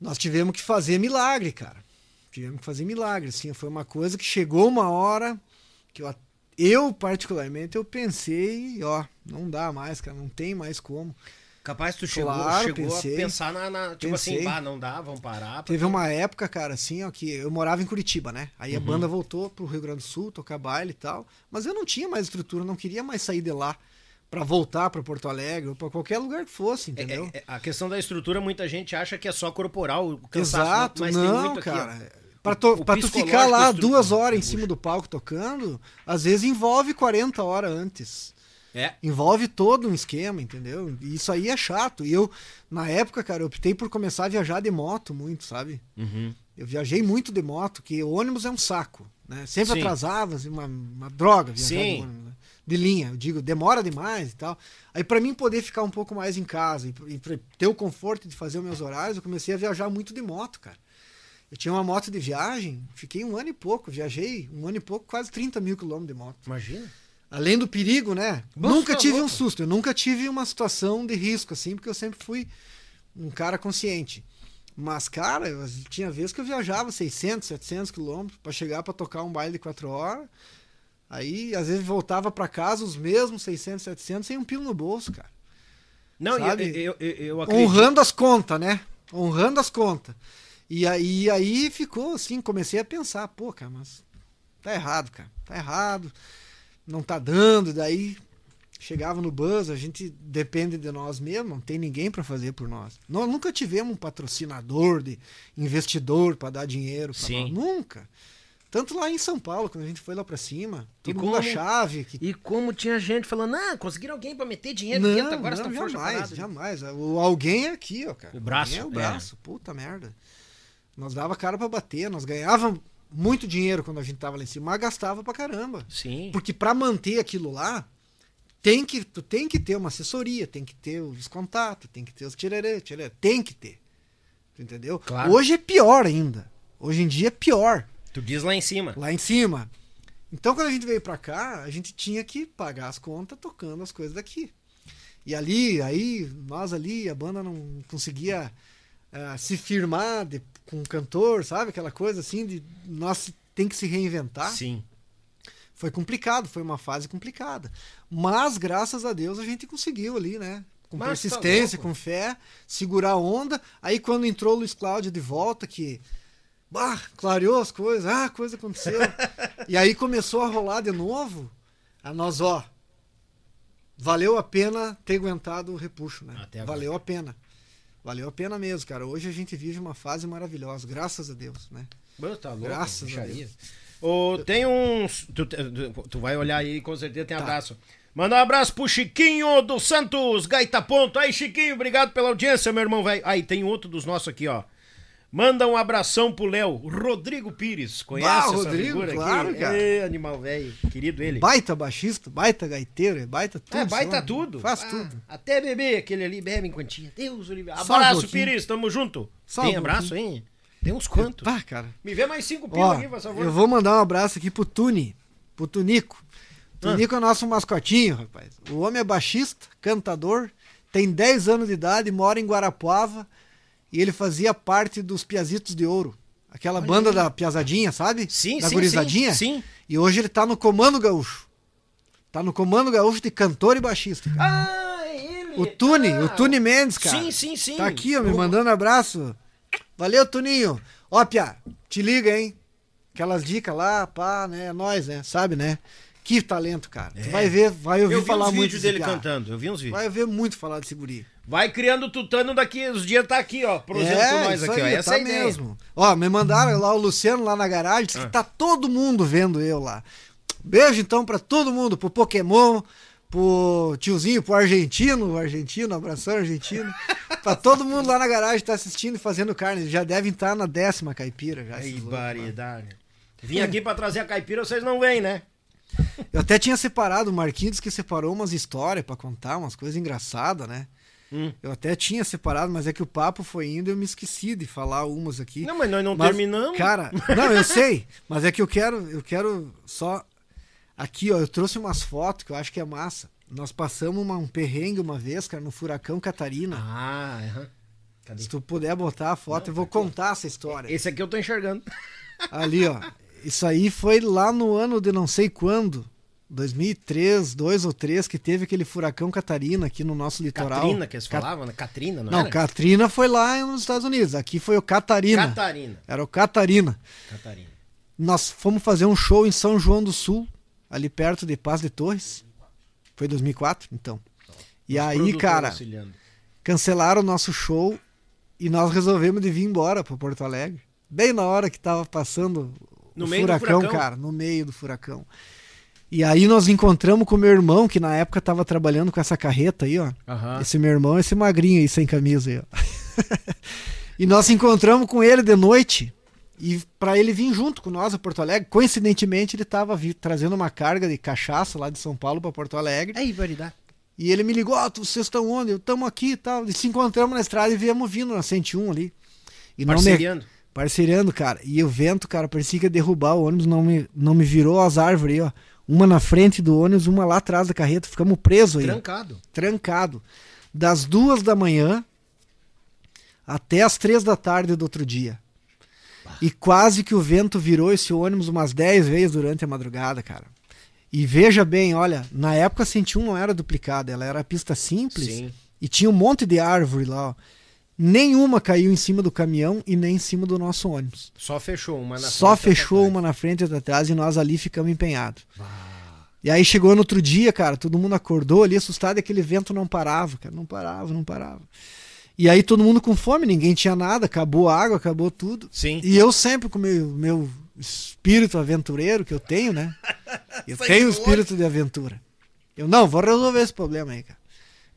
nós tivemos que fazer milagre, cara. Tivemos que fazer milagre, assim. Foi uma coisa que chegou uma hora que eu, eu particularmente, eu pensei, ó, não dá mais, cara, não tem mais como. Capaz tu chegou, Claro, chegou pensei. a pensar na. na- tipo assim, Pensei. bah, não dá, vamos parar. Teve uma época, cara, assim, ó, que eu morava em Curitiba, né? Aí Uhum. a banda voltou pro Rio Grande do Sul, tocar baile e tal. Mas eu não tinha mais estrutura, não queria mais sair de lá pra voltar pra Porto Alegre ou pra qualquer lugar que fosse, É, entendeu? é, é, a questão da estrutura, muita gente acha que é só corporal, o cansaço, Exato, mas tem não, muito aqui, ó. cara. Pra, to- o pra tu ficar lá duas horas em cima do palco tocando, às vezes envolve 40 horas antes. É. Envolve todo um esquema, entendeu? E isso aí é chato. E eu, na época, cara, eu optei por começar a viajar de moto muito, sabe? Uhum. Eu viajei muito de moto, que o ônibus é um saco, né? Sempre Sim. atrasava, assim, uma, uma droga viajar Sim. de ônibus. né? De linha, eu digo, demora demais e tal. Aí pra mim poder ficar um pouco mais em casa e, e ter o conforto de fazer os meus horários, eu comecei a viajar muito de moto, cara. Eu tinha uma moto de viagem, fiquei um ano e pouco, viajei um ano e pouco, quase 30 mil quilômetros de moto. Imagina. Além do perigo, né? Nossa, nunca tive um louco. susto, eu nunca tive uma situação de risco, assim, porque eu sempre fui um cara consciente. Mas, cara, eu- tinha vezes que eu viajava 600, 700 quilômetros pra chegar pra tocar um baile de 4 horas. Aí, às vezes, voltava pra casa os mesmos 600, 700 sem um pilo no bolso, cara. Não, eu, eu, eu acredito. Honrando as contas, né? Honrando as contas. E aí, aí ficou assim, comecei a pensar, pô, cara, mas tá errado, cara. Tá errado. Não tá dando. Daí chegava no bus, a gente depende de nós mesmos, não tem ninguém para fazer por nós. Nós nunca tivemos um patrocinador, de investidor para dar dinheiro para Sim. nós. Nunca. Tanto lá em São Paulo, quando a gente foi lá para cima, E todo mundo como- achava que E como tinha gente falando, ah, conseguiram alguém pra meter dinheiro não, dentro, agora não, estão fora da jamais, jamais. O alguém é aqui, ó, cara. O braço, Alguém é o é. braço. Puta merda. Nós dava cara pra bater, nós ganhávamos muito dinheiro quando a gente tava lá em cima, mas gastava pra caramba. Sim. Porque pra manter aquilo lá, tem que, tu tem que ter uma assessoria, tem que ter os contatos, tem que ter os tirerê, tirerê, tem que ter. Tu entendeu? Claro. Hoje é pior ainda. Hoje em dia é pior Tu diz lá em cima. lá em cima. Então, quando a gente veio pra cá, a gente tinha que pagar as contas tocando as coisas daqui. E ali, aí, nós ali, a banda não conseguia ah, se firmar de- com o cantor, sabe? Aquela coisa assim de nós tem que se reinventar. Sim. Foi complicado, foi uma fase complicada. Mas, graças a Deus, a gente conseguiu ali, né? Com Mas tá persistência, louco. com fé, segurar a onda. Aí, quando entrou o Luiz Cláudio de volta, que. Bah, clareou as coisas, ah, a coisa aconteceu. *laughs* e aí começou a rolar de novo. A nós, ó. Valeu a pena ter aguentado o repuxo, né? Valeu a pena. Valeu a pena mesmo, cara. Hoje a gente vive uma fase maravilhosa, graças a Deus, né? Mano, tá louco, Graças a bicharia. Ô, tem uns. Tu, tu- vai olhar aí, com certeza Tá. tem abraço. Manda um abraço pro Chiquinho dos Santos, Gaita Ponto. Aí, Chiquinho, obrigado pela audiência, meu irmão, velho. Aí, tem outro dos nossos aqui, ó. Manda um abração pro Léo. Rodrigo Pires. Conhece Bah, essa Rodrigo, figura claro, aqui? cara. Ê, animal velho. Querido ele. Baita baixista, baita gaiteiro, é baita tudo. É, baita tudo. Faz Ah, tudo. Até beber, aquele ali bebe em quantia. Deus, Olivia. Um Abraço, pouquinho. Pires. Tamo junto. Só Tem um abraço, hein? Tem uns quantos. Ah, cara. Me vê mais cinco pila Ó, aqui, por favor. eu vou mandar um abraço aqui pro Tuni, pro Tunico. Tunico é nosso mascotinho, rapaz. O homem é baixista, cantador, tem 10 anos de idade, mora em Guarapuava e ele fazia parte dos Piazitos de Ouro. Aquela banda da Piazadinha, sabe? Sim, da sim, gurizadinha. sim, sim. E hoje ele tá no Comando Gaúcho. Tá no Comando Gaúcho de cantor e baixista. cara. Ah, é ele. O Tune, tá. o Tune Mendes, cara. Sim, sim, sim. Tá aqui, ó, me mandando abraço. Valeu, Tuninho. Ó, Pia, te liga, hein? Aquelas dicas lá, pá, né? É nóis, né? Sabe, né? Que talento, cara. Tu vai ver, vai ouvir É. Eu vi falar uns muito vídeos dele piá. cantando. Eu vi uns vídeos. Vai ouvir muito falar desse guri. Vai criando tutano daqui. Os dias tá aqui, ó. Prosendo com nós isso aqui, ó. aí, Essa tá é a ideia. mesmo. Ó, me mandaram lá o Luciano lá na garagem, disse Ah. que tá todo mundo vendo eu lá. Beijo então pra todo mundo, pro Pokémon, pro tiozinho, pro argentino, o argentino, abração argentino. *laughs* pra todo mundo lá na garagem tá assistindo e fazendo carne. Já devem estar na décima caipira já. Mano. variedade. Vim aqui pra trazer a caipira, vocês não vêm, né? Eu até tinha separado, o Marquinhos que separou umas histórias pra contar, umas coisas engraçadas, né? Hum. Eu até tinha separado, mas é que o papo foi indo e eu me esqueci de falar umas aqui. Não, mas nós não Mas, terminamos. Cara, não, eu *laughs* sei, mas é que eu quero, eu quero só aqui, ó, eu trouxe umas fotos que eu acho que é massa. Nós passamos uma- um perrengue uma vez, cara, no furacão Catarina. Ah, aham. Cadê? Se tu puder botar a foto, eu vou contar essa história. Esse aqui eu tô enxergando. *laughs* Ali, ó. Isso aí foi lá no ano de não sei quando. 2003, 2 ou 3, que teve aquele furacão Catarina aqui no nosso litoral. Catrina, que eles falavam, né? Catrina, não, Não, era? Katrina foi lá nos Estados Unidos. Aqui foi o Catarina. Catarina. Era o Catarina. Catarina. Nós fomos fazer um show em São João do Sul, ali perto de Paz de Torres. Foi 2004, então. E Nosso aí, cara, auxiliando. cancelaram o nosso show e nós resolvemos de vir embora para Porto Alegre. Bem na hora que tava passando No o meio do furacão, furacão? cara, no meio do furacão. E aí nós encontramos com o meu irmão, que na época tava trabalhando com essa carreta aí, ó. Aham. Esse meu irmão, esse magrinho aí, sem camisa aí, ó. *laughs* e nós encontramos com ele de noite. E para ele vir junto com nós a Porto Alegre, coincidentemente ele tava vi- trazendo uma carga de cachaça lá de São Paulo para Porto Alegre. Aí, variedade. E ele me ligou, ó, tu- vocês estão onde? Eu estamos aqui e tal. E se encontramos na estrada e viemos vindo na 101 ali. E não me, Parceriando. parceirando, cara. E o vento, cara, parecia que ia derrubar o ônibus, não me, não me virou as árvores aí, ó. Uma na frente do ônibus, uma lá atrás da carreta. Ficamos presos aí. Trancado. Trancado. Das duas da manhã até as três da tarde do outro dia. E quase que o vento virou esse ônibus umas 10 vezes durante a madrugada, cara. E veja bem, olha, na época a 101 não era duplicada, ela era pista simples Sim. e tinha um monte de árvore lá, ó. Nenhuma caiu em cima do caminhão e nem em cima do nosso ônibus. Só fechou uma na Só frente, fechou outra uma na frente e outra atrás e nós ali ficamos empenhados. E aí chegou no outro dia, cara, todo mundo acordou ali assustado e aquele vento não parava, cara, não parava, não parava. E aí todo mundo com fome, ninguém tinha nada, acabou a água, acabou tudo. Sim. E eu sempre com o meu, meu espírito aventureiro que eu tenho, né? *laughs* Eu tenho o espírito de aventura. Eu não, vou resolver esse problema aí, cara.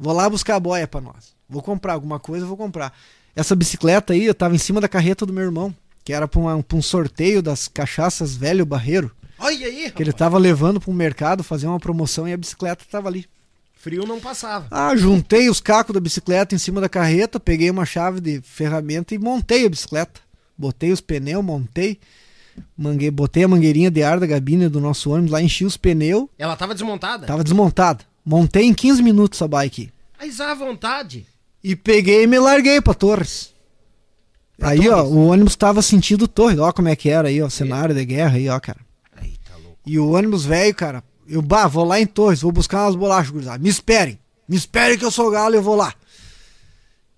Vou lá buscar a boia pra nós. Vou comprar alguma coisa, vou comprar. Essa bicicleta aí, eu tava em cima da carreta do meu irmão, que era uma- pra um sorteio das cachaças velho barreiro, Olha aí, que ele tava levando pro mercado fazer uma promoção e a bicicleta tava ali. Frio não passava. Ah, juntei os cacos da bicicleta em cima da carreta, peguei uma chave de ferramenta e montei a bicicleta. Botei os pneus, montei, manguei, botei a mangueirinha de ar da gabine do nosso ônibus lá, enchi os pneus, Ela tava desmontada? tava desmontada. Montei em 15 minutos a bike. Mas à vontade. E peguei e me larguei pra Torres. aí, ó, Torres? o ônibus tava sentindo Torres. Ó como é que era aí, ó, cenário de guerra aí, ó, cara. Aí, tá louco. E o ônibus velho, cara, eu, bah, vou lá em Torres, vou buscar umas bolachas, gurizada. Me esperem. Me esperem que eu sou galo e eu vou lá.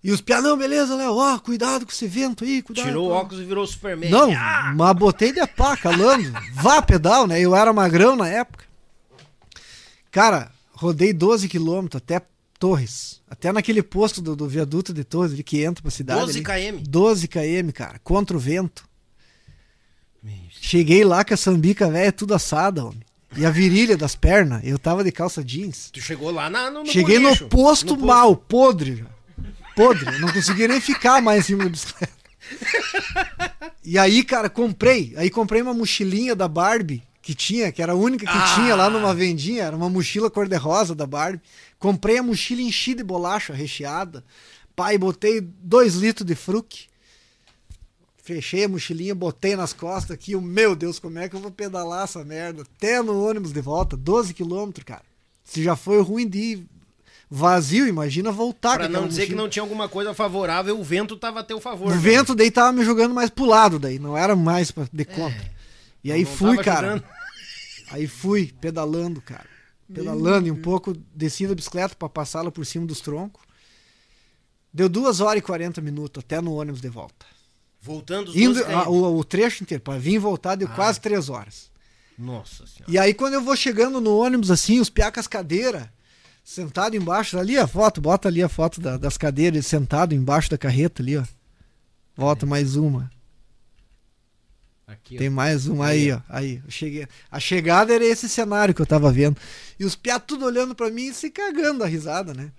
E os piá, não, beleza, Léo, ó, cuidado com esse vento aí, cuidado. Tirou o óculos e virou Superman. Não, Ah! mas botei de pá, calando. Vá pedal, né? Eu era magrão na época. Cara, rodei 12 quilômetros até Torres. Até naquele posto do, do viaduto de Torres, ali que entra pra cidade. 12 ali. km. 12 km, cara, contra o vento. Cheguei lá com a sambica velha tudo assada, homem. E a virilha das pernas, eu tava de calça jeans. Tu chegou lá na, no, no Cheguei bolicho. no posto No mal, podre. Podre. Eu não conseguia nem ficar mais em cima da bicicleta. *laughs* E aí, cara, comprei. Aí comprei uma mochilinha da Barbie que tinha, que era a única que Ah. tinha lá numa vendinha, era uma mochila cor-de-rosa da Barbie. Comprei a mochila enchida de bolacha recheada. Pai, botei dois litros de fruque. Fechei a mochilinha, botei nas costas aqui. o Meu Deus, como é que eu vou pedalar essa merda? Até no ônibus de volta, 12 quilômetros, cara. Se já foi ruim de ir vazio, imagina voltar Pra não dizer que mochila. não tinha alguma coisa favorável, o vento tava a teu favor. O né? vento daí tava me jogando mais pro lado daí, não era mais de conta. E aí É. Fui, cara. *laughs* Aí fui pedalando, cara. Pedalando e um pouco desci da bicicleta pra passá-la por cima dos troncos. Deu 2 horas e 40 minutos até no ônibus de volta. Voltando os Indo, 12 a- o, o trecho inteiro, pra vir e voltar, deu quase 3 horas. Nossa senhora. E aí quando eu vou chegando no ônibus assim, os piacas cadeira, sentado embaixo, ali a foto, bota ali a foto da- das cadeiras, sentado embaixo da carreta ali, ó. Volta mais uma. Aqui, ó. Tem mais uma aí, ó. Aí, eu cheguei. A chegada era esse cenário que eu tava vendo. E os piá tudo olhando pra mim e se cagando a risada, né?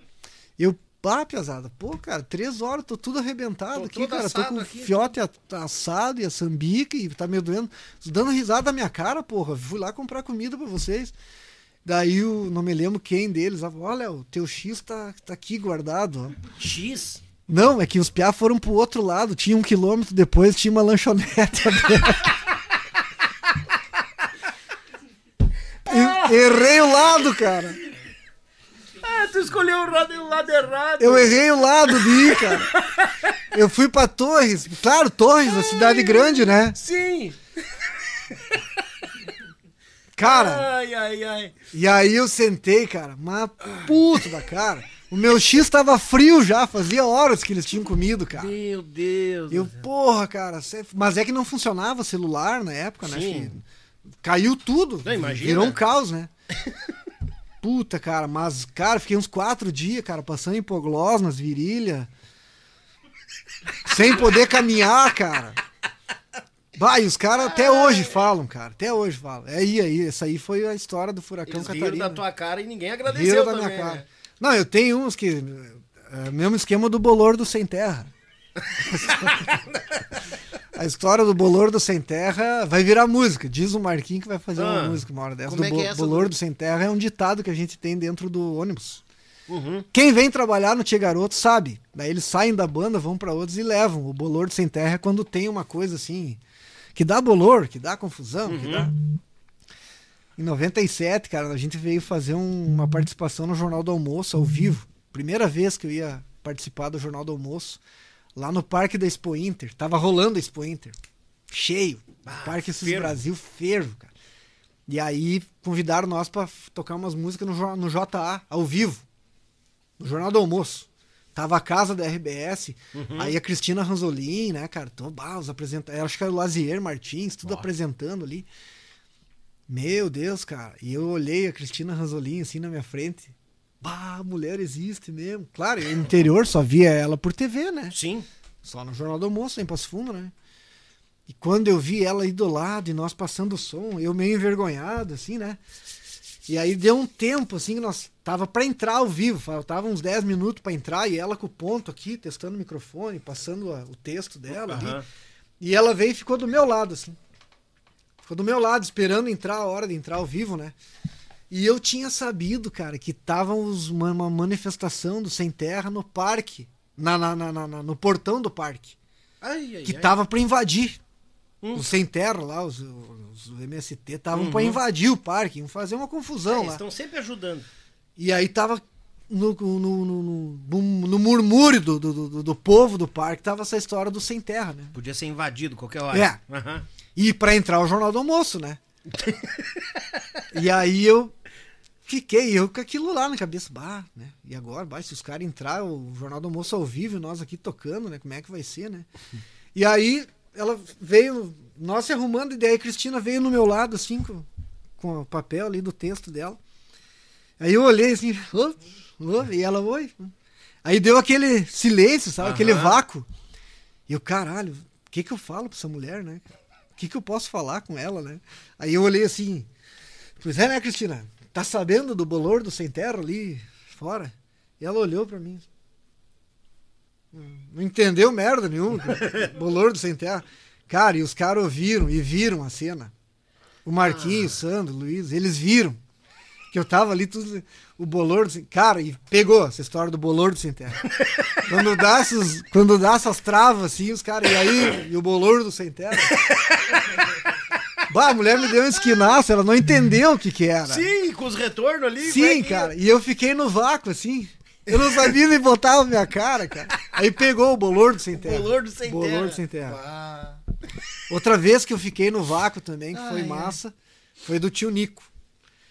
Eu, pá, piazada, pô, cara, três horas, tô tudo arrebentado Tô aqui, cara. Tô com o aqui. fiote assado e a sambica e tá me doendo. Dando risada na minha cara, porra. Fui lá comprar comida pra vocês. Daí o não me lembro quem deles. Olha, o teu X tá, tá aqui guardado, ó. X? Não, é que os piá foram pro outro lado. Tinha um quilômetro depois, tinha uma lanchonete aberta. *laughs* E- Errei o lado, cara. Ah, tu escolheu o lado, o lado errado. Eu errei o lado de ir, cara. Eu fui pra Torres. Claro, Torres, a cidade grande, né? Sim. Cara, Ai, ai, ai. e aí eu sentei, cara, mas puto da cara. O meu X tava frio já, fazia horas que eles tinham comido, cara. Meu Deus. Eu, porra, cara, mas é que não funcionava celular na época, né? Sim. Caiu tudo. Não, imagina. Virou um caos, né? *laughs* Puta, cara, mas, cara, fiquei uns quatro dias, cara, passando hipoglós nas virilhas. sem poder caminhar, cara. Vai, os caras até hoje falam, cara. Até hoje falam. É aí, aí. Essa aí foi a história do furacão Eles Catarina. da tua cara e ninguém Riram agradeceu da também, minha cara. né? Não, eu tenho uns que. É, mesmo esquema do bolor do sem terra. *laughs* A história do bolor do sem terra vai virar música. Diz o Marquinhos que vai fazer uma Ah, música uma hora dessa. como Do é que é essa bolor do- do sem terra é um ditado que a gente tem dentro do ônibus. Uhum. Quem vem trabalhar no Tia Garoto sabe. Daí eles saem da banda, vão pra outros e levam. O bolor do sem terra é quando tem uma coisa assim que dá bolor, que dá confusão, que dá. Em 97, cara, a gente veio fazer um- uma participação no Jornal do Almoço ao vivo. Primeira vez que eu ia participar do Jornal do Almoço, lá no Parque da Expo Inter. Tava rolando a Expo Inter. Cheio. Parque Sus fervo. Brasil fervo, cara. E aí convidaram nós pra f- tocar umas músicas no, no JA, ao vivo. No Jornal do Almoço. Tava a casa da RBS, aí a Cristina Ranzolin, né, cara? Então, bah, os apresentadores, acho que era o Lazier Martins, tudo apresentando ali. Meu Deus, cara. E eu olhei a Cristina Ranzolin assim na minha frente. Bah, a mulher existe mesmo. Claro, no interior só via ela por TV, né? Sim. Só no Jornal do Almoço, em Passo Fundo, né? E quando eu vi ela aí do lado e nós passando o som, eu meio envergonhado, assim, né? E aí deu um tempo, assim, que nós tava pra entrar ao vivo, faltava uns 10 minutos pra entrar, e ela com o ponto aqui, testando o microfone, passando a- o texto dela Aham. ali. E ela veio e ficou do meu lado, assim. Ficou do meu lado, esperando entrar a hora de entrar ao vivo, né? E eu tinha sabido, cara, que tava uma, uma manifestação do Sem Terra no parque, na, na, na- na- no portão do parque, Ai, ai, que ai. tava pra invadir. Hum. Os Sem Terra lá, os, os MST, estavam Uhum. pra invadir o parque, iam fazer uma confusão É, lá. estão sempre ajudando. E aí tava no, no, no, no, no- murmúrio do, do, do, do povo do parque, tava essa história do Sem Terra, né? Podia ser invadido qualquer hora. É. Aham. E pra entrar o Jornal do Almoço, né? *laughs* e aí eu fiquei, eu com aquilo lá na cabeça, bah, né? E agora, bah, se os caras entrar o Jornal do Almoço ao vivo nós aqui tocando, né? Como é que vai ser, né? E aí ela veio, nós se arrumando, e daí a Cristina veio no meu lado, assim, com, com o papel ali do texto dela. Aí eu olhei assim, "Ô, ô", e ela, oi. Aí deu aquele silêncio, sabe? Aquele Aham. vácuo. E eu, caralho, o que que eu falo pra essa mulher, né? O que que eu posso falar com ela, né? Aí eu olhei assim, pois é, né, Cristina? Tá sabendo do bolor do sem terra ali fora? E ela olhou pra mim. não entendeu merda nenhuma. *laughs* Bolor do Sem Terra. Cara, e os caras ouviram e viram a cena. O Marquinhos, o Sandro, o Luiz, eles viram. Que eu tava ali, tudo, o bolor do Cara, e pegou essa história do bolor do sem terra. quando, dá essas, quando dá essas travas assim, os caras, e aí, e o bolor do sem terra? Bah, a mulher me deu um esquinaço, ela não entendeu o que que era. Sim, com os retornos ali. Sim, é que- cara. E eu fiquei no vácuo, assim. Eu não sabia nem botar a minha cara, cara. Aí pegou o bolor do sem terra. Bolor do sem Bolor terra. do sem terra. Ah, Outra vez que eu fiquei no vácuo também, que foi massa, foi do tio Nico.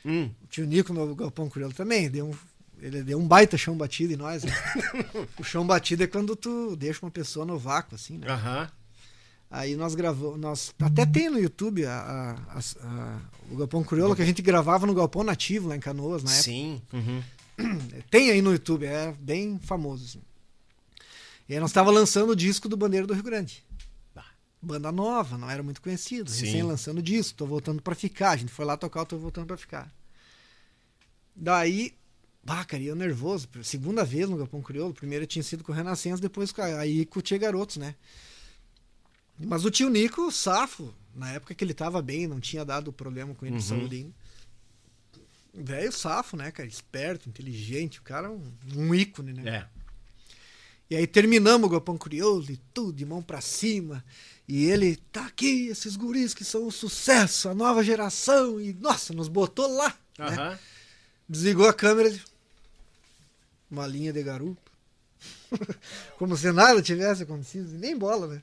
Hum. O tio Nico no Galpão Crioulo também, deu um, ele deu um baita chão batido em nós. né? *laughs* o chão batido é quando tu deixa uma pessoa no vácuo, assim, né? Aham. Aí nós gravamos, nós até tem no YouTube a, a- a- o Galpão Crioulo que a gente gravava no Galpão Nativo lá em Canoas na época. Sim. Uhum. *clears throat* Tem aí no YouTube, é bem famoso. Assim. E aí nós estava lançando o disco do Bandeira do Rio Grande. Banda nova, não era muito conhecido. Sim. Recém lançando o disco, tô voltando pra ficar. A gente foi lá tocar, eu tô voltando pra ficar. Daí, bah, cara, eu nervoso. Segunda vez no Galpão Crioulo. Primeiro tinha sido com o Renascença, depois com a- aí com o Tia Garotos, né? Mas o tio Nico, safo, na época que ele tava bem, não tinha dado problema com ele de Uhum. saúde ainda. Velho safo, né, cara? Esperto, inteligente, o cara é um, um ícone, né? É. E aí terminamos o Galpão Crioulo e tudo, de mão pra cima. E ele, tá aqui, esses guris que são um sucesso, a nova geração. E, nossa, nos botou lá. né? Desligou a câmera, uma linha de garupa. *laughs* Como se nada tivesse acontecido, nem bola, né?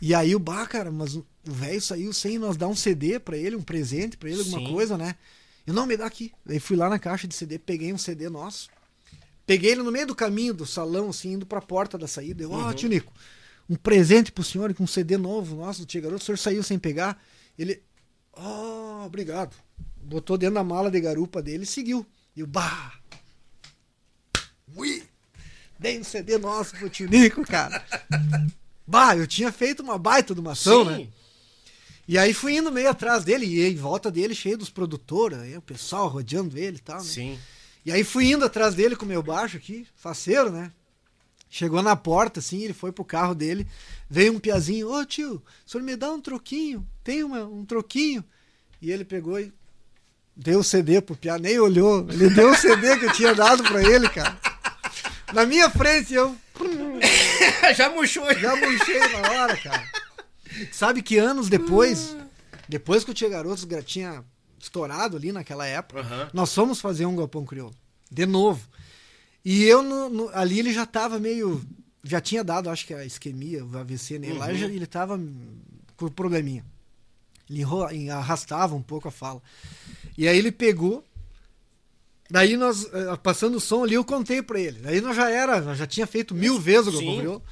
E aí o bah, cara, mas o velho saiu sem nós dar um CD pra ele, um presente pra ele, alguma Sim. coisa, né? Eu não me dá aqui. Daí fui lá na caixa de CD, peguei um CD nosso. Peguei ele no meio do caminho do salão, assim, indo pra porta da saída. Eu, ó, tio Nico, um presente pro senhor com um CD novo nosso do Tia Garoto. O senhor saiu sem pegar. Ele, ó, obrigado. Botou dentro da mala de garupa dele e seguiu. E o bah! Ui! Dei um CD nosso pro tio Nico, cara. *laughs* bah, eu tinha feito uma baita de uma ação, né? Sim. E aí fui indo meio atrás dele, e em volta dele cheio dos produtores, aí o pessoal rodeando ele e tal, né? Sim. E aí fui indo atrás dele com o meu baixo aqui, faceiro, né? Chegou na porta, assim, ele foi pro carro dele, veio um piazinho, ô tio, o senhor me dá um troquinho, tem uma, um troquinho? E ele pegou e deu o CD pro piá, nem olhou, ele deu o CD que eu tinha dado pra ele, cara. Na minha frente, eu *laughs* Já murchou. já murchei na hora, cara. Sabe que anos depois, depois que o Tia Garotos tinha estourado ali naquela época, Aham. nós fomos fazer um galpão crioulo. De novo. E eu, no- no- ali ele já tava meio. Já tinha dado, acho que a isquemia, o AVC nele lá, e já- ele tava com probleminha. Ele arrastava um pouco a fala. E aí ele pegou. Daí nós, eh, passando o som ali, eu contei pra ele. Daí nós já era, nós já tinha feito mil vezes o Crioulo.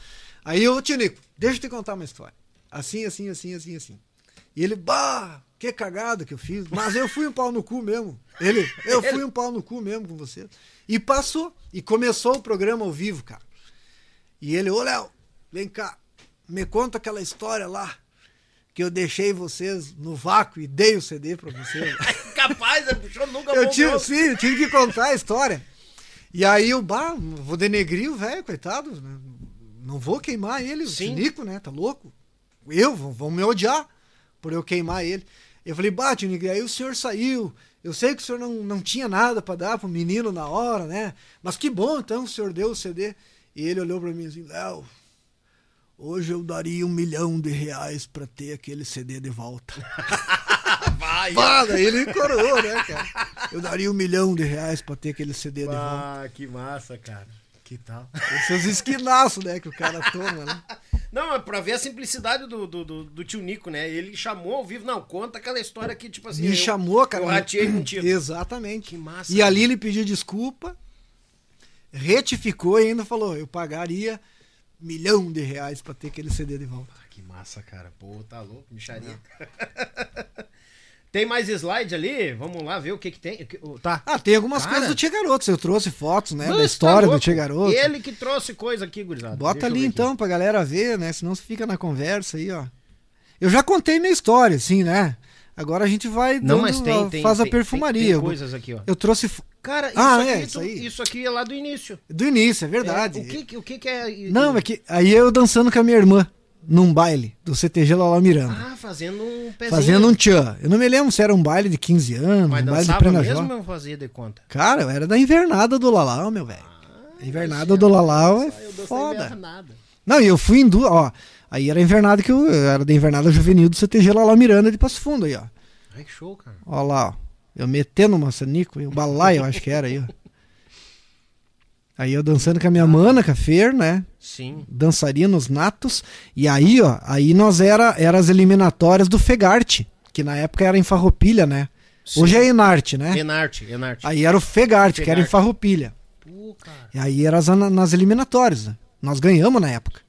Aí eu, tio Nico, deixa eu te contar uma história. Assim, assim, assim, assim, assim. E ele, bah, que cagada que eu fiz. Mas eu fui um pau no cu mesmo. Ele, eu fui um pau no cu mesmo com você. E passou. E começou o programa ao vivo, cara. E ele, ô Léo, vem cá, me conta aquela história lá. Que eu deixei vocês no vácuo e dei o CD pra vocês. *laughs* Capaz, o bicho nunca Eu tive, sim, eu tive que contar a história. E aí eu, bah, vou denegrir o velho, coitado. né? Não vou queimar ele, o Sim. Nico, né? Tá louco? Eu, vão, me odiar por eu queimar ele. Eu falei, bah, tio Nico, aí o senhor saiu. Eu sei que o senhor não, não tinha nada pra dar pro menino na hora, né? Mas que bom, então, o senhor deu o CD. E ele olhou pra mim assim, Léo, hoje eu daria um milhão de reais pra ter aquele CD de volta. *laughs* Vai. Pá, daí ele coroou, né, cara? Eu daria um milhão de reais pra ter aquele CD de volta. Ah, que massa, cara. Que tal? Esses esquinaços, né, que o cara toma, né? Não, é pra ver a simplicidade do, do, do, do tio Nico, né? Ele chamou ao vivo, não, conta aquela história que, tipo assim. Me eu- chamou, cara. Eu rateei *clears throat* contigo. Exatamente. Que massa. E ali ele pediu desculpa, retificou e ainda falou: eu pagaria milhão de reais pra ter aquele CD de volta. Ah, que massa, cara. Pô, tá louco, micharia. *laughs* tem mais slide ali? Vamos lá ver o que que tem. Tá. Ah, tem algumas Cara. coisas do Tia Garotos. Eu trouxe fotos, né? Mas da tá história do louco. Tia Garotos. Ele que trouxe coisa aqui, gurizada. Bota Deixa ali ver aqui. então pra galera ver, né? Senão você fica na conversa aí, ó. Eu já contei minha história, assim, né? Agora a gente vai Não, dando- mas tem, tem faz tem- a perfumaria. Tem, coisas aqui, ó. Eu trouxe Cara, isso, Ah, aqui, é, tu- isso aí. isso aqui é lá do início. do início, é verdade. É, o que, que- o que, que é. Não, é que aí eu dançando com a minha irmã num baile do CTG Lala Miranda. Ah, fazendo um pezinho. fazendo um tchan. Eu não me lembro se era um baile de 15 anos, Mas um baile de Prena mesmo ou fazia de conta? Cara, eu era da invernada do Lalau, meu velho. A invernada do Lalau é foda. Não, e eu fui em duas, ó. Aí era invernada que eu, eu era da invernada juvenil do CTG Lala Miranda de Passo Fundo aí, ó. Ai, que show, cara. Ó lá, ó. Eu metendo o maçanico, o balai, eu acho que era aí, ó. Aí eu dançando com a minha mana, com a Fer, né? Sim. Dançarinos natos. E aí, ó, aí nós era, era as eliminatórias do Fegarte, que na época era em Farroupilha, né? Sim. Hoje é Enarte, né? Enarte, Enarte. Aí era o Fegarte, que era em. Farroupilha. Pô, cara. E aí era as nas eliminatórias, né? Nós ganhamos na época.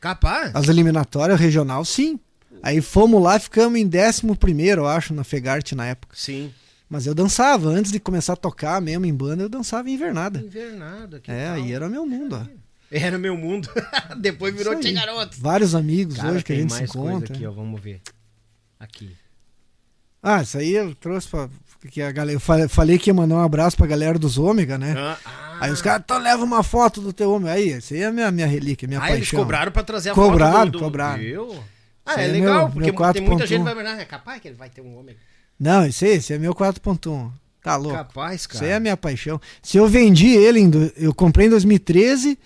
Capaz? As eliminatórias regional, sim. Aí fomos lá, ficamos em 11 primeiro, eu acho, na Fegarte na época. Sim. Mas eu dançava, antes de começar a tocar mesmo em banda, eu dançava em invernada. Invernada. que É, tal? aí era meu mundo, ó. Era meu mundo. *laughs* Depois virou Isso aí. Tia Garoto. Vários amigos Cara, hoje que a gente se mais coisa encontra. aqui, ó. Vamos ver. Aqui. Ah, isso aí eu trouxe pra. Que a galera, eu fa- falei que ia mandar um abraço pra galera dos Ômega, né? Ah, ah. Aí os caras, então leva uma foto do teu homem. Aí, essa aí é a minha, minha relíquia, minha Ah, eles paixão. cobraram pra trazer a Cobraram, foto do... cobraram. Viu? Ah, Isso é aí é legal, meu- porque meu tem muita gente 4.1. que vai ver, ah, é capaz que ele vai ter um homem. Não, esse, esse é meu 4.1. Tá louco. Capaz, cara. Isso é a minha paixão. Se eu vendi ele, em eu comprei em 2013,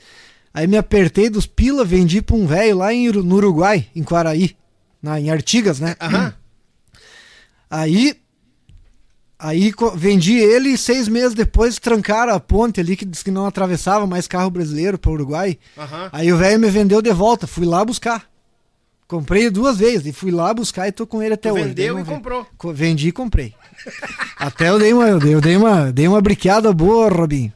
aí me apertei dos pila, vendi pra um velho lá em, no Uruguai, em Quaraí, na, em Artigas, né? Aham. *clears throat* Aí, aí vendi ele e seis meses depois trancaram a ponte ali que disse que não atravessava mais carro brasileiro para o Uruguai. Aham. Aí o velho me vendeu de volta, fui lá buscar. Comprei duas vezes e fui lá buscar e tô com ele até Tu hoje. vendeu e comprou. Co- Vendi e comprei. *laughs* até eu dei uma, eu dei, eu dei uma, dei uma briqueada boa, Robinho.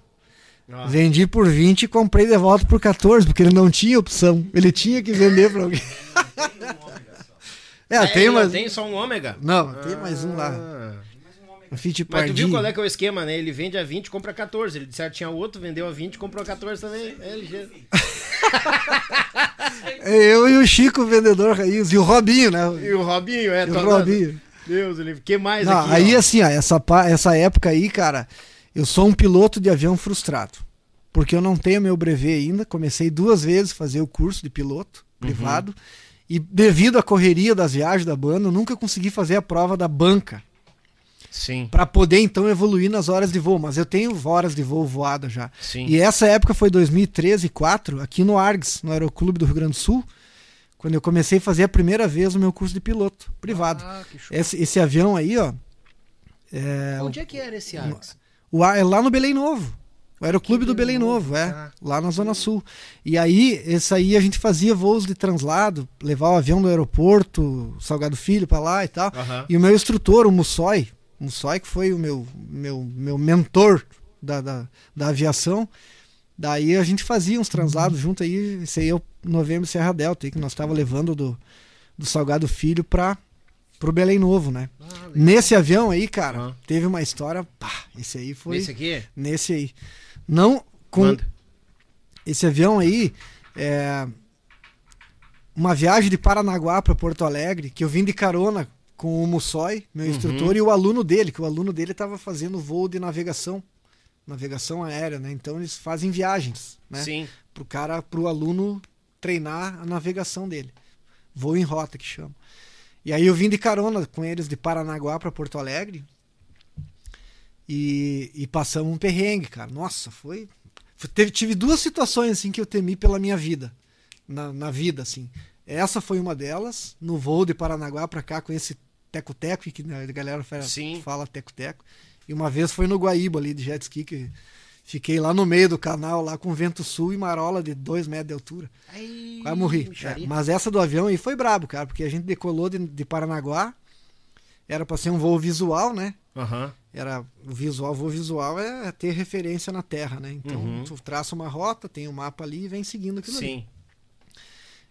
Vendi por 20 e comprei de volta por 14, porque ele não tinha opção. Ele tinha que vender para alguém. *laughs* é, Ah, tem mais. Tem só um ômega? Não, tem mais um lá. Ah. Fit Mas tu viu qual é que é o esquema, né? Ele vende a 20 e compra a 14. Ele disseram que tinha outro, vendeu a 20 e comprou a 14 também. É ligeiro. *laughs* É eu e o Chico, o vendedor raiz, e o Robinho, né? E o Robinho, é. E o tá- Robinho. Deus, ele. que mais Não, aqui? aí ó? assim, ó, essa, pa- essa época aí, cara, eu sou um piloto de avião frustrado. Porque eu não tenho meu brevet ainda. Comecei duas vezes a fazer o curso de piloto Uhum. privado. E devido à correria das viagens da banda, eu nunca consegui fazer a prova da banca. Sim, Pra poder então evoluir nas horas de voo. Mas eu tenho horas de voo voada já. sim. E essa época foi 2013 e 2004, aqui no Args, no Aeroclube do Rio Grande do Sul, quando eu comecei a fazer a primeira vez o meu curso de piloto privado. Ah. Esse, esse avião aí, ó, é, Onde é que era esse Arx? o, é lá no Belém Novo. O Aeroclube do Belém Novo, é. tá. Lá na Zona Sul. E aí, esse aí a gente fazia voos de translado, levar o avião do aeroporto, Salgado Filho pra lá e tal. E o meu instrutor, o Mussoi, Mussoi que foi o meu, meu, meu mentor da, da, da aviação, daí a gente fazia uns translados junto aí, esse aí é o Novembro Serra Delta, aí que nós estava levando do, do Salgado Filho para pro Belém Novo, né? Ah. Nesse avião aí, cara, teve uma história, pá, esse aí foi Esse aqui? nesse aí. Não com Manda. esse avião aí, é uma viagem de Paranaguá para Porto Alegre, que eu vim de carona com o Mussoi, meu Uhum. instrutor, e o aluno dele, que o aluno dele estava fazendo voo de navegação, navegação aérea, né? Então eles fazem viagens, né? Sim. Pro cara, pro aluno treinar a navegação dele. Voo em rota que chama. E aí eu vim de carona com eles de Paranaguá para Porto Alegre. E, e passamos um perrengue, cara. Nossa, foi. foi- teve- tive duas situações assim que eu temi pela minha vida. Na, na vida, assim. Essa foi uma delas, no voo de Paranaguá para cá com esse teco-teco, que a galera fala, fala teco-teco. E uma vez foi no Guaíba ali de jet ski, que fiquei lá no meio do canal, lá com vento sul e marola de 2 metros de altura. Ai, Quase morri. É, mas essa do avião aí foi brabo, cara, porque a gente decolou de, de Paranaguá. Era pra ser um voo visual, né? Aham. Era o visual, voo visual é ter referência na Terra, né? Então Uhum. tu traça uma rota, tem um mapa ali e vem seguindo aquilo ali. Sim.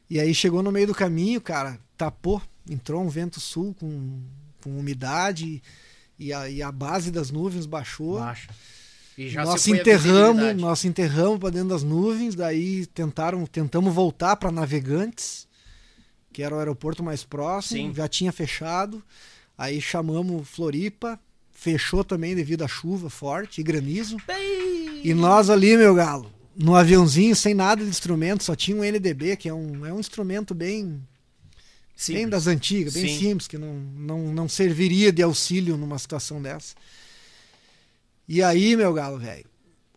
E aí chegou no meio do caminho, cara, tapou, entrou um vento sul com, com umidade e a, e a base das nuvens baixou. Baixa. E já nós se enterramos, nós enterramos para dentro das nuvens, daí tentaram, tentamos voltar para Navegantes, que era o aeroporto mais próximo, Sim. já tinha fechado. Aí chamamos Floripa, fechou também devido à chuva forte e granizo. E nós ali, meu galo, no aviãozinho, sem nada de instrumento, só tinha um NDB, que é um, é um instrumento bem, bem das antigas, bem Sim. simples, que não, não, não serviria de auxílio numa situação dessa. E aí, meu galo, velho,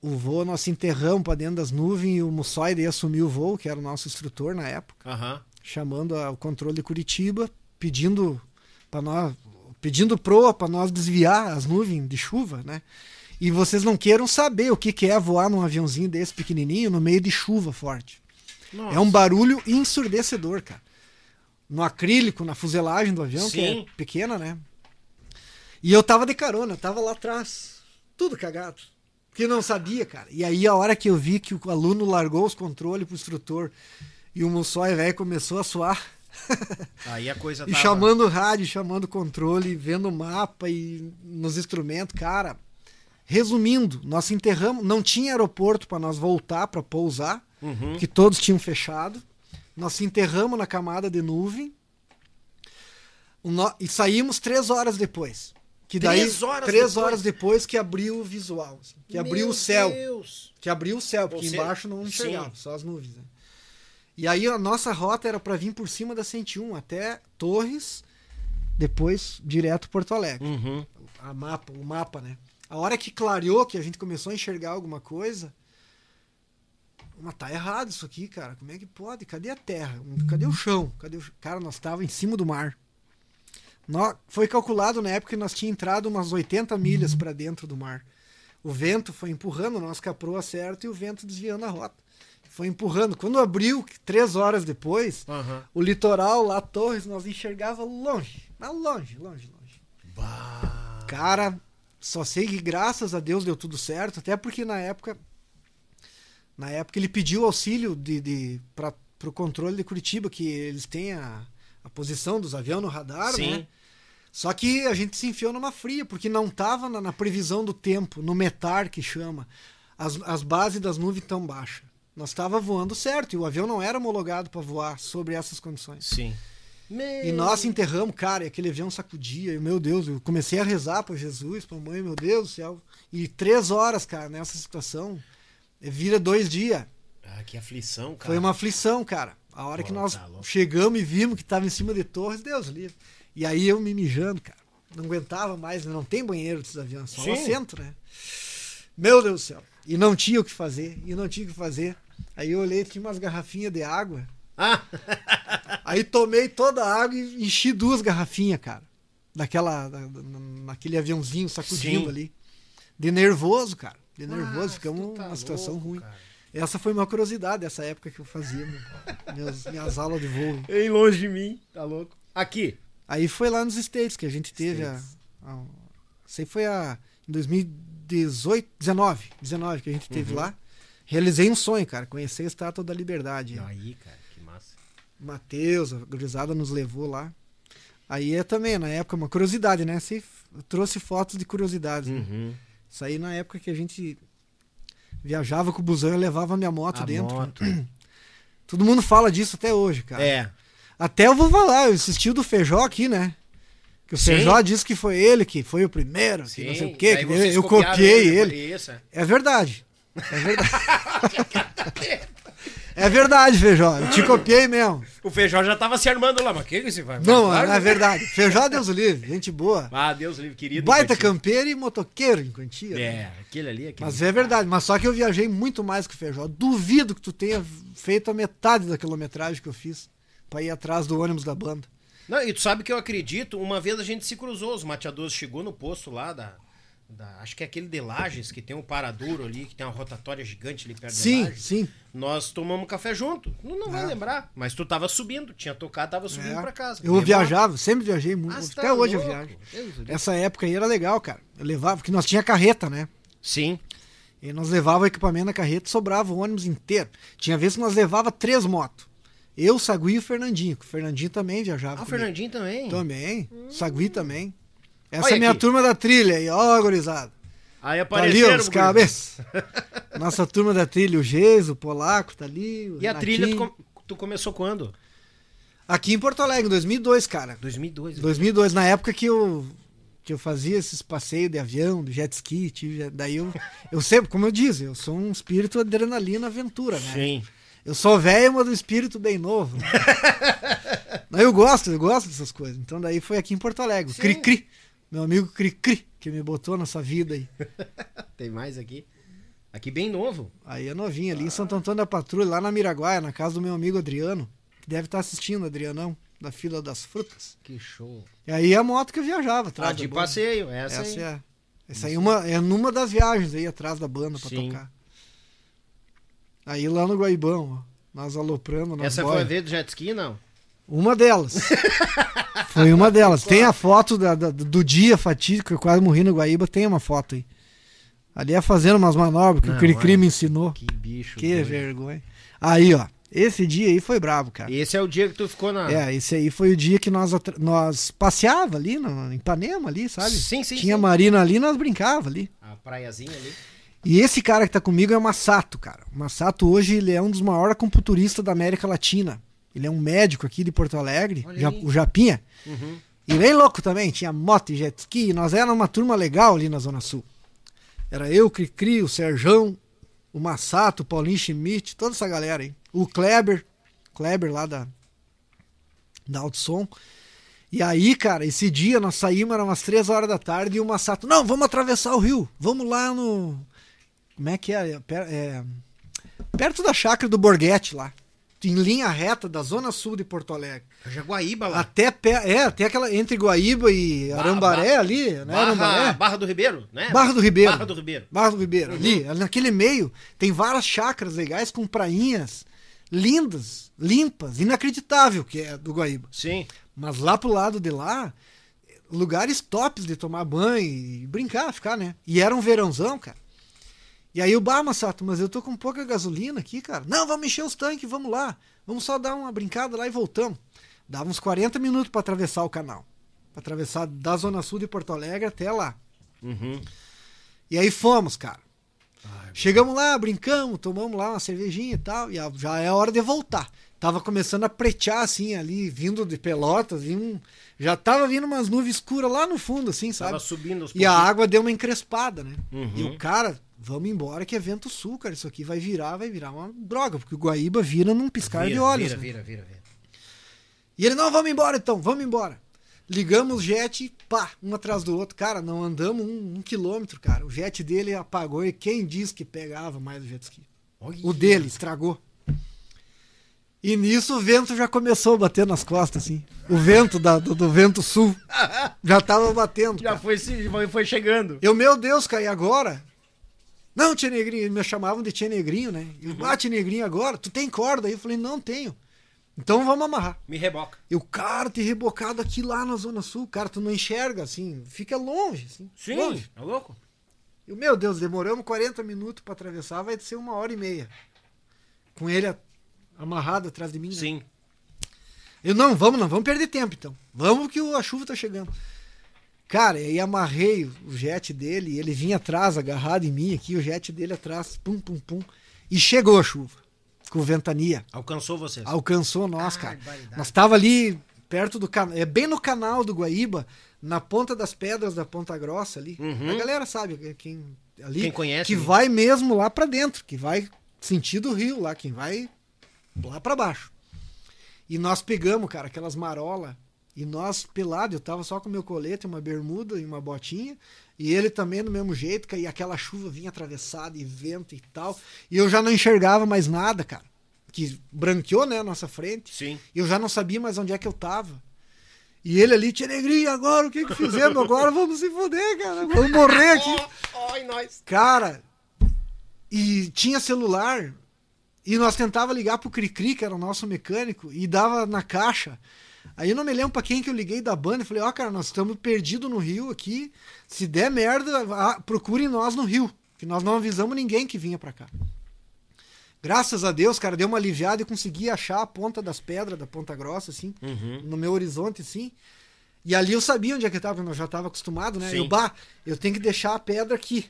o voo nós se enterramos pra dentro das nuvens e o Mussoide assumiu o voo, que era o nosso instrutor na época Aham. chamando o controle de Curitiba, pedindo para nós, pedindo proa para nós desviar as nuvens de chuva, né? E vocês não queiram saber o que, que é voar num aviãozinho desse pequenininho no meio de chuva forte. Nossa. É um barulho ensurdecedor, cara. No acrílico, na fuselagem do avião, que Sim. é pequena, né? E eu tava de carona, tava lá atrás, tudo cagado. Porque não sabia, cara. E aí a hora que eu vi que o aluno largou os controles pro instrutor e o Mussói velho começou a suar. *laughs* Aí a coisa E tava... chamando o rádio, chamando o controle, vendo o mapa e nos instrumentos, cara. Resumindo, nós enterramos, não tinha aeroporto para nós voltar para pousar, Uhum. que todos tinham fechado. Nós se enterramos na camada de nuvem e saímos três horas depois. Que daí, Três horas três depois? horas depois que abriu o visual, assim, que abriu Meu o céu Deus. que abriu o céu, porque Você- embaixo não Sim. enxergava, só as nuvens. Né? E aí a nossa rota era para vir por cima da 101 até Torres, depois direto Porto Alegre. Uhum. A mapa, o mapa, né? A hora que clareou, que a gente começou a enxergar alguma coisa, mas tá errado isso aqui, cara. Como é que pode? Cadê a terra? Cadê o chão? Cadê o... Cara, nós tava em cima do mar. Nó- Foi calculado na época que nós tinha entrado umas 80 milhas para dentro do mar. O vento foi empurrando, nós caproa certo e o vento desviando a rota. Foi empurrando. Quando abriu, três horas depois, Aham. o litoral lá, Torres, nós enxergava longe. Mas longe, longe, longe. Bah. Cara, só sei que graças a Deus deu tudo certo, até porque na época na época ele pediu auxílio de, de para o controle de Curitiba, que eles têm a, a posição dos aviões no radar, Sim. né? Só que a gente se enfiou numa fria, porque não tava na, na previsão do tempo, no METAR que chama. As, as bases das nuvens tão baixas. Nós estava voando certo e o avião não era homologado para voar sobre essas condições. Sim. E nós enterramos, cara, e aquele avião sacudia. E, meu Deus, eu comecei a rezar para Jesus, pra mãe, meu Deus do céu. E três horas, cara, nessa situação, vira dois dias. Ah, que aflição, cara. Foi uma aflição, cara. A hora Pô, que nós tá chegamos e vimos que tava em cima de torres, Deus livre. E aí eu me mijando, cara. Não aguentava mais, né? não tem banheiro desses aviões, só Sim. um assento, né? Meu Deus do céu. E não tinha o que fazer, e não tinha o que fazer. Aí eu olhei, tinha umas garrafinhas de água. Ah, *laughs* Aí tomei toda a água e enchi duas garrafinhas, cara. Daquela. da- da- naquele aviãozinho sacudindo Sim. ali. De nervoso, cara. De nervoso. Ficamos tá numa situação louco, ruim. cara. Essa foi uma curiosidade dessa época que eu fazia meu- meus- minhas aulas de voo. Bem longe de mim, tá louco. Aqui. Aí foi lá nos States que a gente teve a. a aí foi a. Em 2018, 19, 19 que a gente Uhum. teve lá. Realizei um sonho, cara. Conhecer a Estátua da Liberdade. Aí, cara, que massa. Matheus, a gurizada nos levou lá. Aí é também, na época, uma curiosidade, né? Você trouxe fotos de curiosidades. né? Isso aí na época que a gente viajava com o busão e levava minha moto A dentro. moto. *clears throat* Todo mundo fala disso até hoje, cara. É. Até eu vou falar, eu assisti o do Feijó aqui, né? Que o Sim. Feijó disse que foi ele que foi o primeiro, que não sei o quê. que eu copiei ele. Isso, é. É verdade. É verdade. *laughs* é verdade, Feijó. Eu te copiei mesmo. O Feijó já tava se armando lá, mas que que esse vai? Não, vai- é verdade. Feijó, Deus o livre. Gente boa. Ah, Deus livre, querido. Baita campeiro e motoqueiro em quantia. né? É, aquele ali, aquele. Mas é verdade, mas só que eu viajei muito mais que o Feijó. Duvido que tu tenha feito a metade da quilometragem que eu fiz pra ir atrás do ônibus da banda. Não, e tu sabe que eu acredito, uma vez a gente se cruzou, os mateadores chegou no posto lá da, da- acho que é aquele de Lages, que tem um paradouro ali, que tem uma rotatória gigante ali perto de Sim, Lages. sim. Nós tomamos café junto. Não, não vai É. lembrar, mas tu tava subindo, tinha tocado, tava subindo É. pra casa. Eu viajava, sempre viajei muito. Ah, Até tá hoje eu louco? viajo. Deus do livre. Essa época aí era legal, cara. Eu levava, porque nós tinha carreta, né? Sim. E nós levava o equipamento na carreta e sobrava o ônibus inteiro. Tinha vezes que nós levava três motos. Eu, Sagui e o Fernandinho. O Fernandinho também viajava. Ah, o. Fernandinho também. Também. Sagui também. Essa Olha é minha aqui. turma da trilha aí, ó, gurizada. Aí Tá ali, apareceram. ó, os guri. cabeças. *laughs* Nossa turma da trilha, o Geiso, o Polaco, tá ali. o E a trilha, tu, com- tu começou quando? Aqui em Porto Alegre, em 2002, cara. 2002. 2002, na época que eu que eu fazia esses passeios de avião, de jet ski, tive, daí eu eu sempre, como eu disse, eu sou um espírito adrenalina aventura, né? Sim. Eu sou velho, mas do espírito bem novo. *laughs* eu gosto, eu gosto dessas coisas. Então daí foi aqui em Porto Alegre. Cri Cri, meu amigo Cri Cri, que me botou nessa vida aí. *laughs* Tem mais aqui? Aqui bem novo. Aí é novinho, ali em Santo Antônio da Patrulha, lá na Miraguaia, na casa do meu amigo Adriano, que deve estar assistindo, Adrianão, da fila das frutas. Que show. E aí é a moto que eu viajava atrás. Ah, de da banda. passeio, essa, Essa é. Essa aí é, uma, é numa das viagens aí atrás da banda pra Sim. tocar. Aí lá no Guaibão, ó, nós aloprando nas Essa boias. foi a vez do jet ski, não? Uma delas. *laughs* Foi uma delas. Tem a foto da- da- do dia fatídico, que eu quase morri no Guaíba, tem uma foto aí. Ali é fazendo umas manobras que Não, o Cricri me ensinou. Que bicho. Que doido. vergonha. Aí, ó. Esse dia aí foi brabo, cara. Esse é o dia que tu ficou na. É, esse aí foi o dia que nós, nós passeava ali no, em Ipanema ali, sabe? Sim, sim, Tinha sim. marina ali, nós brincava ali. A praiazinha ali. E esse cara que tá comigo é o Massato, cara. O Massato hoje ele é um dos maiores acupunturistas da América Latina. Ele é um médico aqui de Porto Alegre, Ja- o Japinha. Uhum. E bem louco também, tinha moto e jet ski. Nós éramos uma turma legal ali na Zona Sul. Era eu, Cricri, o Serjão, o Massato, o Paulinho Schmidt, toda essa galera aí. O Kleber, Kleber lá da, da Autosom. E aí, cara, esse dia nós saímos, eram umas três horas da tarde, e o Massato, não, vamos atravessar o rio, vamos lá no. Como é que é? É, é, perto da chácara do Borghetti lá. Em linha reta da zona sul de Porto Alegre. Jaguaíba lá. Até, pe- é, até aquela entre Guaíba e Arambaré Barra- ali, né? Barra, Arambaré. Barra do Ribeiro, né? Barra do Ribeiro. Barra do Ribeiro. Barra do Ribeiro, ali, ali naquele meio, tem várias chácaras legais com prainhas lindas, limpas, inacreditável que é do Guaíba. Sim. Mas lá pro lado de lá, lugares tops de tomar banho e brincar, ficar, né? E era um verãozão, cara. E aí o Bah, Massato, mas eu tô com pouca gasolina aqui, cara. Não, vamos encher os tanques, vamos lá. Vamos só dar uma brincada lá e voltamos. Dava uns 40 minutos para atravessar o canal. Pra atravessar da Zona Sul de Porto Alegre até lá. Uhum. E aí fomos, cara. Chegamos lá, brincamos, tomamos lá uma cervejinha e tal, e já é hora de voltar. Tava começando a pretear assim ali, vindo de Pelotas, e um, já tava vindo umas nuvens escuras lá no fundo, assim, sabe? Tava subindo os E a água deu uma encrespada, né? Uhum. E o cara, vamos embora que é vento sul, cara. Isso aqui vai virar, vai virar uma droga, porque o Guaíba vira num piscar de vira, olhos. Vira, né? vira, vira, vira. E ele, não, vamos embora então, vamos embora. Ligamos o jet, pá, um atrás do outro. Cara, não andamos um, um quilômetro, cara. O jet dele apagou e quem disse que pegava mais o jet ski? O dele estragou. E nisso o vento já começou a bater nas costas, assim. O vento da- do, do vento sul *laughs* já tava batendo. Já cara. foi, foi chegando. Eu, meu Deus, cara, e agora? Não, Tia Negrinho, me chamavam de Tia Negrinho, né? Eu, ah, Tia Negrinho, agora? Tu tem corda? Aí eu falei, não tenho. Então vamos amarrar. Me reboca. E o cara te rebocado aqui lá na Zona Sul, cara, tu não enxerga, assim, fica longe, assim. Sim, Longe. é louco? E, meu Deus, demoramos 40 minutos pra atravessar, vai ser uma hora e meia. Com ele amarrado atrás de mim, né? Sim. Eu, não, vamos, não, vamos perder tempo então. Vamos que a chuva tá chegando. Cara, e aí amarrei o jet dele, e ele vinha atrás, agarrado em mim aqui, o jet dele atrás, pum, pum, pum. E chegou a chuva, com ventania. Alcançou vocês. Alcançou nós, cara. Barbaridade. Nós tava ali perto do canal, é bem no canal do Guaíba, na ponta das pedras da Ponta Grossa ali. Uhum. A galera sabe que- quem ali Quem conhece, que né? vai mesmo lá pra dentro, que vai sentido rio lá, quem vai lá pra baixo. E nós pegamos, cara, aquelas marolas e nós pelado, eu tava só com meu colete, uma bermuda e uma botinha, e ele também do mesmo jeito, e aquela chuva vinha atravessada e vento e tal, e eu já não enxergava mais nada, cara. Que branqueou, né, a nossa frente. Sim. E eu já não sabia mais onde é que eu tava. E ele ali, tia Negrinho, agora o que que fizemos? Agora vamos se foder, cara. Vamos morrer *laughs* aqui. Ai, nós. Cara, e tinha celular. E nós tentava ligar pro Cricri, que era o nosso mecânico, e dava na caixa. Aí eu não me lembro pra quem que eu liguei da banda e falei, ó, cara, nós estamos perdidos no Rio aqui. Se der merda, vá- procure nós no Rio. Que nós não avisamos ninguém que vinha pra cá. Graças a Deus, cara, deu uma aliviada e consegui achar a ponta das pedras da Ponta Grossa, assim, Uhum. no meu horizonte, assim. E ali eu sabia onde é que eu tava, eu já tava acostumado, né? Sim. Eu, bah, eu tenho que deixar a pedra aqui,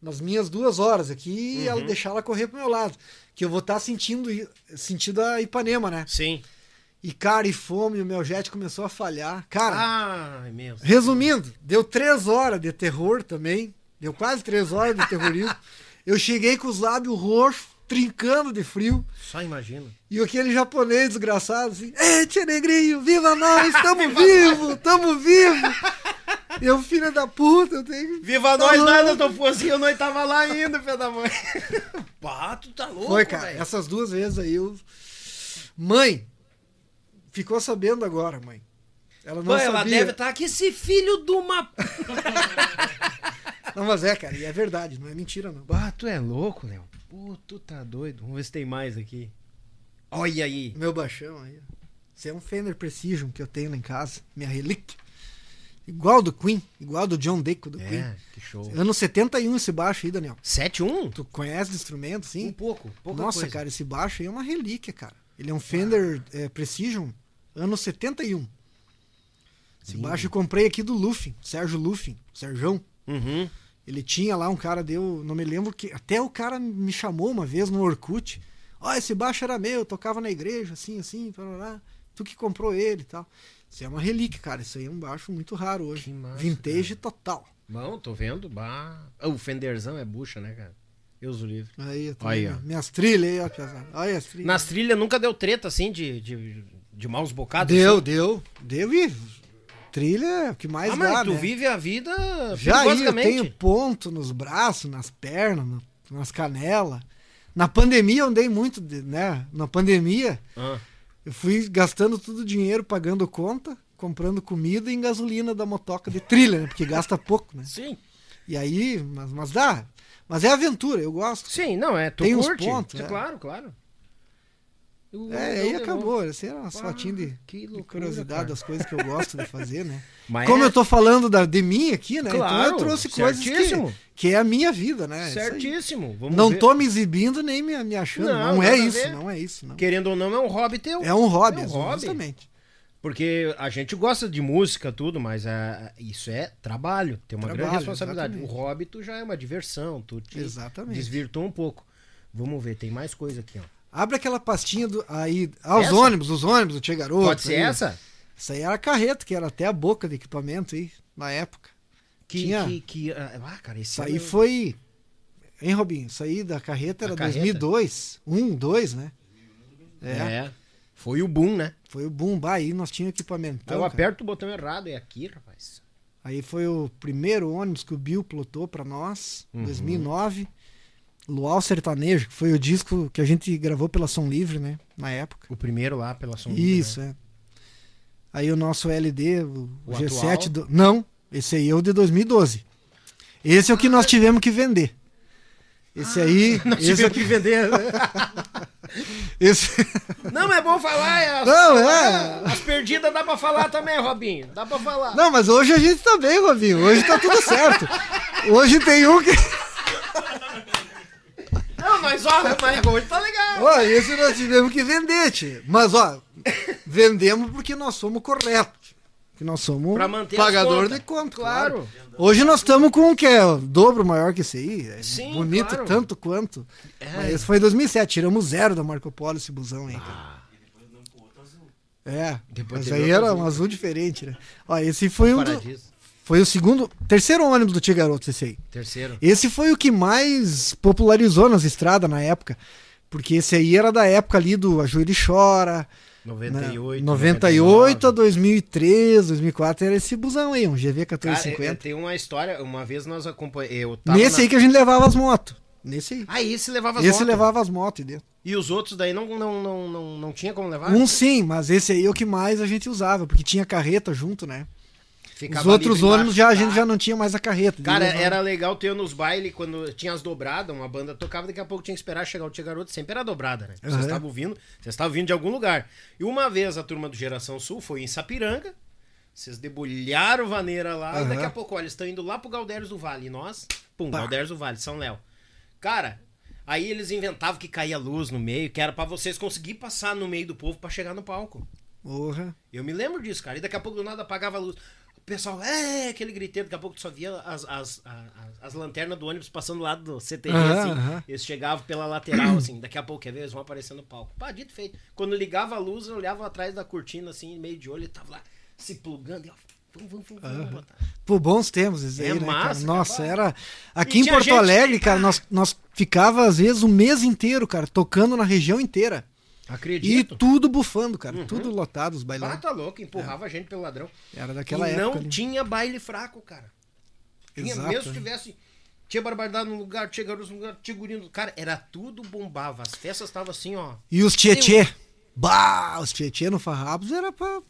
nas minhas duas horas aqui, e ela deixar ela correr pro meu lado. Que eu vou estar sentindo, i- sentindo a Ipanema, né? Sim. E, cara, e fome, o meu jet começou a falhar. Cara, Ai, meu. resumindo, deu três horas de terror também. Deu quase três horas de terrorismo. *laughs* Eu cheguei com os lábios roxos, trincando de frio. Só imagina. E aquele japonês desgraçado assim, Ei, tia negrinho, viva nós, *laughs* tamo vivo, tamo vivo. Eu, filho da puta, eu tenho. Viva Tá nós, louco. nada, tô focinho, nós tava lá ainda, filho da mãe. *laughs* Pá, tu tá louco, Foi, cara, velho. essas duas vezes aí eu. Mãe, ficou sabendo agora, mãe. Ela não Pô, ela sabia. deve estar aqui, esse filho de uma... *laughs* Não, mas é, cara, e é verdade, não é mentira, não. Ah, tu é louco, Léo. Pô, tu tá doido. Vamos ver se tem mais aqui. Olha aí. Meu baixão aí. ó. Esse é um Fender Precision que eu tenho lá em casa, minha relíquia. Igual do Queen, igual do John Deco do Queen. É, que show. Ano 71 esse baixo aí, Daniel. 7-1? Tu conhece de instrumento, sim? Um pouco, pouca Nossa, coisa. cara, esse baixo aí é uma relíquia, cara. Ele é um Fender é, Precision, ano 71. Esse Lindo. baixo eu comprei aqui do Luffy, Sérgio Luffy, Sérgio. Uhum. Ele tinha lá um cara deu, não me lembro que até o cara me chamou uma vez no Orkut. Ó, esse baixo era meu, eu tocava na igreja, assim, assim, parará. Tu que comprou ele e tal. Isso é uma relíquia, cara. Isso aí é um baixo muito raro hoje. Que massa, Vintage total. Bom, tô vendo. Bah. Ah, O Fenderzão é bucha, né, cara? Deus o livre. Aí, eu tô Aí, vendo ó. minhas trilhas aí, ó, Piazada. Olha as trilhas. Nas trilhas nunca deu treta, assim, de, de, de maus bocados? Deu, assim? deu. Deu e trilha é o que mais Ah, dá, mas tu né? vive a vida Já aí eu tenho ponto nos braços, nas pernas, no- nas canelas. Na pandemia eu andei muito, né? Na pandemia Ah, eu fui gastando todo o dinheiro pagando conta, comprando comida e em gasolina da motoca de trilha, né? Porque gasta pouco, né? sim. E aí, mas, mas dá. Mas é aventura, eu gosto. Sim, não, é. Tu Tem curte. pontos, Sim, é. Claro, claro. O- É, aí acabou. Essa era uma Ah, fotinha de, que de loucura, curiosidade cara. das coisas que eu gosto de fazer, né? *laughs* Mas Como é eu tô falando da, de mim aqui, né? então Claro, eu trouxe coisas que, certíssimo. que é a minha vida, né? Aí. certíssimo. Vamos Não ver. tô me exibindo nem me, me achando. Não, Não, é isso, não é isso. Não. Querendo ou não, é um hobby teu. É um hobby, É um hobby. justamente. Porque a gente gosta de música, tudo, mas é, isso é trabalho, tem uma grande Trabalho, responsabilidade. exatamente. O hobby tu já é uma diversão, tu te Exatamente. desvirtou um pouco. Vamos ver, tem mais coisa aqui, ó. Abre aquela pastinha do, aí. Ah, os ônibus, os ônibus do Tia Garoto. Pode ser aí. essa? Essa aí era a carreta, que era até a boca de equipamento aí, na época. Que, Tinha. que, que- ah, cara, esse Isso aí foi. Hein, Robinho? Isso aí da carreta era carreta? 2002. 1, 2, né? É. É. Foi o boom, né? Foi o boom. Bah, aí nós tínhamos equipamento. eu aperto o botão errado, é aqui, rapaz. Aí foi o primeiro ônibus que o Bill plotou pra nós, Uhum. 2009. Luau Sertanejo, que foi o disco que a gente gravou pela Som Livre, né? Na época. O primeiro lá pela som Isso, é. Aí o nosso LD, o, O G7 atual? do... Não, esse aí é o de 2012. Esse é o que nós tivemos que vender. Esse aí. *laughs* Nós esse, tivemos que vender. *laughs* esse... Não, mas é bom falar. é as- Não, é. As perdidas dá pra falar também, Robinho. Dá pra falar. Não, mas hoje a gente tá bem, Robinho. Hoje tá tudo certo. Hoje tem um que. Nós ó, mas hoje tá legal. Ó, esse nós tivemos que vender, tio. Mas, ó, vendemos porque nós somos corretos. Que nós somos pagador contas. de conta. Claro. Hoje nós estamos com um que é o dobro maior que esse aí. É Sim, bonito claro. tanto quanto. É. Mas esse foi em 2007. Tiramos zero da Marco Polo esse busão aí, cara. É, Depois mas aí outro era azul. um azul diferente, né? Ó, esse foi um do. Foi o segundo, terceiro ônibus do Tia Garoto, esse aí. Terceiro. Esse foi o que mais popularizou nas estradas na época. Porque esse aí era da época ali do A Joelho Chora. 98. né? 98 a 99. 2003, 2004 era esse busão aí, um GV Cara, eu- eu 1450. tenho uma história. Uma vez nós acompanhamos. Nesse na- aí que a gente levava as motos. Nesse aí. Ah, esse levava as esse motos. levava as motos dentro. E os outros daí não, não, não, não, não tinha como levar? Um sim, mas esse aí é o que mais a gente usava, porque tinha carreta junto, né? Ficava Os outros ônibus já a gente já não tinha mais a carreta. Cara, era legal ter nos bailes quando tinha as dobradas, uma banda tocava, daqui a pouco tinha que esperar chegar o Tia Garoto, sempre era dobrada, né? Vocês estavam ouvindo, vocês estavam vindo de algum lugar. E uma vez a turma do Geração Sul foi em Sapiranga, vocês debulharam vaneira lá, e Aham. daqui a pouco, olha, eles estão indo lá pro Galdérios do Vale, e nós, pum, Pá. Galdérios do Vale, São Léo. Cara, aí eles inventavam que caía luz no meio, que era pra vocês conseguir passar no meio do povo pra chegar no palco. Porra. Eu me lembro disso, cara. E daqui a pouco do nada apagava a luz. O pessoal, é, aquele griteiro, daqui a pouco tu só via as, as, as, as lanternas do ônibus passando do lado do CTG, Aham, assim. aham. Eles chegavam pela lateral, assim, daqui a pouco, quer ver, eles vão aparecer no palco. Pá, dito feito. Quando ligava a luz, eu olhava atrás da cortina, assim, meio de olho, e tava lá se plugando. E, ó, vamos, vamos, vamos, vamos botar. Pô, bons tempos isso É aí, né, cara? massa, Nossa, cara. era... E Aqui em Porto gente Alegre, cara, nós, nós ficava às vezes o mês inteiro, cara, tocando na região inteira. E Acredito. tudo bufando, cara. Tudo lotado, os Ah, bailão. tá louco, empurrava a gente pelo ladrão. Era daquela e época. não ali. tinha baile fraco, cara. Tinha, Exato, mesmo se né? tivesse. Tinha barbaridade num lugar, tinha garotos num lugar, tinha gurinho no Cara, era tudo bombava. As festas estavam assim, ó. E os tietê. Bah, os tietê no Farrapos era pra,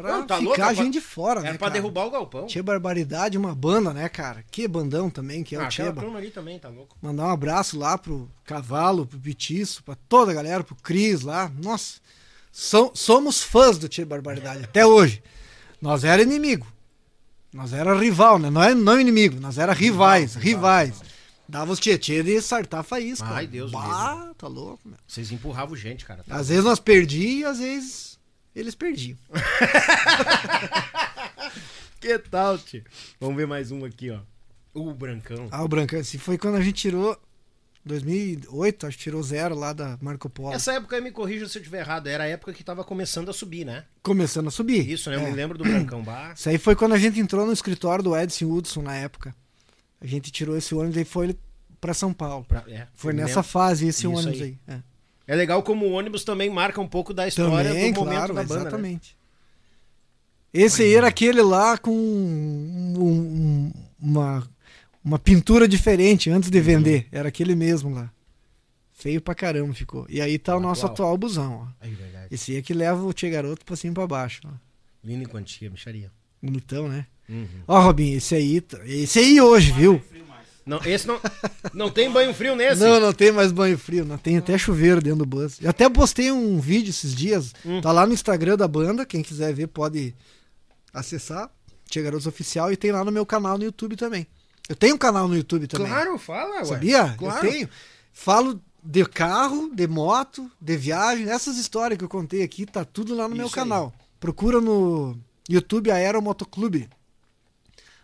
pra Não, tá ficar louco, a era gente de fora, Era né, pra cara? derrubar o galpão. Tinha Barbaridade, uma banda, né, cara? Que bandão também, que é ah, o aquela Cheba. turma ali também, tá louco. Mandar um abraço lá pro Cavalo, pro Pitiço, pra toda a galera, pro Cris lá. Nossa, são- somos fãs do Tia Barbaridade, até hoje. Nós era inimigo. Nós era rival, né? Não é não inimigo, nós era rivais, rivais. Dava os tietê de sartar faísca. Ai, Deus bah, tá louco, meu. Vocês empurravam gente, cara. tá Às vezes nós perdíamos e às vezes eles perdiam. *laughs* Que tal, tio? Vamos ver mais um aqui, ó. O Brancão. Ah, o Brancão, assim, foi quando a gente tirou 2008, acho que tirou zero lá da Marco Polo. Essa época, aí me corrija se eu estiver errado, era a época que tava começando a subir, né? Começando a subir. Isso, né? Eu É. me lembro do Brancão. Bah. Isso aí foi quando a gente entrou no escritório do Edson Hudson na época. A gente tirou esse ônibus e foi pra São Paulo. Pra- é, Foi nessa lembro. fase esse Isso ônibus aí. aí. É. É legal como o ônibus também marca um pouco da história Também, do momento claro, da banda, né? exatamente. Esse aí era aquele lá com um- um- uma, uma pintura diferente antes Uhum. de vender. Era aquele mesmo lá. Feio pra caramba ficou. E aí tá o nosso atual. atual busão, ó. Aí, verdade. Esse aí é que leva o Tia Garoto pra cima e pra baixo. Ó. Lindo em quantia, micharia. Bonitão, né? Uhum. Ó, Robinho, esse aí, tá- esse aí hoje, viu? Não, esse não. Não tem banho frio nesse? Não, não tem mais banho frio, não tem até chuveiro dentro do bus. Eu até postei um vídeo esses dias, Hum. tá lá no Instagram da banda, quem quiser ver pode acessar, Tia Garotos Oficial, e tem lá no meu canal no YouTube também. Eu tenho um canal no YouTube também. Claro, fala, ué. Sabia? Claro. Eu tenho. Falo de carro, de moto, de viagem, essas histórias que eu contei aqui, tá tudo lá no meu Isso aí. canal. Procura no YouTube Aeromotoclube.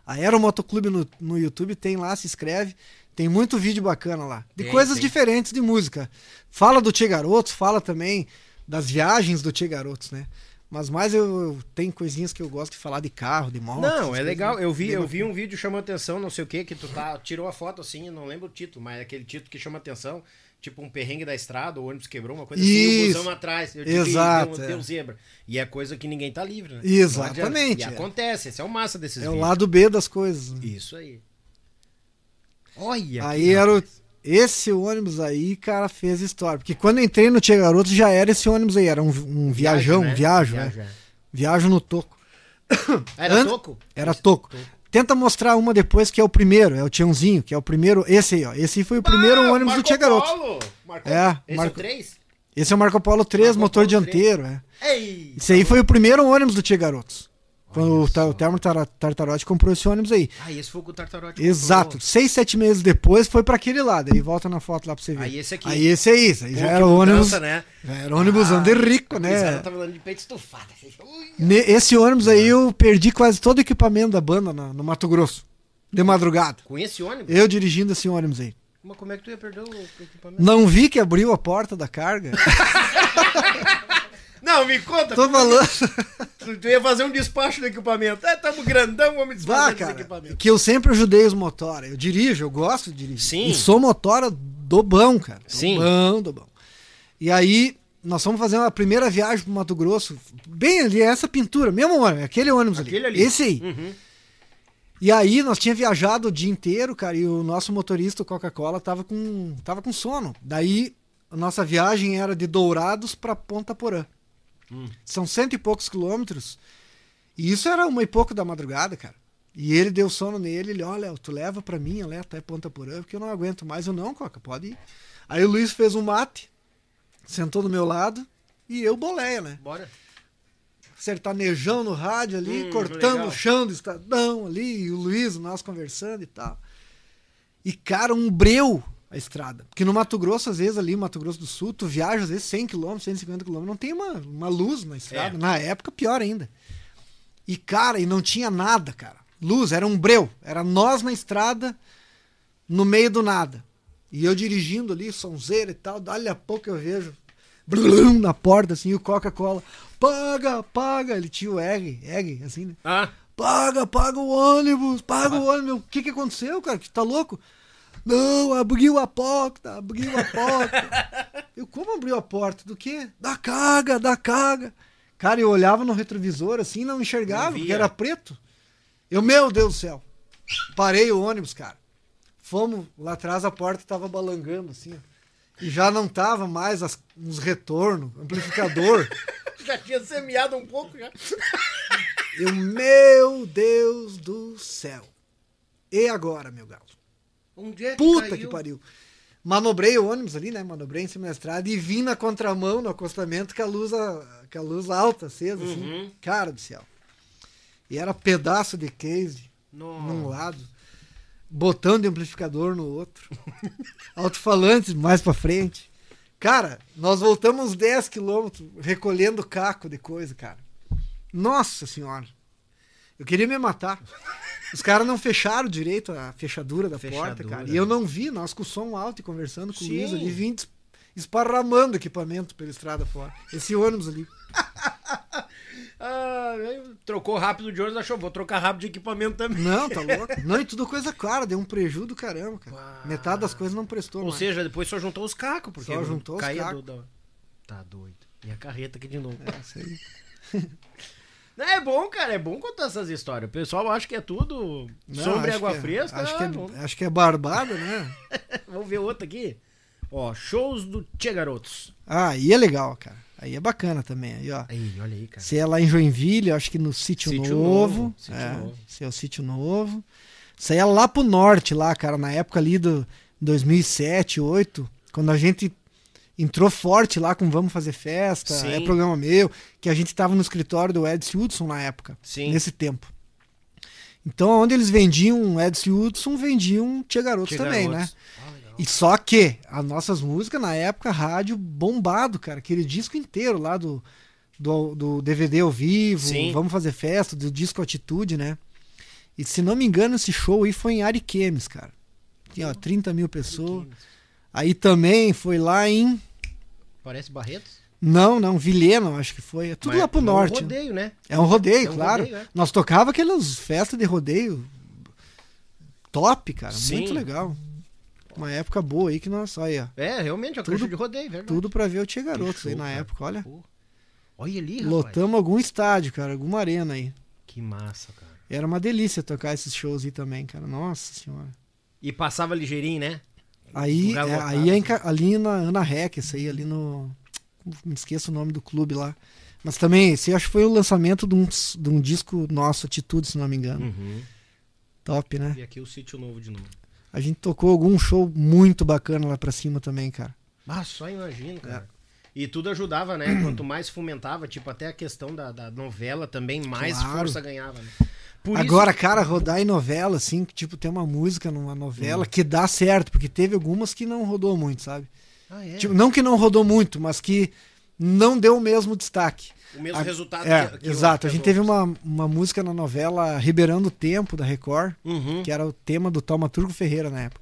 Aeromotoclube no, no YouTube tem lá, se inscreve. Tem muito vídeo bacana lá. De Tem, coisas tem. diferentes de música. Fala do Tia Garotos, fala também das viagens do Tia Garotos, né? Mas mais eu, eu tenho coisinhas que eu gosto de falar de carro, de moto. Não, é legal. né? Eu vi, eu vi um vídeo chamando atenção, não sei o que, que tu tá, tirou a foto assim, não lembro o título, mas é aquele título que chama atenção, tipo um perrengue da estrada, o ônibus quebrou, uma coisa assim, e o Isso. busão atrás. Eu digo, "Ih, Exato, deu, é. deu zebra. E é coisa que ninguém tá livre, né? Exatamente. E é. acontece, esse é o massa desses É o vídeos. lado B das coisas. né? Isso aí. Olha. Aí era o, esse ônibus aí, cara, fez história. Porque quando eu entrei no Tia Garoto já era esse ônibus aí, era um, um viajão, né? viajo, né? Viajo, é. Viajo no toco. Era Antes- toco? Era toco. Tenta mostrar uma depois que é o primeiro, é o Tiãozinho, que é o primeiro. Esse aí, ó. Esse aí foi o primeiro Ah, ônibus do Marco Tia Garoto. Polo. Marco... É, Esse Marco- é o 3? Esse é o Marco Polo 3, Marco motor Polo dianteiro, é. Ei! Esse aí foi o primeiro ônibus do Tia Garotos. Quando o, Ta- o Termo Tar- Tartarote comprou esse ônibus aí. Ah, esse foi o que o Tartarote Exato. comprou. Seis, sete meses depois foi pra aquele lado. Aí volta na foto lá pra você ver. Aí esse aqui. Aí esse aí, esse aí Pô, já era ônibus. mudança, né? Já era o ônibusão de rico, né? cara tava dando de peito estufado. *laughs* Esse ônibus aí eu perdi quase todo o equipamento da banda na- no Mato Grosso. De madrugada. Com esse ônibus? Eu dirigindo esse ônibus aí. Mas como é que tu ia perder o equipamento? Não vi que abriu a porta da carga. *laughs* Não, me conta. Tô falando. *laughs* Tu, tu ia fazer um despacho do equipamento. É, tamo grandão, vamos desfazer cara. equipamento. Que eu sempre ajudei os motora. Eu dirijo, eu gosto de dirigir. Sim. E sou motora do bom, cara. Do Sim. bom, do bom. E aí, nós fomos fazer uma primeira viagem pro Mato Grosso. Bem ali, essa pintura, mesmo ônibus, aquele ônibus Aquele ali. ali. Esse aí. Uhum. E aí, nós tínhamos viajado o dia inteiro, cara, e o nosso motorista, o Coca-Cola, tava com, tava com sono. Daí, a nossa viagem era de Dourados pra Ponta Porã. Hum. São cento e poucos quilômetros. E isso era uma e pouco da madrugada, cara. E ele deu sono nele, ele, olha, tu leva pra mim, olha, até Ponta Porã, porque eu não aguento mais. Eu, não, Coca, pode ir. Aí o Luiz fez um mate, sentou do meu lado, e eu boleia, né? Bora. sertanejão no rádio ali, Hum, cortando legal. o chão do estadão ali, e o Luiz, nós conversando e tal. E, cara, um breu a estrada. Porque no Mato Grosso, às vezes, ali, Mato Grosso do Sul, tu viaja, às vezes, 100 km, 150 km, não tem uma, uma luz na estrada. É. Na época, pior ainda. E, cara, e não tinha nada, cara. Luz, era um breu. Era nós na estrada, no meio do nada. E eu dirigindo ali, sonzeira e tal, dali a pouco eu vejo blum, na porta, assim, o Coca-Cola. Paga, paga. Ele tinha o R, R, assim, né? Ah, Paga, paga o ônibus, paga o ônibus. O que que aconteceu, cara? Que tá louco? Não, abriu a porta, abriu a porta. eu, como abriu a porta? Do quê? Da carga, da carga. Cara, eu olhava no retrovisor assim, não enxergava, Não porque era preto. Eu, meu Deus do céu. Parei o ônibus, cara. Fomos lá atrás, a porta tava balangando assim, ó. E já não tava mais as, uns retornos, amplificador. *laughs* já tinha semeado um pouco já. Eu, meu Deus do céu. E agora, meu galo? Onde é que Puta caiu? que pariu. Manobrei o ônibus ali, né? Manobrei em cima da estrada e vim na contramão, no acostamento, com a luz, a- com a luz alta, acesa, Uhum. assim. Cara do céu. E era pedaço de case Nossa. num lado, botão de amplificador no outro, *laughs* alto-falante mais pra frente. Cara, nós voltamos uns 10 quilômetros recolhendo caco de coisa, cara. Nossa senhora. Eu queria me matar. Os caras não fecharam direito a fechadura da porta, Fechadura. cara. E eu não vi, nós com o som alto e conversando com o Sim. Luiz ali, vim esparramando equipamento pela estrada fora. Esse ônibus ali. *laughs* Ah, trocou rápido de ônibus, achou, vou trocar rápido de equipamento também. Não, tá *laughs* louco. Não, e tudo coisa clara, deu um prejuízo do caramba, cara. Uau. Metade das coisas não prestou Ou mais. seja, depois só juntou os cacos, porque Só juntou os cacos. do- Tá doido. E a carreta aqui de novo. É, isso aí. *laughs* É bom, cara, é bom contar essas histórias. O pessoal acha que é tudo Não, e acho água é- fresca. Acho, Ah, que é, vamos, acho que é barbada, né? *laughs* vamos ver outra aqui. Ó, shows do Tchê Garotos. Ah, aí é legal, cara. Aí é bacana também. Aí, ó. Aí, olha aí, cara. Se é lá em Joinville, acho que no Sítio, Sítio Novo. Novo, Sítio é, Novo. Se é o Sítio Novo. Isso aí é lá pro norte, lá, cara, na época ali do 2007, 2008, quando a gente entrou forte lá com Vamos Fazer Festa, Sim. é programa meu, que a gente tava no escritório do Edson Hudson na época, Sim. nesse tempo. Então, onde eles vendiam Edson Hudson, vendiam Tia Garotos Tchê também, Garotos. né? Ah. E só que as nossas músicas, na época, rádio bombado, cara. Aquele disco inteiro lá do, do, do DVD ao vivo, Sim. Vamos Fazer Festa, do disco Atitude, né? E se não me engano, esse show aí foi em Ariquemes, cara. Tinha ó, 30 mil pessoas. Aí também foi lá em. Parece Barretos? Não, não, Vilhena, acho que foi. É tudo Mas lá pro é um norte. né? rodeio, né? É um rodeio, É um claro. rodeio, é. Nós tocava aquelas festas de rodeio top, cara. Sim. Muito legal. Uma época boa aí que nós. Olha, É, realmente, é um Tudo- de rodeio, verdade. tudo pra ver o Tia Garotos Que aí na cara. época, olha. Pô. Olha ali, rapaz. Lotamos algum estádio, cara, alguma arena aí. Que massa, cara. Era uma delícia tocar esses shows aí também, cara. Nossa senhora. E passava ligeirinho, né? Aí, é, aí é em assim. Ca- ali na Ana Rec, isso aí, ali no. Me esqueço o nome do clube lá. Mas também, esse acho que foi o lançamento de um, de um disco nosso, Atitude, se não me engano. Uhum. Top, né? E aqui o sítio novo de novo. A gente tocou algum show muito bacana lá pra cima também, cara. Ah, só imagino, cara. É. E tudo ajudava, né? Quanto mais fomentava, tipo, até a questão da, da novela também, mais Claro. força ganhava, né? Por Agora, isso... cara, rodar em novela, assim, que tipo, tem uma música numa novela Hum. que dá certo, porque teve algumas que não rodou muito, sabe? Ah, é? Tipo, não que não rodou muito, mas que não deu o mesmo destaque. o mesmo A- resultado é, que, que exato. A gente teve uma, uma música na novela Ribeirando o Tempo, da Record, Uhum. que era o tema do Taumaturgo Ferreira na época.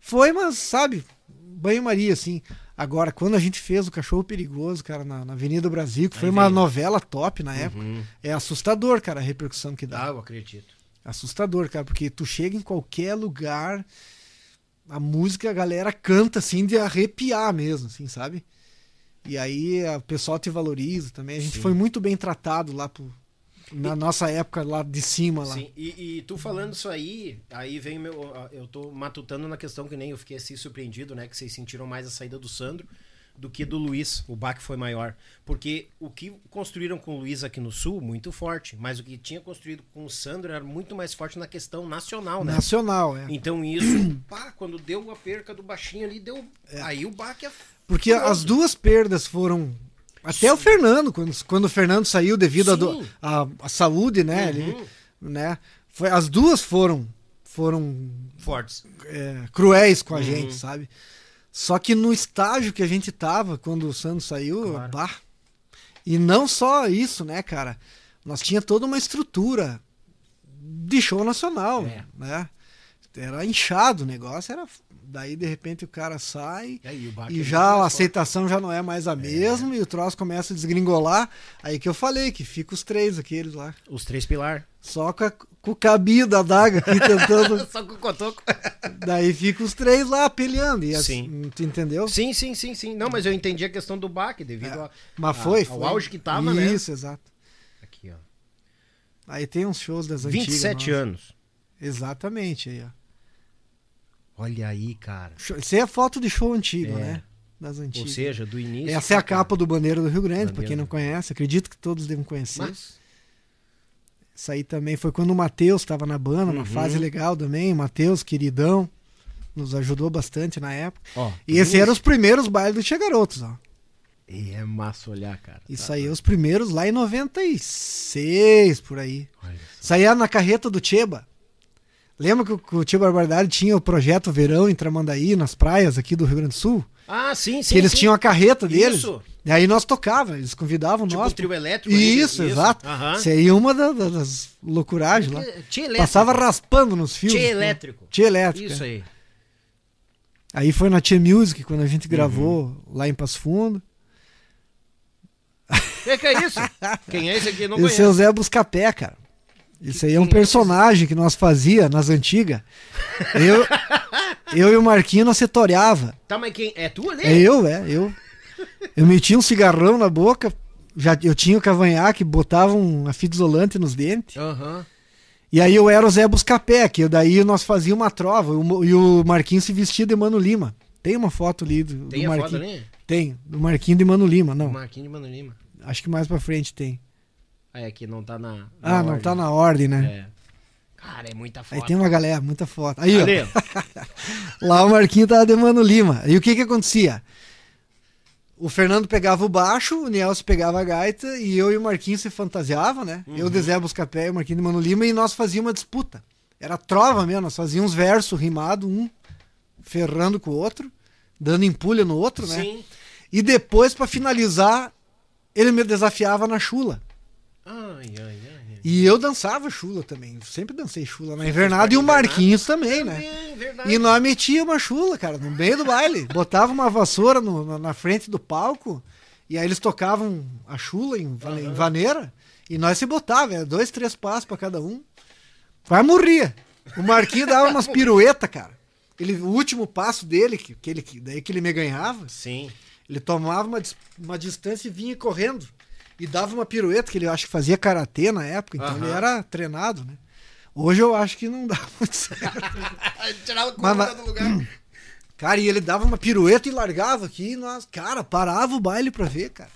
Foi, mas, sabe, banho-maria, assim. Agora, quando a gente fez o Cachorro Perigoso, cara, na, na Avenida Brasil, que Aí foi uma veio. novela top na época, Uhum. é assustador, cara, a repercussão que dá. Ah, eu acredito. Assustador, cara, porque tu chega em qualquer lugar, a música, a galera canta assim de arrepiar mesmo, assim, sabe? E aí a- o pessoal te valoriza também. A gente Sim. foi muito bem tratado lá pro, na nossa época lá de cima lá. Sim, e, e tu falando isso aí, aí vem meu. Eu tô matutando na questão que nem eu fiquei assim surpreendido, né? Que vocês sentiram mais a saída do Sandro do que do Luiz. O baque foi maior. Porque o que construíram com o Luiz aqui no Sul, muito forte. Mas o que tinha construído com o Sandro era muito mais forte na questão nacional, né? Nacional, é. Então isso, *clears throat* pá, quando deu a perca do baixinho ali, deu. É. Aí o baque é. Porque as duas perdas foram. Até o Fernando, quando, quando o Fernando saiu devido à do- Sim. à à saúde, né? Uhum. Ele, né? Foi, as duas foram foram Fortes. é, cruéis com a Uhum. gente, sabe? Só que no estágio que a gente tava quando o Santos saiu, Claro. bah. E não só isso, né, cara? nós tinha toda uma estrutura de show nacional, É. né? Era inchado o negócio, era daí de repente o cara sai E aí, e é já a aceitação já não é mais a mesma e o troço começa a desgringolar. Aí que eu falei que fica os três aqueles lá. Os três pilar. só com, a, com o cabinho da daga aqui tentando, *laughs* Só com o cotoco. daí fica os três lá peleando e Sim. assim, tu entendeu? Sim, sim, sim, sim. Não, mas eu entendi a questão do baque devido a, Mas a- foi, ao foi. auge que tava, né? Isso, exato. Aqui, ó. Aí tem uns shows das antigas. 27 nossa. anos. Exatamente aí, ó. Olha aí, cara. Isso aí é foto de show antigo, É. né? Das Ou antigas. seja, do início. Essa é a capa do Bandeira do Rio Grande, pra Bandeira. quem não conhece. Acredito que todos devem conhecer. Mas, Isso aí também foi quando o Matheus estava na banda, uma Uhum. fase legal também. O Matheus, queridão, nos ajudou bastante na época. ó. E esse eram os primeiros bailes do Tia Garotos, ó. E é massa olhar, cara. Isso Tá- aí, os primeiros lá em 96, por aí. Aí era na carreta do Cheba. Lembra que o, que o Tia Barbaridade tinha o projeto Verão em Tramandaí, nas praias aqui do Rio Grande do Sul? Ah, sim, sim. que eles sim. tinham a carreta deles. Isso. E aí nós tocávamos, eles convidavam Tipo nós. o trio elétrico. ali, Isso, exato. Aham. Isso aí é uma da- da- das loucuragens lá. Tia elétrico. Passava raspando nos fios. Tia né? elétrico. Tia elétrica. Isso aí. Aí foi na Tia Music, quando a gente gravou Uhum. lá em Passo Fundo. O que, que é isso? *laughs* Quem é esse aqui? Não Esse é conheço. o Zé Buscapé, cara. Isso aí é um é personagem que nós fazia nas antigas. Eu, *laughs* eu e o Marquinho nós setoreava. Tá, mas quem? É tu ali? É eu, é, eu. Eu metia um cigarrão na boca, já, eu tinha o cavanhaque, botava uma fita isolante nos dentes. Aham. E aí eu era o Zé Buscapé, que daí nós fazíamos uma trova, e o Marquinho se vestia de Mano Lima. Tem uma foto ali do, Tem do a Marquinho. foto ali? Tem, do Marquinho de Mano Lima, não. Marquinhos de Mano Lima. Acho que mais pra frente tem. É que não tá na. na Ah, não ordem. tá na ordem, né? É. Cara, é muita foto. Aí tem uma galera, muita foto. Aí, Ali, ó, *laughs* lá o Marquinho tava de Mano Lima. E o que que acontecia? O Fernando pegava o baixo, o Nielsen pegava a gaita e eu e o Marquinho se fantasiava, né? Eu de Zé Buscapé e o Marquinho de Mano Lima e nós fazíamos uma disputa. Era trova mesmo, nós fazíamos versos rimados, um ferrando com o outro, dando empulha no outro, né? Sim. E depois, pra finalizar, ele me desafiava na chula. Ai, ai, ai. E eu dançava chula também. Sempre dancei chula na invernada e o Marquinhos também, né? Verdade. E nós metia uma chula, cara, no meio do baile. *laughs* Botava uma vassoura no- na- frente do palco. E aí eles tocavam a chula em, em vaneira. E nós se botava, era dois, três passos pra cada um. Quase morria. O Marquinhos dava umas *laughs* piruetas, cara. Ele, o último passo dele, que, que ele, daí que ele me ganhava, Sim. ele tomava uma, uma distância e vinha correndo. E dava uma pirueta, que ele acho que fazia karatê na época, então ele era treinado, né? Hoje eu acho que não dá *laughs* muito certo. *laughs* Tirava o mas, do lugar. *clears throat* Cara, e ele dava uma pirueta e largava aqui, e nós, cara, parava o baile pra ver, cara.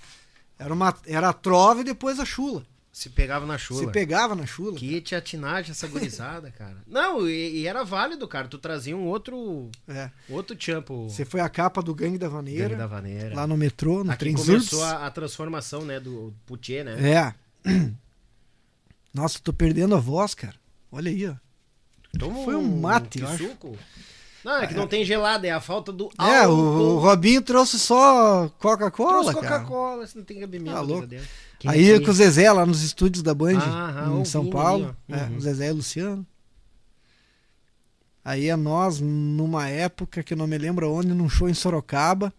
Era, uma, era a trova e depois a chula. Se pegava na chula. Se pegava na chula. Que tiatinagem essa gurizada, cara. *laughs* Não, e, e era válido, cara. Tu trazia um outro É. outro champo. Você foi a capa do Gangue da Vaneira, Gangue da Vaneira. lá no metrô, no Aqui trem começou a, a transformação, né, do Putier, né? É. *clears throat* Nossa, tô perdendo a voz, cara. Olha aí, ó. Toma Foi um mate, eu acho. suco. Não, é que não tem gelada, é a falta do É, o, o álcool. Robinho trouxe só Coca-Cola. Coca-Cola, você não tem cabimento. Tá louco. dentro. Quem Aí é com o Zezé lá nos estúdios da Band, Aham, em São Paulo. ali. É, Uhum. o Zezé e o Luciano. Aí é nós, numa época que eu não me lembro onde, num show em Sorocaba.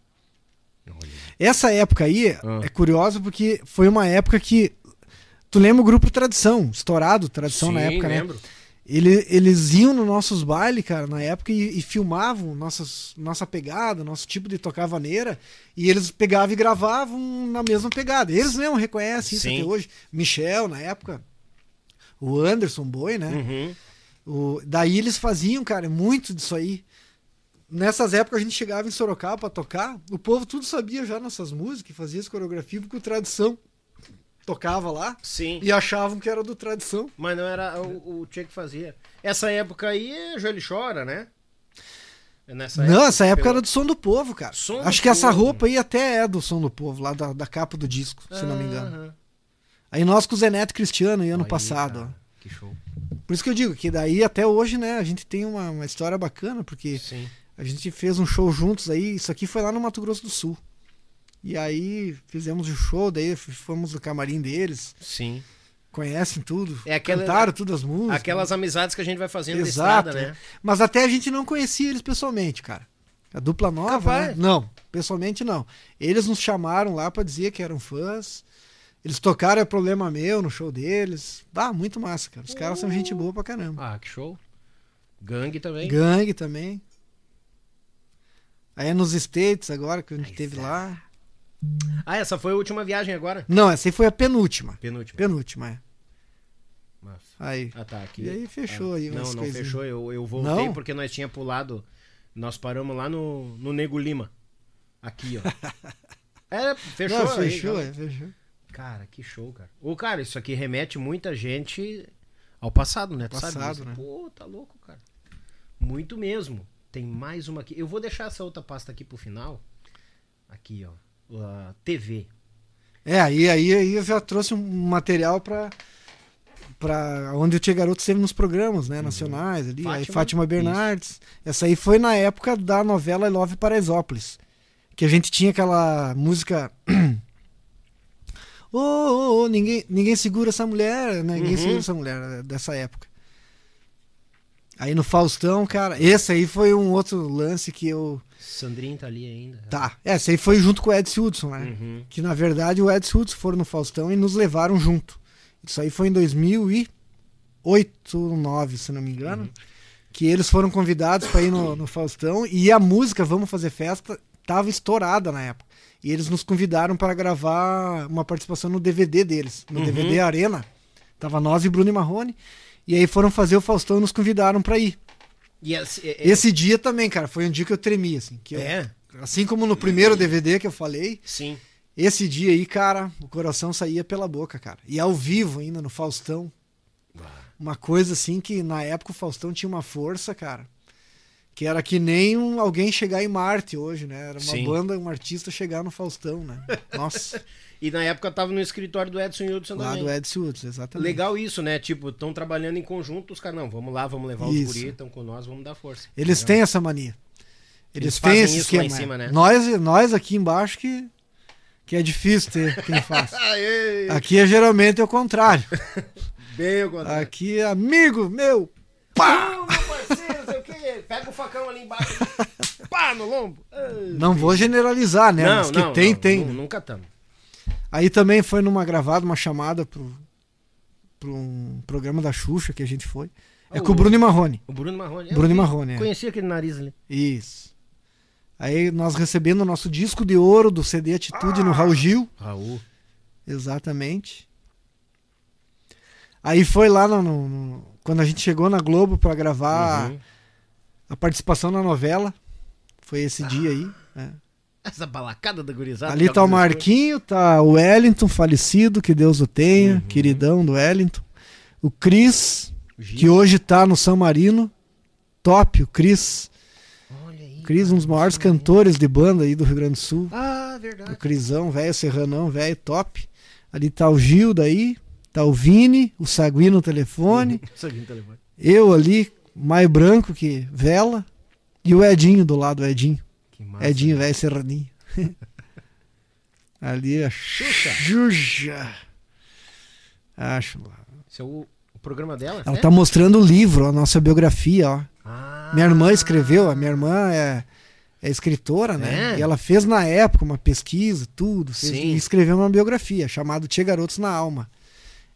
Essa época aí Ah. é curiosa porque foi uma época que. Tu lembra o grupo Tradição, estourado Tradição na Sim, época, né? Ele, eles iam nos nossos bailes, cara, na época, e, e filmavam nossas, nossa pegada, nosso tipo de tocar vaneira, e eles pegavam e gravavam na mesma pegada. Eles mesmo reconhecem isso Sim. até hoje. Michel, na época, o Anderson Boi, né? Uhum. O, daí eles faziam, cara, muito disso aí. Nessas épocas a gente chegava em Sorocaba pra tocar, o povo tudo sabia já nossas músicas, fazia as coreografias, porque o Tradição tocava lá Sim. e achavam que era do Tradição. Mas não era o, o Tchê que fazia. Essa época aí, Joelho Chora, né? Nessa Não, essa época pelo- era do Som do Povo, cara. Som Acho do que essa Povo. roupa aí até é do Som do Povo, lá da, da capa do disco, se não me engano. Aham. Aí nós com o Zé Neto Cristiano, e ano Aí, passado, cara, ó. Que show. Por isso que eu digo que daí até hoje, né, a gente tem uma, uma história bacana, porque Sim. a gente fez um show juntos aí, isso aqui foi lá no Mato Grosso do Sul. E aí fizemos o show, daí fomos no camarim deles. Sim. conhecem tudo, É aquela- cantaram todas as músicas. Aquelas amizades que a gente vai fazendo Exato. estrada, né? Mas até a gente não conhecia eles pessoalmente, cara. A dupla nova, né? Não, pessoalmente não. Eles nos chamaram lá pra dizer que eram fãs. Eles tocaram É Problema Meu no show deles. Ah, muito massa, cara. Os caras são gente boa pra caramba. Ah, que show. Gangue também. Gangue também. Aí é nos States agora, que a gente teve tá. lá. Ah, essa foi a última viagem agora? Não, essa aí foi a penúltima. Penúltima. Penúltima, é. Massa. Aí. Ah, tá. Aqui. E aí fechou Ah, aí Não, não coisinhas. fechou. Eu, eu voltei Não? porque nós tinha pulado. Nós paramos lá no, no Nego Lima. Aqui, ó. *laughs* É, fechou. Não, aí, fechou, já. é, fechou. Cara, que show, cara. Ô, cara, isso aqui remete muita gente ao passado, né? Tu sabe Passado, disso? né? Pô, tá louco, cara. Muito mesmo. Tem mais uma aqui. Eu vou deixar essa outra pasta aqui pro final. Aqui, ó. TV. É, aí, aí, aí eu já trouxe um material pra, pra onde o Tia Garoto esteve nos programas, né, nacionais ali. aí Fátima, Fátima Bernardes. Essa aí foi na época da novela Love Paraisópolis. Que a gente tinha aquela música. *clears throat* Ô, ô, ô, ninguém, ninguém segura essa mulher, né? Ninguém Uhum. segura essa mulher é, dessa época. Aí no Faustão, cara, esse aí foi um outro lance que eu. Sandrinho tá ali ainda. Tá, esse aí foi junto com o Edson Hudson, né? Uhum. Que na verdade o Edson Hudson foram no Faustão e nos levaram junto. Isso aí foi em 2008, 2009, se não me engano. Que eles foram convidados para ir no, no Faustão e a música Vamos Fazer Festa tava estourada na época. E eles nos convidaram para gravar uma participação no DVD deles, no Uhum. DVD Arena. Tava nós e Bruno e Marrone. E aí foram fazer o Faustão e nos convidaram para ir. Esse, é- Esse dia também, cara, foi um dia que eu tremi, assim. Que eu- É, assim como no primeiro DVD que eu falei, sim. esse dia aí, cara, o coração saía pela boca, cara. E ao vivo ainda, no Faustão. Uma coisa assim que na época o Faustão tinha uma força, cara. Que era que nem um, alguém chegar em Marte hoje, né? Era uma Sim. banda, um artista chegar no Faustão, né? *laughs* Nossa, E na época tava no escritório do Edson Hudson lá também. do Edson Hudson, exatamente. Legal isso, né? Tipo, estão trabalhando em conjunto, os caras, não, vamos lá, vamos levar os Isso. guri, estão com nós, vamos dar força. Eles têm essa mania. Eles, Eles têm esse isso lá esquema. em cima, é. né? Nós, nós aqui embaixo que, que é difícil ter quem *laughs* faça. Aqui é geralmente o contrário. *laughs* Bem, o contrário. Aqui é amigo meu. Pá! Pega o facão ali embaixo. *laughs* Pá, no lombo. Não vou generalizar, né? Mas que tem, tem. nu- Nunca estamos. Aí também foi numa gravada, uma chamada pro, pro um programa da Xuxa que a gente foi. É Oh, com o Bruno Marrone. O Bruno Marrone. Eu Bruno Marrone, é. Conheci aquele nariz ali. Isso. Aí nós recebendo o nosso disco de ouro do CD Atitude no Raul Gil. Raul. Exatamente. Aí foi lá no, no- no- quando a gente chegou na Globo pra gravar Uhum. a participação na novela. Foi esse dia aí. né? Essa balacada da gurizada. Ali tá o. Marquinho, tá o Wellington, falecido, que Deus o tenha, Uhum. queridão do Wellington. O Cris, que hoje tá no São Marino. Top, o Cris. Cris, um dos maiores cantores de banda aí do Rio Grande do Sul. Ah, O verdade. Crisão, velho, Serranão, velho, top. Ali tá o Gil daí, tá o Vini, o Sagui no telefone. *laughs* Isso aqui no telefone. Eu ali, Maio Branco, que vela. E o Edinho do lado, o Edinho. Massa. Edinho, velho, Serraninho. *laughs* Ali a Xuxa. Xuxa. Acho lá. Esse é o, o programa dela? Ela é? tá mostrando o livro, a nossa biografia, ó. Ah. Minha irmã escreveu, a minha irmã é, é escritora, né? É? E ela fez na época uma pesquisa, tudo, fez, Sim. e escreveu uma biografia chamada Tia Garotos na Alma.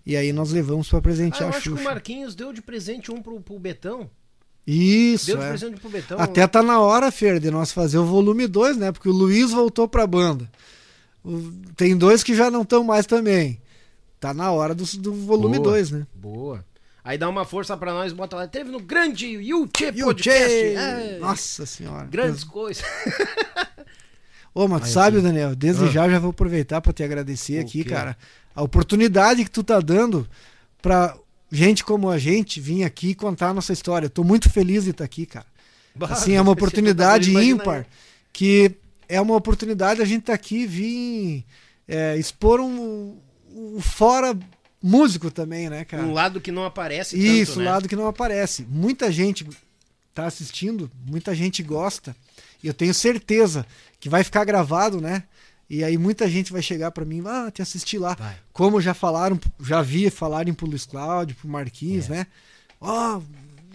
E aí nós levamos pra Ah, presentear eu a acho que o Xuxa. Marquinhos deu de presente um pro, pro Betão. Isso, Deu de é. presente pro Betão. Até tá na hora, Fer, de nós fazer o volume 2, né? Porque o Luiz voltou pra banda. O- Tem dois que já não estão mais também. Tá na hora do, do volume Boa. 2, né? Boa. Aí dá uma força pra nós, bota lá. Teve no grande YouTube o Podcast. É, Nossa senhora. Grandes coisas. Ô, mas tu sabe, aqui. Daniel, desde Ah. já já vou aproveitar pra te agradecer O aqui, quê? cara. A oportunidade que tu tá dando pra gente como a gente vir aqui contar a nossa história. Tô muito feliz de estar aqui, cara. Assim, é uma *laughs* oportunidade Imagina ímpar que é uma oportunidade a gente estar aqui e vir é, expor um, um fora músico também, né, cara? Um lado que não aparece Isso, tanto, né? lado que não aparece. Muita gente tá assistindo, muita gente gosta. E eu tenho certeza que vai ficar gravado, né? E aí muita gente vai chegar para mim, ah, te assisti lá. Vai. Como já falaram, já vi falarem pro Luiz Cláudio, pro Marquinhos, É. né? Ó,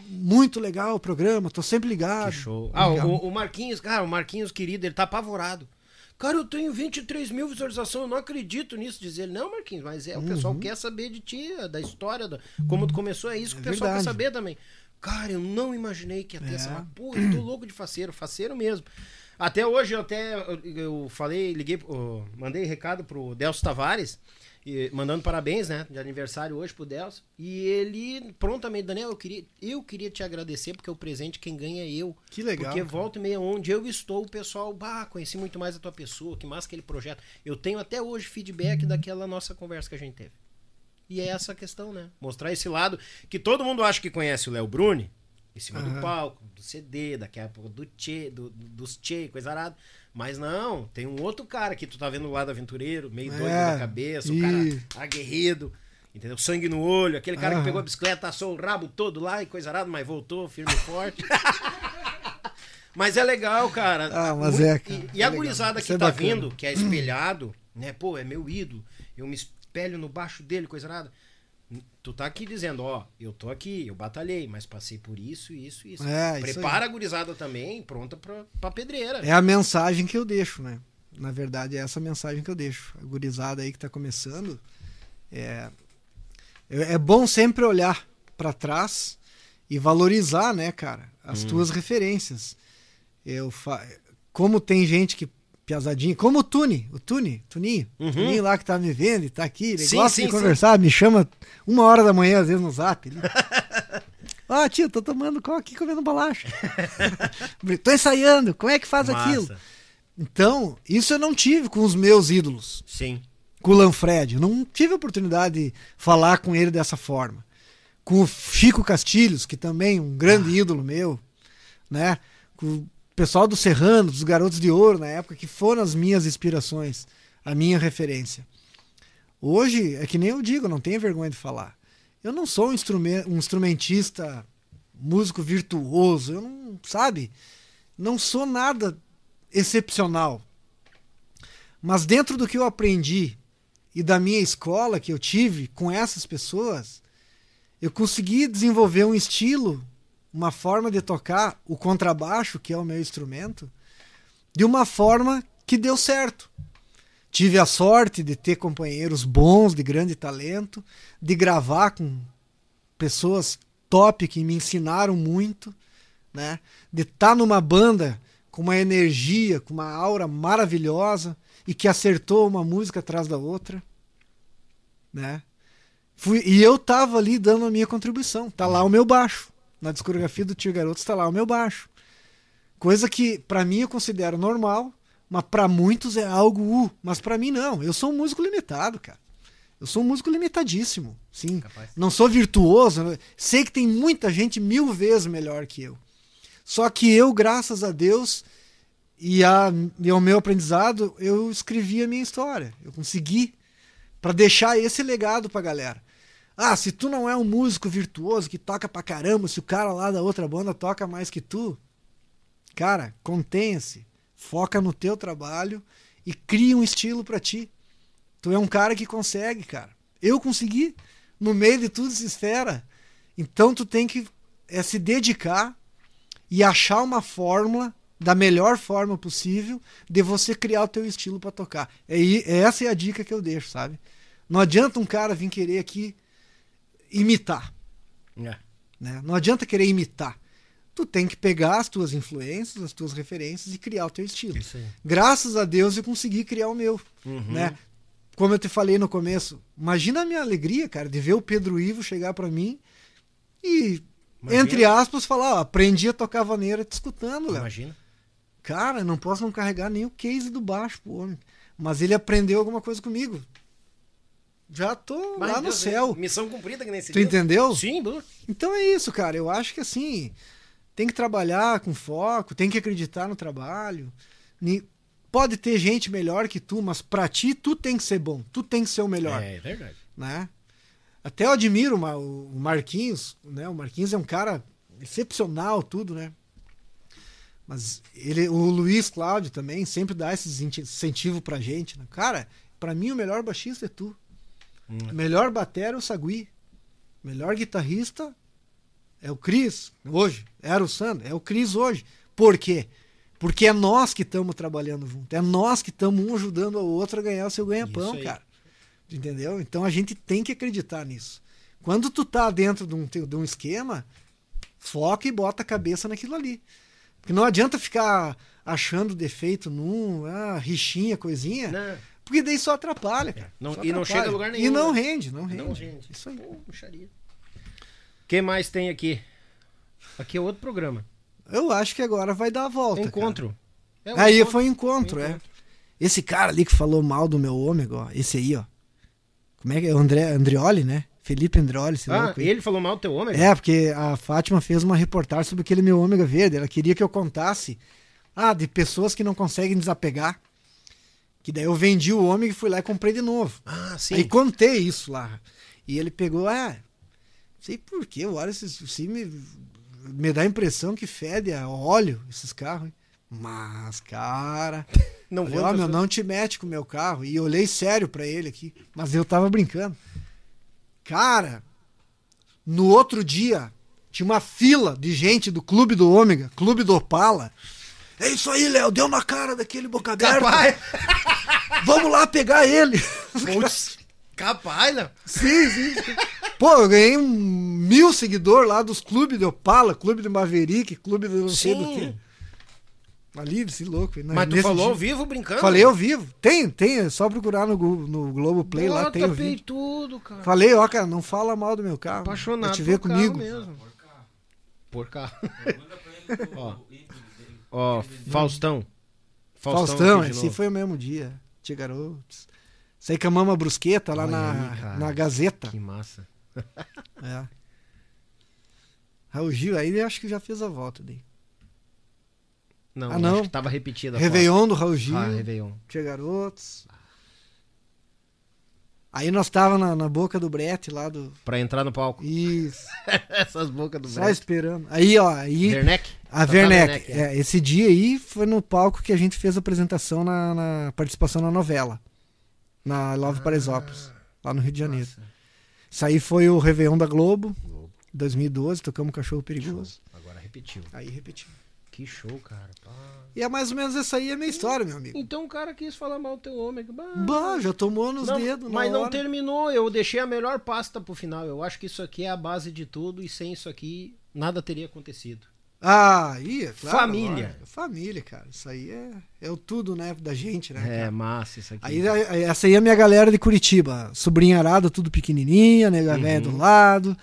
muito legal o programa, tô sempre ligado. Que show. Ah, Legal. o, o Marquinhos, cara, o Marquinhos querido, ele tá apavorado. Cara, eu tenho 23 mil visualizações, eu não acredito nisso. Dizer ele, não, Marquinhos, mas é, o pessoal quer saber de ti, da história, da, como tu começou, é isso que É o pessoal verdade. quer saber também. Cara, eu não imaginei que ia ter É. essa. Pô, eu tô louco de faceiro, faceiro mesmo. Até hoje eu até eu, eu falei, liguei, pro- mandei recado pro Delcio Tavares, e- mandando parabéns, né, de aniversário hoje pro Delcio. E ele prontamente, Daniel, eu queria, eu queria te agradecer porque o presente quem ganha é eu. Que legal. Porque cara. volta e meia, onde eu estou, o pessoal, bah, conheci muito mais a tua pessoa, que massa aquele projeto. Eu tenho até hoje feedback daquela nossa conversa que a gente teve. E é essa a questão, né? Mostrar esse lado que todo mundo acha que conhece o Léo Bruni, em cima do Aham. palco, do CD, daqui a pouco do Tchê, do, do- dos Tchê, coisa arada. Mas não, tem um outro cara que tu tá vendo lá do aventureiro, meio doido É, da cabeça, o e- cara aguerrido. Entendeu? Sangue no olho, aquele cara Aham. que pegou a bicicleta, assou o rabo todo lá e coisa arada, mas voltou firme e forte. *laughs* Mas é legal, cara. Ah, mas Muito- é, cara. E, É a gurizada que é tá bacana. vindo, que é espelhado, né? Pô, é meu ídolo. Eu me espelho no baixo dele, coisa nada. Tu tá aqui dizendo, ó, eu tô aqui, eu batalhei, mas passei por isso, isso, isso. É, isso Prepara a gurizada também, pronta pra, pra pedreira. É a mensagem que eu deixo, né? Na verdade, é essa mensagem que eu deixo. A gurizada aí que tá começando. É, é é bom sempre olhar pra trás e valorizar, né, cara, as tuas referências. Eu fa... Como tem gente que. Piazadinha, como o Tune, o Tune, Tuninho, Uhum. Tuninho lá que tá me vendo e tá aqui, ele Sim, gosta sim, de sim. conversar, me chama uma hora da manhã, às vezes, no zap. Ele... *laughs* Ah, tio, tô tomando coca aqui comendo bolacha. *laughs* tô ensaiando, como é que faz Massa. aquilo? Então, isso eu não tive com os meus ídolos. Sim. Com o Lanfred. Eu não tive oportunidade de falar com ele dessa forma. Com o Chico Castilhos, que também é um grande ídolo meu. Né? Com pessoal do Serrano, dos Garotos de Ouro na época, que foram as minhas inspirações, a minha referência. Hoje, é que nem eu digo, não tenho vergonha de falar. Eu não sou um, um instrumentista, músico virtuoso, eu não, sabe? Não sou nada excepcional. Mas dentro do que eu aprendi e da minha escola que eu tive com essas pessoas, eu consegui desenvolver um estilo, uma forma de tocar o contrabaixo, que é o meu instrumento, de uma forma que deu certo. Tive a sorte de ter companheiros bons, de grande talento, de gravar com pessoas top que me ensinaram muito, né? De estar numa banda com uma energia, com uma aura maravilhosa e que acertou uma música atrás da outra, né? Fui, e eu tava ali dando a minha contribuição. Tá lá o meu baixo. Na discografia do Tio Garotos tá lá o meu baixo. Coisa que pra mim eu considero normal, mas pra muitos é algo uh, mas pra mim não. Eu sou um músico limitado, cara. Eu sou um músico limitadíssimo, sim. Capaz. Não sou virtuoso, né? sei que tem muita gente mil vezes melhor que eu. Só que eu, graças a Deus e, a, e ao meu aprendizado, eu escrevi a minha história. Eu consegui para deixar esse legado pra galera. Ah, se tu não é um músico virtuoso que toca pra caramba, se o cara lá da outra banda toca mais que tu, cara, contenha-se, foca no teu trabalho e cria um estilo pra ti. Tu é um cara que consegue, cara. Eu consegui no meio de tudo se esfera. Então tu tem que é, se dedicar e achar uma fórmula da melhor forma possível de você criar o teu estilo pra tocar. É, i- essa é a dica que eu deixo, sabe? Não adianta um cara vir querer aqui imitar, É. né? Não adianta querer imitar. Tu tem que pegar as tuas influências, as tuas referências e criar o teu estilo. Isso aí. Graças a Deus eu consegui criar o meu, Uhum. né? Como eu te falei no começo, imagina a minha alegria, cara, de ver o Pedro Ivo chegar pra mim e, Imagina. entre aspas, falar, ó, aprendi a tocar vaneira te escutando, Léo. Imagina. Cara, não posso não carregar nem o case do baixo pro homem. Mas ele aprendeu alguma coisa comigo. Já tô Mas, lá no céu. Missão cumprida que nem se Tu entendeu? Sim, Bu. Então é isso, cara. Eu acho que assim, tem que trabalhar com foco, tem que acreditar no trabalho. Pode ter gente melhor que tu, mas pra ti, tu tem que ser bom. Tu tem que ser o melhor, É, é verdade. né? Até eu admiro o Marquinhos, né? O Marquinhos é um cara excepcional, tudo, né? Mas ele, o Luiz Cláudio também sempre dá esse incentivo pra gente. Né? Cara, pra mim o melhor baixista é tu. Hum. Melhor batera é o Sagui. Melhor guitarrista é o Cris, hoje. Era o Sandro, é o Cris hoje. Por quê? Porque é nós que estamos trabalhando junto. É nós que estamos um ajudando o outro a ganhar o seu ganha-pão, cara. Entendeu? Então a gente tem que acreditar nisso. Quando tu tá dentro de um, de um esquema, foca e bota a cabeça naquilo ali. Porque não adianta ficar achando defeito num, ah, rixinha, coisinha. Não. Porque daí só atrapalha. É. Não, só e não chega a lugar nenhum. E não né? rende, não rende. Não rende. Isso aí. Pô, O que mais tem aqui? Aqui é outro programa. Eu acho que agora vai dar a volta. Encontro. É um aí encontro. foi encontro, é. Encontro. Esse cara ali que falou mal do meu ômega, ó, esse aí, ó. Como é que é? André Andrioli, né? Felipe Andrioli. Ah, louco, ele falou mal do teu ômega? É, porque a Fátima fez uma reportagem sobre aquele meu ômega verde. Ela queria que eu contasse ah, de pessoas que não conseguem desapegar. Que daí eu vendi o ômega e fui lá e comprei de novo. Ah, sim. Aí contei isso lá. E ele pegou, ah, sei por que, olha, se me me dá a impressão que fede a óleo esses carros. Mas, cara. *laughs* Não falei, ó, meu, não te mete com o meu carro. E olhei sério para ele aqui. Mas eu tava brincando. Cara, no outro dia, tinha uma fila de gente do Clube do Ômega, Clube do Opala. É isso aí, Léo, deu na cara daquele boca aberta. Capaz. *laughs* Vamos lá pegar ele. Putz, capaz, Léo. Sim, sim. Pô, eu ganhei um mil seguidores lá dos clubes de Opala, clube de Maverick, clube de não sei do quê. Ali, esse louco. Né? Mas tu falou dia. ao vivo brincando? Falei ao vivo. Tem, tem. É só procurar no, no Globo Play lá, tem o vídeo. tudo, cara. Falei, ó, cara, não fala mal do meu carro. Apaixonado te ver comigo. mesmo. Por carro. *laughs* ó, ó, Faustão. Faustão, Faustão esse foi o mesmo dia. Tia Garotos. Saí com a mama brusqueta lá na, aí, na Gazeta. Que massa. *laughs* é. Raul Gil, aí acho que já fez a volta daí. Não, ah, não. acho que tava repetida. Réveillon do Raul Gil. Ah, Réveillon. Tinha garotos. Aí nós tava na, na, boca do brete lá do. Pra entrar no palco. Isso. *laughs* Essas bocas do Só brete. esperando. Aí, ó. Aí, Werneck? A Werneck. Werneck é. é. esse dia aí foi no palco que a gente fez a apresentação na, na participação na novela. Na Love ah, Paraisópolis. Lá no Rio de Janeiro. Nossa. Isso aí foi o Réveillon da Globo, Globo. 2012, tocamos Cachorro Perigoso. Show. Agora repetiu. Aí repetiu. Que show, cara. Pá. E é mais ou menos essa aí a minha história, meu amigo. Então o cara quis falar mal do teu ômega. Bah, bah já tomou nos não, dedos. Mas não terminou, eu deixei a melhor pasta pro final. Eu acho que isso aqui é a base de tudo e sem isso aqui nada teria acontecido. Ah, ia, claro. Família. família, cara. Isso aí é, é o tudo, né, da gente, né? É, cara? massa isso aqui. Aí, essa aí é a minha galera de Curitiba. Sobrinha arada, tudo pequenininha, nega uhum. velha do lado.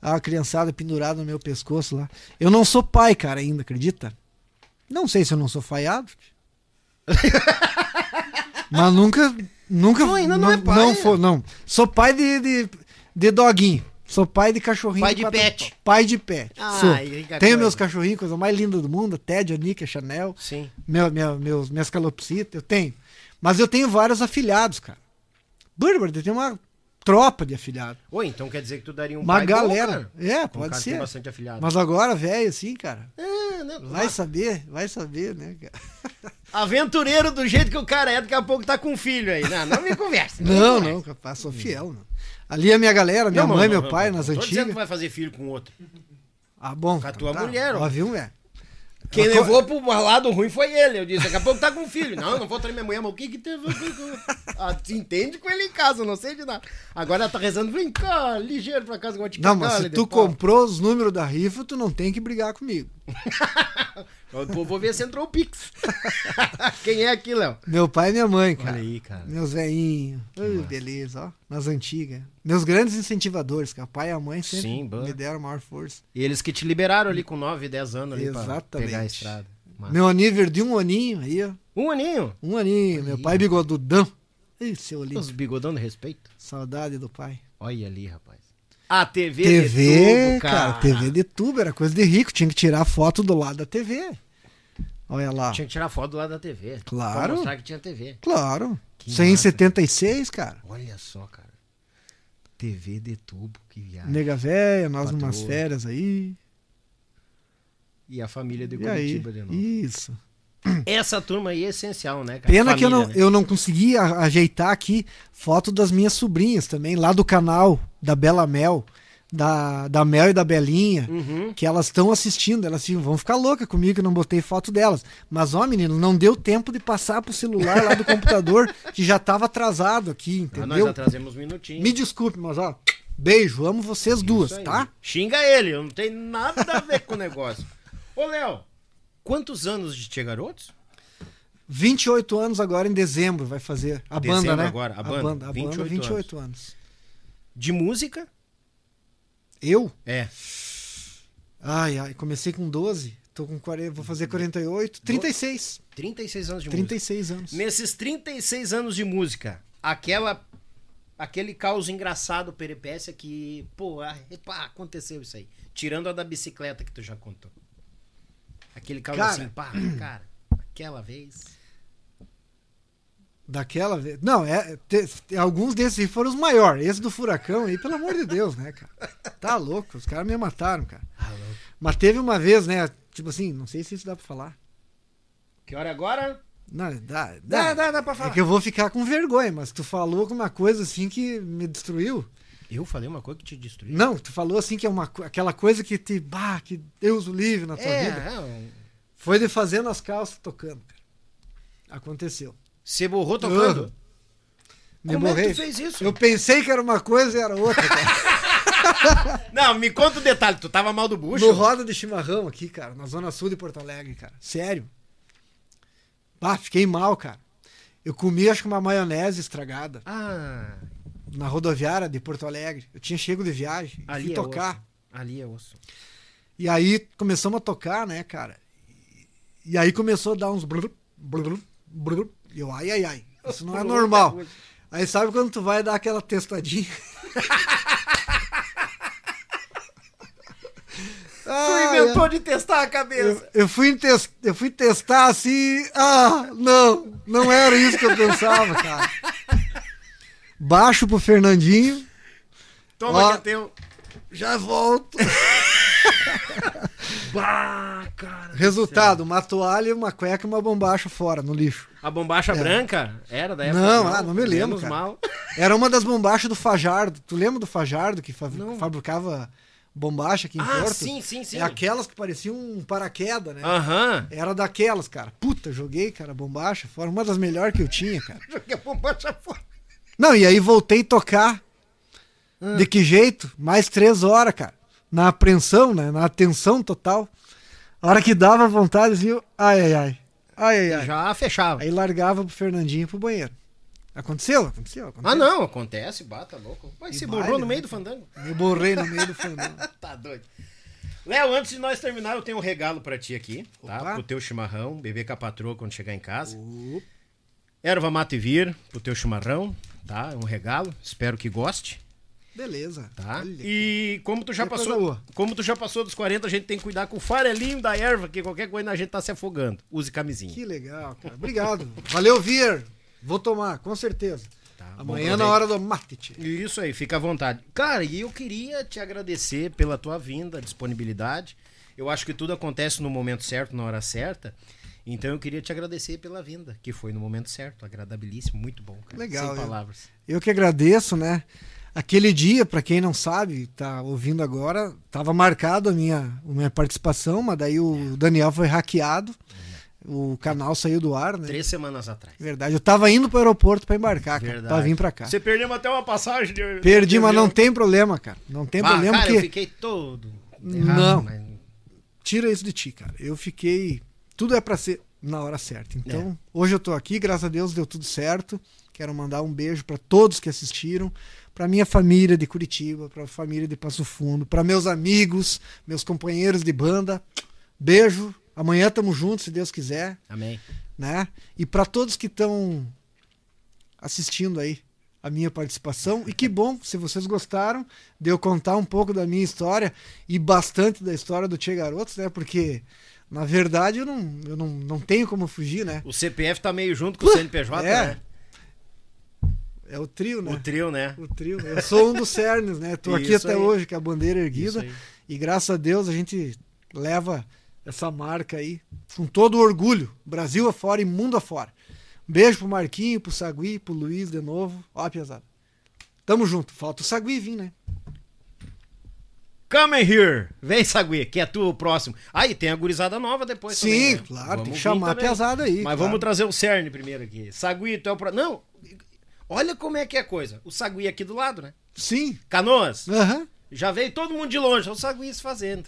A criançada pendurada no meu pescoço lá. Eu não sou pai, cara, ainda, acredita? Não sei se eu não sou falhado. *laughs* Mas nunca. Nunca. Não, ainda não, não é pai. Não, for, não. Sou pai de, de, de doguinho. Sou pai de cachorrinho. Pai de pet. Pai de pet. Ah, Sou. Tenho coisa. meus cachorrinhos, coisa mais linda do mundo. Ted, Anica, Chanel. Sim. Meu, meu, meus, minhas calopsitas, eu tenho. Mas eu tenho vários afilhados, cara. Eu tenho uma tropa de afilhados. Oi, então quer dizer que tu daria um Uma galera. Bom, é, pode ser. bastante afilhado. Mas agora, velho, assim, cara. É, né? Vai saber, vai saber, né, cara? *laughs* Aventureiro do jeito que o cara é, daqui a pouco tá com um filho aí. Não, não me conversa. Não, não, não capaz, sou fiel. Ali é minha galera, minha não, mãe, não, meu pai, nas antigas. Tô dizendo que vai fazer filho com outro. Ah, bom. Com a tua tá. mulher, ó. viu, é? Quem a levou co... pro lado ruim foi ele. Eu disse, daqui a pouco tá com filho. *laughs* Não, não vou trair minha mulher, mas o que que teve? ah, entende com ele em casa, não sei de nada. Agora ela tá rezando, vem cá, ligeiro pra casa, que eu vou te Não, mas se tu comprou os números da rifa, tu não tem que brigar comigo. *laughs* Eu vou ver se entrou o Pix. *laughs* Quem é aqui, Léo? Meu pai e minha mãe, cara. Olha aí, cara. Meus velhinhos. beleza, ó. Nas antigas. Meus grandes incentivadores, que o pai e a mãe sempre Sim, me deram maior força. E eles que te liberaram ali com 9, 10 anos ali Exatamente. pra pegar a estrada. Massa. Meu aniversário de um aninho aí, ó. Um aninho? Um aninho. Meu pai bigodudão. Ih, seu lindo. Os bigodão de respeito. Saudade do pai. Olha ali, rapaz. A TV, TV de tubo, cara. cara. TV de tubo, era coisa de rico. Tinha que tirar foto do lado da TV. Olha lá. Tinha que tirar foto do lado da TV. Claro. Pra mostrar que tinha TV. Claro. Que 176, massa. cara. Olha só, cara. TV de tubo, que viagem. Nega velha, nós Patroa. numas férias aí. e a família de? Curitiba de novo. Isso. Essa turma aí é essencial, né, cara? Pena que eu não, Família, né? eu não consegui a- ajeitar aqui foto das minhas sobrinhas também, lá do canal da Bela Mel, da, da Mel e da Belinha, Uhum. que elas estão assistindo. Elas assim, vão ficar loucas comigo que eu não botei foto delas. Mas, ó, menino, não deu tempo de passar pro celular lá do computador, *laughs* que já tava atrasado aqui, Ah, nós entendeu? atrasemos um minutinho. Me desculpe, mas ó, beijo, amo vocês duas, Isso aí. tá? Xinga ele, eu não tenho nada a ver com o negócio. Ô, Léo, quantos anos de Tia Garotos? 28 anos agora em dezembro vai fazer. A Dezembro banda, né? agora, a banda, a banda, 28 28 anos. De música? Eu? É. Ai, ai, comecei com 12, tô com 40, vou fazer 48, 36. 36 anos de música. 36 anos. Nesses 36 anos de música, aquela. Aquele caos engraçado, peripécia que, pô, ah, pá, aconteceu isso aí. Tirando a da bicicleta que tu já contou. Aquele caos Cara. assim, pá, *clears throat* cara, aquela vez. Daquela vez. Não, é, te- alguns desses foram os maiores. Esse do furacão aí, pelo amor de Deus, né, cara? Tá louco, os caras me mataram, cara. Mas teve uma vez, né? Tipo assim, não sei se isso dá pra falar. Que hora é agora? Não, dá, Dá, dá. dá, dá pra É falar. que eu vou ficar com vergonha, mas tu falou com uma coisa assim que me destruiu. Eu falei uma coisa que te destruiu. Não, tu falou assim que é uma, aquela coisa que te. Bah, que Deus o livre na tua vida. É, é, Foi de fazendo as calças tocando, cara. Aconteceu. você borrou tocando? Me Como é borrei. que tu fez isso? Eu pensei que era uma coisa e era outra, cara. *laughs* Não, me conta o detalhe, tu tava mal do bucho? No roda de chimarrão aqui, cara, na zona sul de Porto Alegre, cara. Sério. Bah, fiquei mal, cara. Eu comi, acho que uma maionese estragada Ah, na rodoviária de Porto Alegre. Eu tinha chego de viagem, ali fui é tocar. osso. Ali é osso. E aí começamos a tocar, né, cara? E aí começou a dar uns brrr, brrr, brrr. E eu, ai, ai, ai. Isso não é *laughs* normal. Aí sabe quando tu vai dar aquela testadinha? *laughs* Tu Ai, inventou de testar a cabeça. Eu, eu fui eu fui testar assim. Ah, não, não era isso que eu pensava, cara. Baixo pro Fernandinho, Toma Ó. que é teu. já volto. *laughs* Bah, cara. Resultado: uma toalha, uma cueca e uma bombacha fora, no lixo. A bombacha branca era da época? Não, ah, não me lembro, Menos cara. mal. Era uma das bombachas do Fajardo. Tu lembra do Fajardo que fa- Não. fabricava bombacha aqui em Ah, Porto? sim, sim, sim. É aquelas que pareciam um paraquedas, né? Aham. Era daquelas, cara. Puta, joguei, cara, bombacha fora. Uma das melhores que eu tinha, cara. *laughs* Joguei a bombacha fora. Não, e aí voltei a tocar. De que jeito? Mais três horas, cara. Na apreensão, né? Na atenção total. A hora que dava vontade, assim, eu- ai, ai, ai. Ai, ai, ai. Já fechava. Aí largava pro Fernandinho pro banheiro. Aconteceu? Aconteceu? aconteceu. Ah, não, acontece, bata louco. Mas se borrou no né? meio do fandango. Me borrei no meio do fandango. *laughs* Tá doido. Léo, antes de nós terminar, eu tenho um regalo pra ti aqui, tá? Opa. Pro teu chimarrão, beber com a patroa quando chegar em casa. Erva mate vir pro teu chimarrão, tá? É um regalo, espero que goste, Beleza. tá? Olha. E como tu já passou, como tu já passou dos 40, a gente tem que cuidar com o farelinho da erva, que qualquer coisa a gente tá se afogando. Use camisinha. Que legal, cara. Obrigado. *laughs* Valeu, Vier. Vou tomar, com certeza. Tá, Amanhã na hora do mate. Isso aí, fica à vontade. Cara, e eu queria te agradecer pela tua vinda, disponibilidade. Eu acho que tudo acontece no momento certo, na hora certa. Então eu queria te agradecer pela vinda, que foi no momento certo, agradabilíssimo, muito bom, cara. Legal, Sem eu- palavras. Eu que agradeço, né? Aquele dia, pra quem não sabe, tá ouvindo agora, tava marcado a minha, a minha participação, mas daí o Daniel foi hackeado. O canal saiu do ar, né? Três semanas atrás. Verdade. Eu tava indo pro aeroporto pra embarcar, cara, Verdade. pra vir pra cá. Você perdeu até uma passagem de. Perdi, de mas não tem problema, cara. Não tem Ah, problema cara, porque eu fiquei todo. errado, Não. mas- tira isso de ti, cara. Eu fiquei. Tudo é pra ser na hora certa. Então, hoje eu tô aqui, graças a Deus deu tudo certo. Quero mandar um beijo pra todos que assistiram, pra minha família de Curitiba, pra família de Passo Fundo, pra meus amigos, meus companheiros de banda. Beijo. Amanhã estamos juntos, se Deus quiser, Amém. né? E pra todos que estão assistindo aí a minha participação. E que bom, se vocês gostaram de eu contar um pouco da minha história e bastante da história do Tchê Garotos, né? Porque, na verdade, eu não, eu não, não tenho como fugir, né? O CPF tá meio junto com o CNPJ, É. né? É o trio, né? O trio, né? O trio. Eu sou um dos cernes, né? Tô aqui Isso até aí. hoje com a bandeira erguida. E graças a Deus a gente leva essa marca aí, com todo orgulho, Brasil afora e mundo afora. Um beijo pro Marquinho, pro Sagui, pro Luiz de novo. Ó, pesado. Tamo junto. Falta o Sagui vir, né? Come here. Vem, Sagui, que é tu o próximo. Aí tem a gurizada nova depois Sim, também, né? claro, Vamos tem que chamar a pesada aí. Mas claro. vamos trazer o cerne primeiro aqui. Sagui, tu é o próximo. Não, olha como é que é a coisa. O Sagui aqui do lado, né? Sim. Canoas, Aham. já veio todo mundo de longe. Olha o Sagui se fazendo.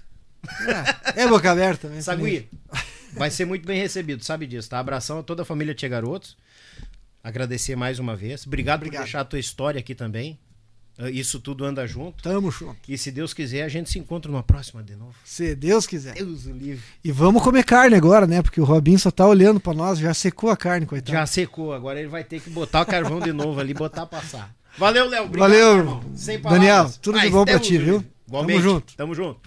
É boca aberta, né? Sagui, vai ser muito bem recebido, sabe disso, tá? Abração a toda a família Tia Garotos. Agradecer mais uma vez. Obrigado, Obrigado. por deixar a tua história aqui também. Ah, Isso tudo anda junto. Tamo junto. E se Deus quiser, a gente se encontra numa próxima de novo. Se Deus quiser. Deus o livre. E vamos comer carne agora, né? Porque o Robinho só tá olhando pra nós, já secou a carne, coitado. Já secou, agora ele vai ter que botar o carvão de novo ali, botar passar. Valeu, Léo. obrigado, Valeu, irmão. Sem palavras. Daniel, tudo de Mas bom pra ti, viu? Igualmente. Tamo junto. Tamo junto.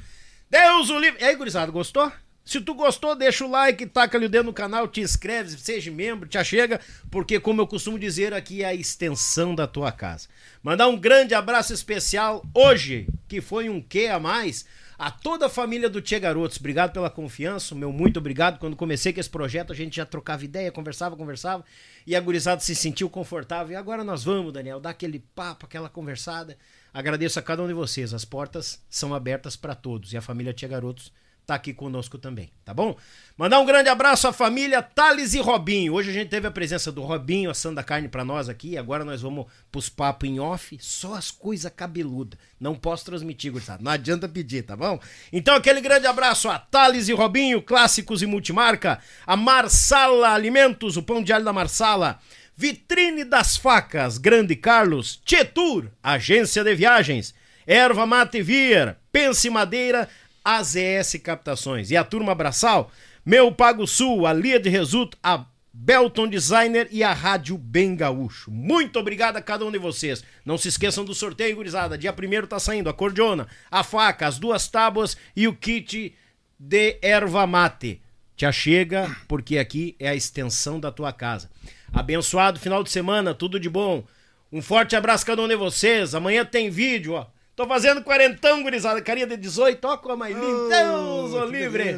Deus o livre. E aí, gurizada, gostou? Se tu gostou, deixa o like, taca ali o dedo no canal, te inscreve, seja membro, te achega, porque como eu costumo dizer, aqui é a extensão da tua casa. Mandar um grande abraço especial hoje, que foi um quê a mais, a toda a família do Tia Garotos. Obrigado pela confiança, meu muito obrigado. Quando comecei com esse projeto, a gente já trocava ideia, conversava, conversava, e a gurizada se sentiu confortável. E agora nós vamos, Daniel, dar aquele papo, aquela conversada. Agradeço a cada um de vocês. As portas são abertas para todos e a família Tia Garotos tá aqui conosco também, tá bom? Mandar um grande abraço à família Thales e Robinho. Hoje a gente teve a presença do Robinho assando a carne pra nós aqui. Agora nós vamos pros papos em off, só as coisas cabeludas. Não posso transmitir, gurizada. Não adianta pedir, tá bom? Então aquele grande abraço a Thales e Robinho, clássicos e multimarca. A Marsala Alimentos, o pão de alho da Marsala. Vitrine das Facas, Grande Carlos, Tietur, Agência de Viagens, Erva Mate Vier, Pense Madeira, AZS Captações. E a turma Abraçal, Meu Pago Sul, a Lia de Resulto, a Belton Designer e a Rádio Bem Gaúcho. Muito obrigado a cada um de vocês. Não se esqueçam do sorteio, gurizada. Dia primeiro tá saindo a cordiona, a faca, as duas tábuas e o kit de erva mate. Te achega, porque aqui é a extensão da tua casa. Abençoado final de semana, tudo de bom. Um forte abraço a cada um de vocês. Amanhã tem vídeo, ó. Tô fazendo quarentão, gurizada. Carinha de 18, ó, com a mais linda. Deus, o que livre.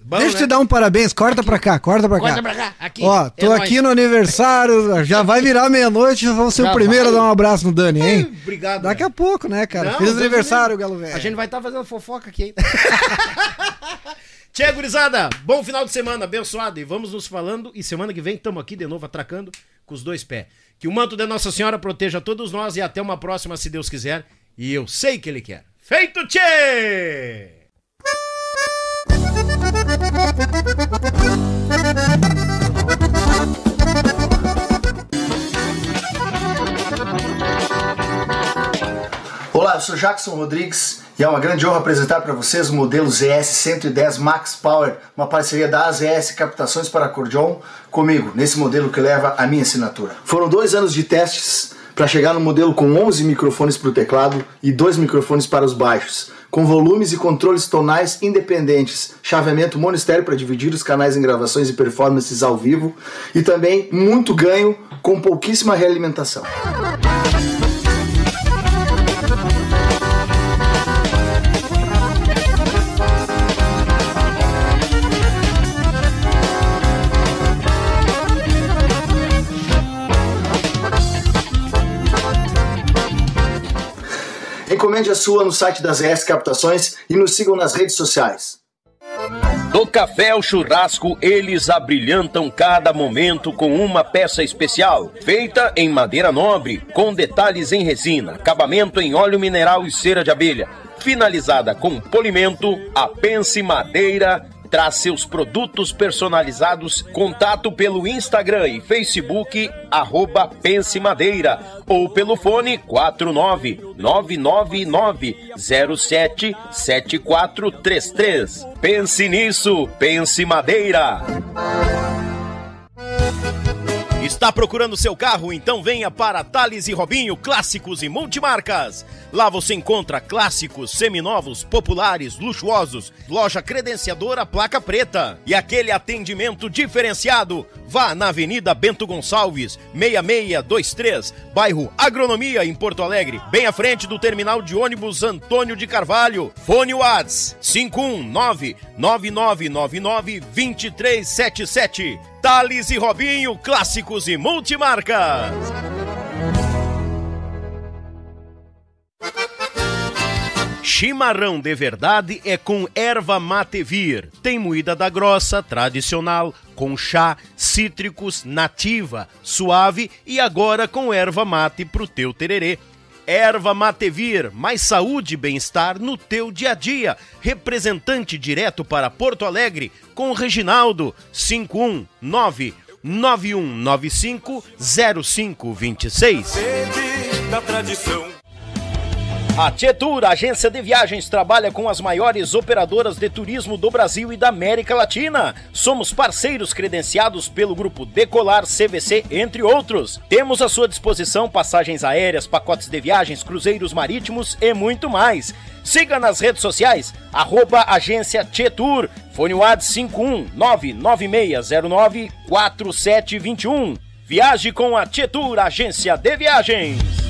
Bom, Deixa eu né? te dar um parabéns, corta pra cá, corta pra cá. Corta pra cá, aqui. Ó, É tô nóis. aqui no aniversário, já vai virar meia-noite, vamos ser Já o primeiro vai. a dar um abraço no Dani, hein? Ai, Obrigado. Daqui a pouco, né, cara? Não, Feliz Deus aniversário. Galo Velho. A gente vai estar fazendo fofoca aqui ainda. *laughs* Tchê, gurizada, bom final de semana, abençoado. E vamos nos falando. E semana que vem estamos aqui de novo atracando com os dois pés. Que o manto de Nossa Senhora proteja todos nós e até uma próxima, se Deus quiser. E eu sei que Ele quer. Feito, Tchê! Olá, eu sou Jackson Rodrigues e é uma grande honra apresentar para vocês o modelo ZS 110 Max Power, uma parceria da AZS Captações para Acordeon comigo, nesse modelo que leva a minha assinatura. Foram dois anos de testes para chegar no modelo com 11 microfones para o teclado e dois microfones para os baixos, com volumes e controles tonais independentes, chaveamento monistério para dividir os canais em gravações e performances ao vivo e também muito ganho com pouquíssima realimentação. Encomende a sua no site das ES Captações e nos sigam nas redes sociais. Do café ao churrasco, eles abrilhantam cada momento com uma peça especial, feita em madeira nobre, com detalhes em resina, acabamento em óleo mineral e cera de abelha. Finalizada com polimento, a Pense Madeira traz seus produtos personalizados. Contato pelo Instagram e Facebook, arroba Pense Madeira, ou pelo fone 49999077433. Pense nisso, Pense Madeira. Está procurando seu carro? Então venha para Thales e Robinho Clássicos e Multimarcas. Lá você encontra clássicos, seminovos, populares, luxuosos, loja credenciadora placa preta e aquele atendimento diferenciado. Vá na Avenida Bento Gonçalves, 6623, bairro Agronomia em Porto Alegre, bem à frente do terminal de ônibus Antônio de Carvalho. Fone Whats 519 9999 2377. Thales e Robinho, clássicos e multimarcas. Chimarrão de verdade é com erva mate vir. Tem moída da grossa, tradicional, com chá, cítricos, nativa, suave e agora com erva mate pro teu tererê. Erva Matevir, mais saúde e bem-estar no teu dia a dia. Representante direto para Porto Alegre com Reginaldo 519 9195 0526. Sede da tradição. A Tietur, agência de viagens, trabalha com as maiores operadoras de turismo do Brasil e da América Latina. Somos parceiros credenciados pelo grupo Decolar, CVC, entre outros. Temos à sua disposição passagens aéreas, pacotes de viagens, cruzeiros marítimos e muito mais. Siga nas redes sociais, arroba agência Tietur, fone WAD 51996094721. Viaje com a Tietur, agência de viagens.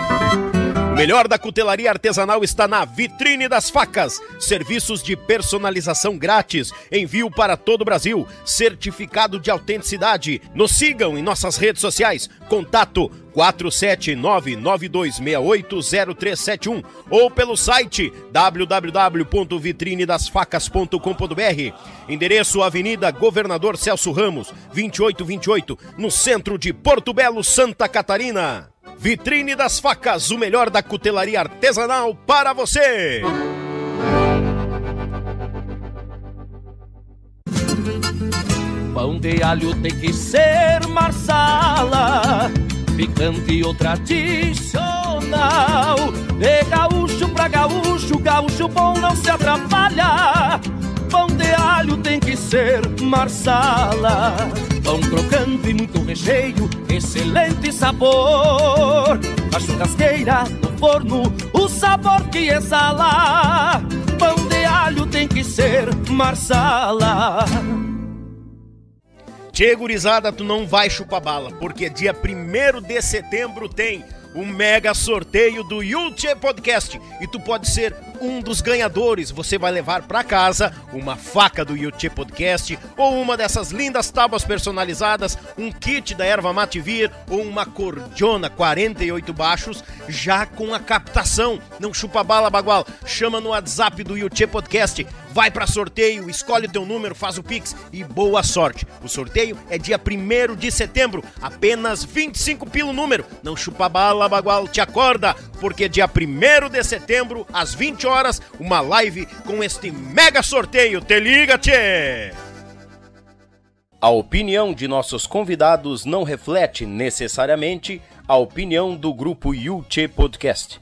melhor da cutelaria artesanal está na Vitrine das Facas. Serviços de personalização grátis. Envio para todo o Brasil. Certificado de autenticidade. Nos sigam em nossas redes sociais. Contato 47992680371 ou pelo site www.vitrinedasfacas.com.br. Endereço Avenida Governador Celso Ramos, 2828, no centro de Porto Belo, Santa Catarina. Vitrine das Facas, o melhor da cutelaria artesanal para você. Pão de alho tem que ser marsala picante ou tradicional. De gaúcho pra gaúcho, gaúcho bom não se atrapalha. Pão de alho tem que ser marsala. Pão crocante e muito recheio, excelente sabor. A churrasqueira, no forno, o sabor que exala. Pão de alho tem que ser marsala. Tchê, gurizada, tu não vai chupar bala, porque dia 1 de setembro tem o mega sorteio do YouTube Podcast e tu pode ser um dos ganhadores. Você vai levar para casa uma faca do YouTube Podcast ou uma dessas lindas tábuas personalizadas, um kit da erva Mativir ou uma cordiona 48 baixos já com a captação. Não chupa bala, bagual. Chama no WhatsApp do YouTube Podcast. Vai para sorteio, escolhe o teu número, faz o Pix e boa sorte. O sorteio é dia 1 de setembro, apenas 25 pelo número. Não chupa bala, bagual, te acorda, porque dia 1 de setembro, às 20 horas, uma live com este mega sorteio. Te liga, tchê! A opinião de nossos convidados não reflete necessariamente a opinião do grupo Yuchê Podcast.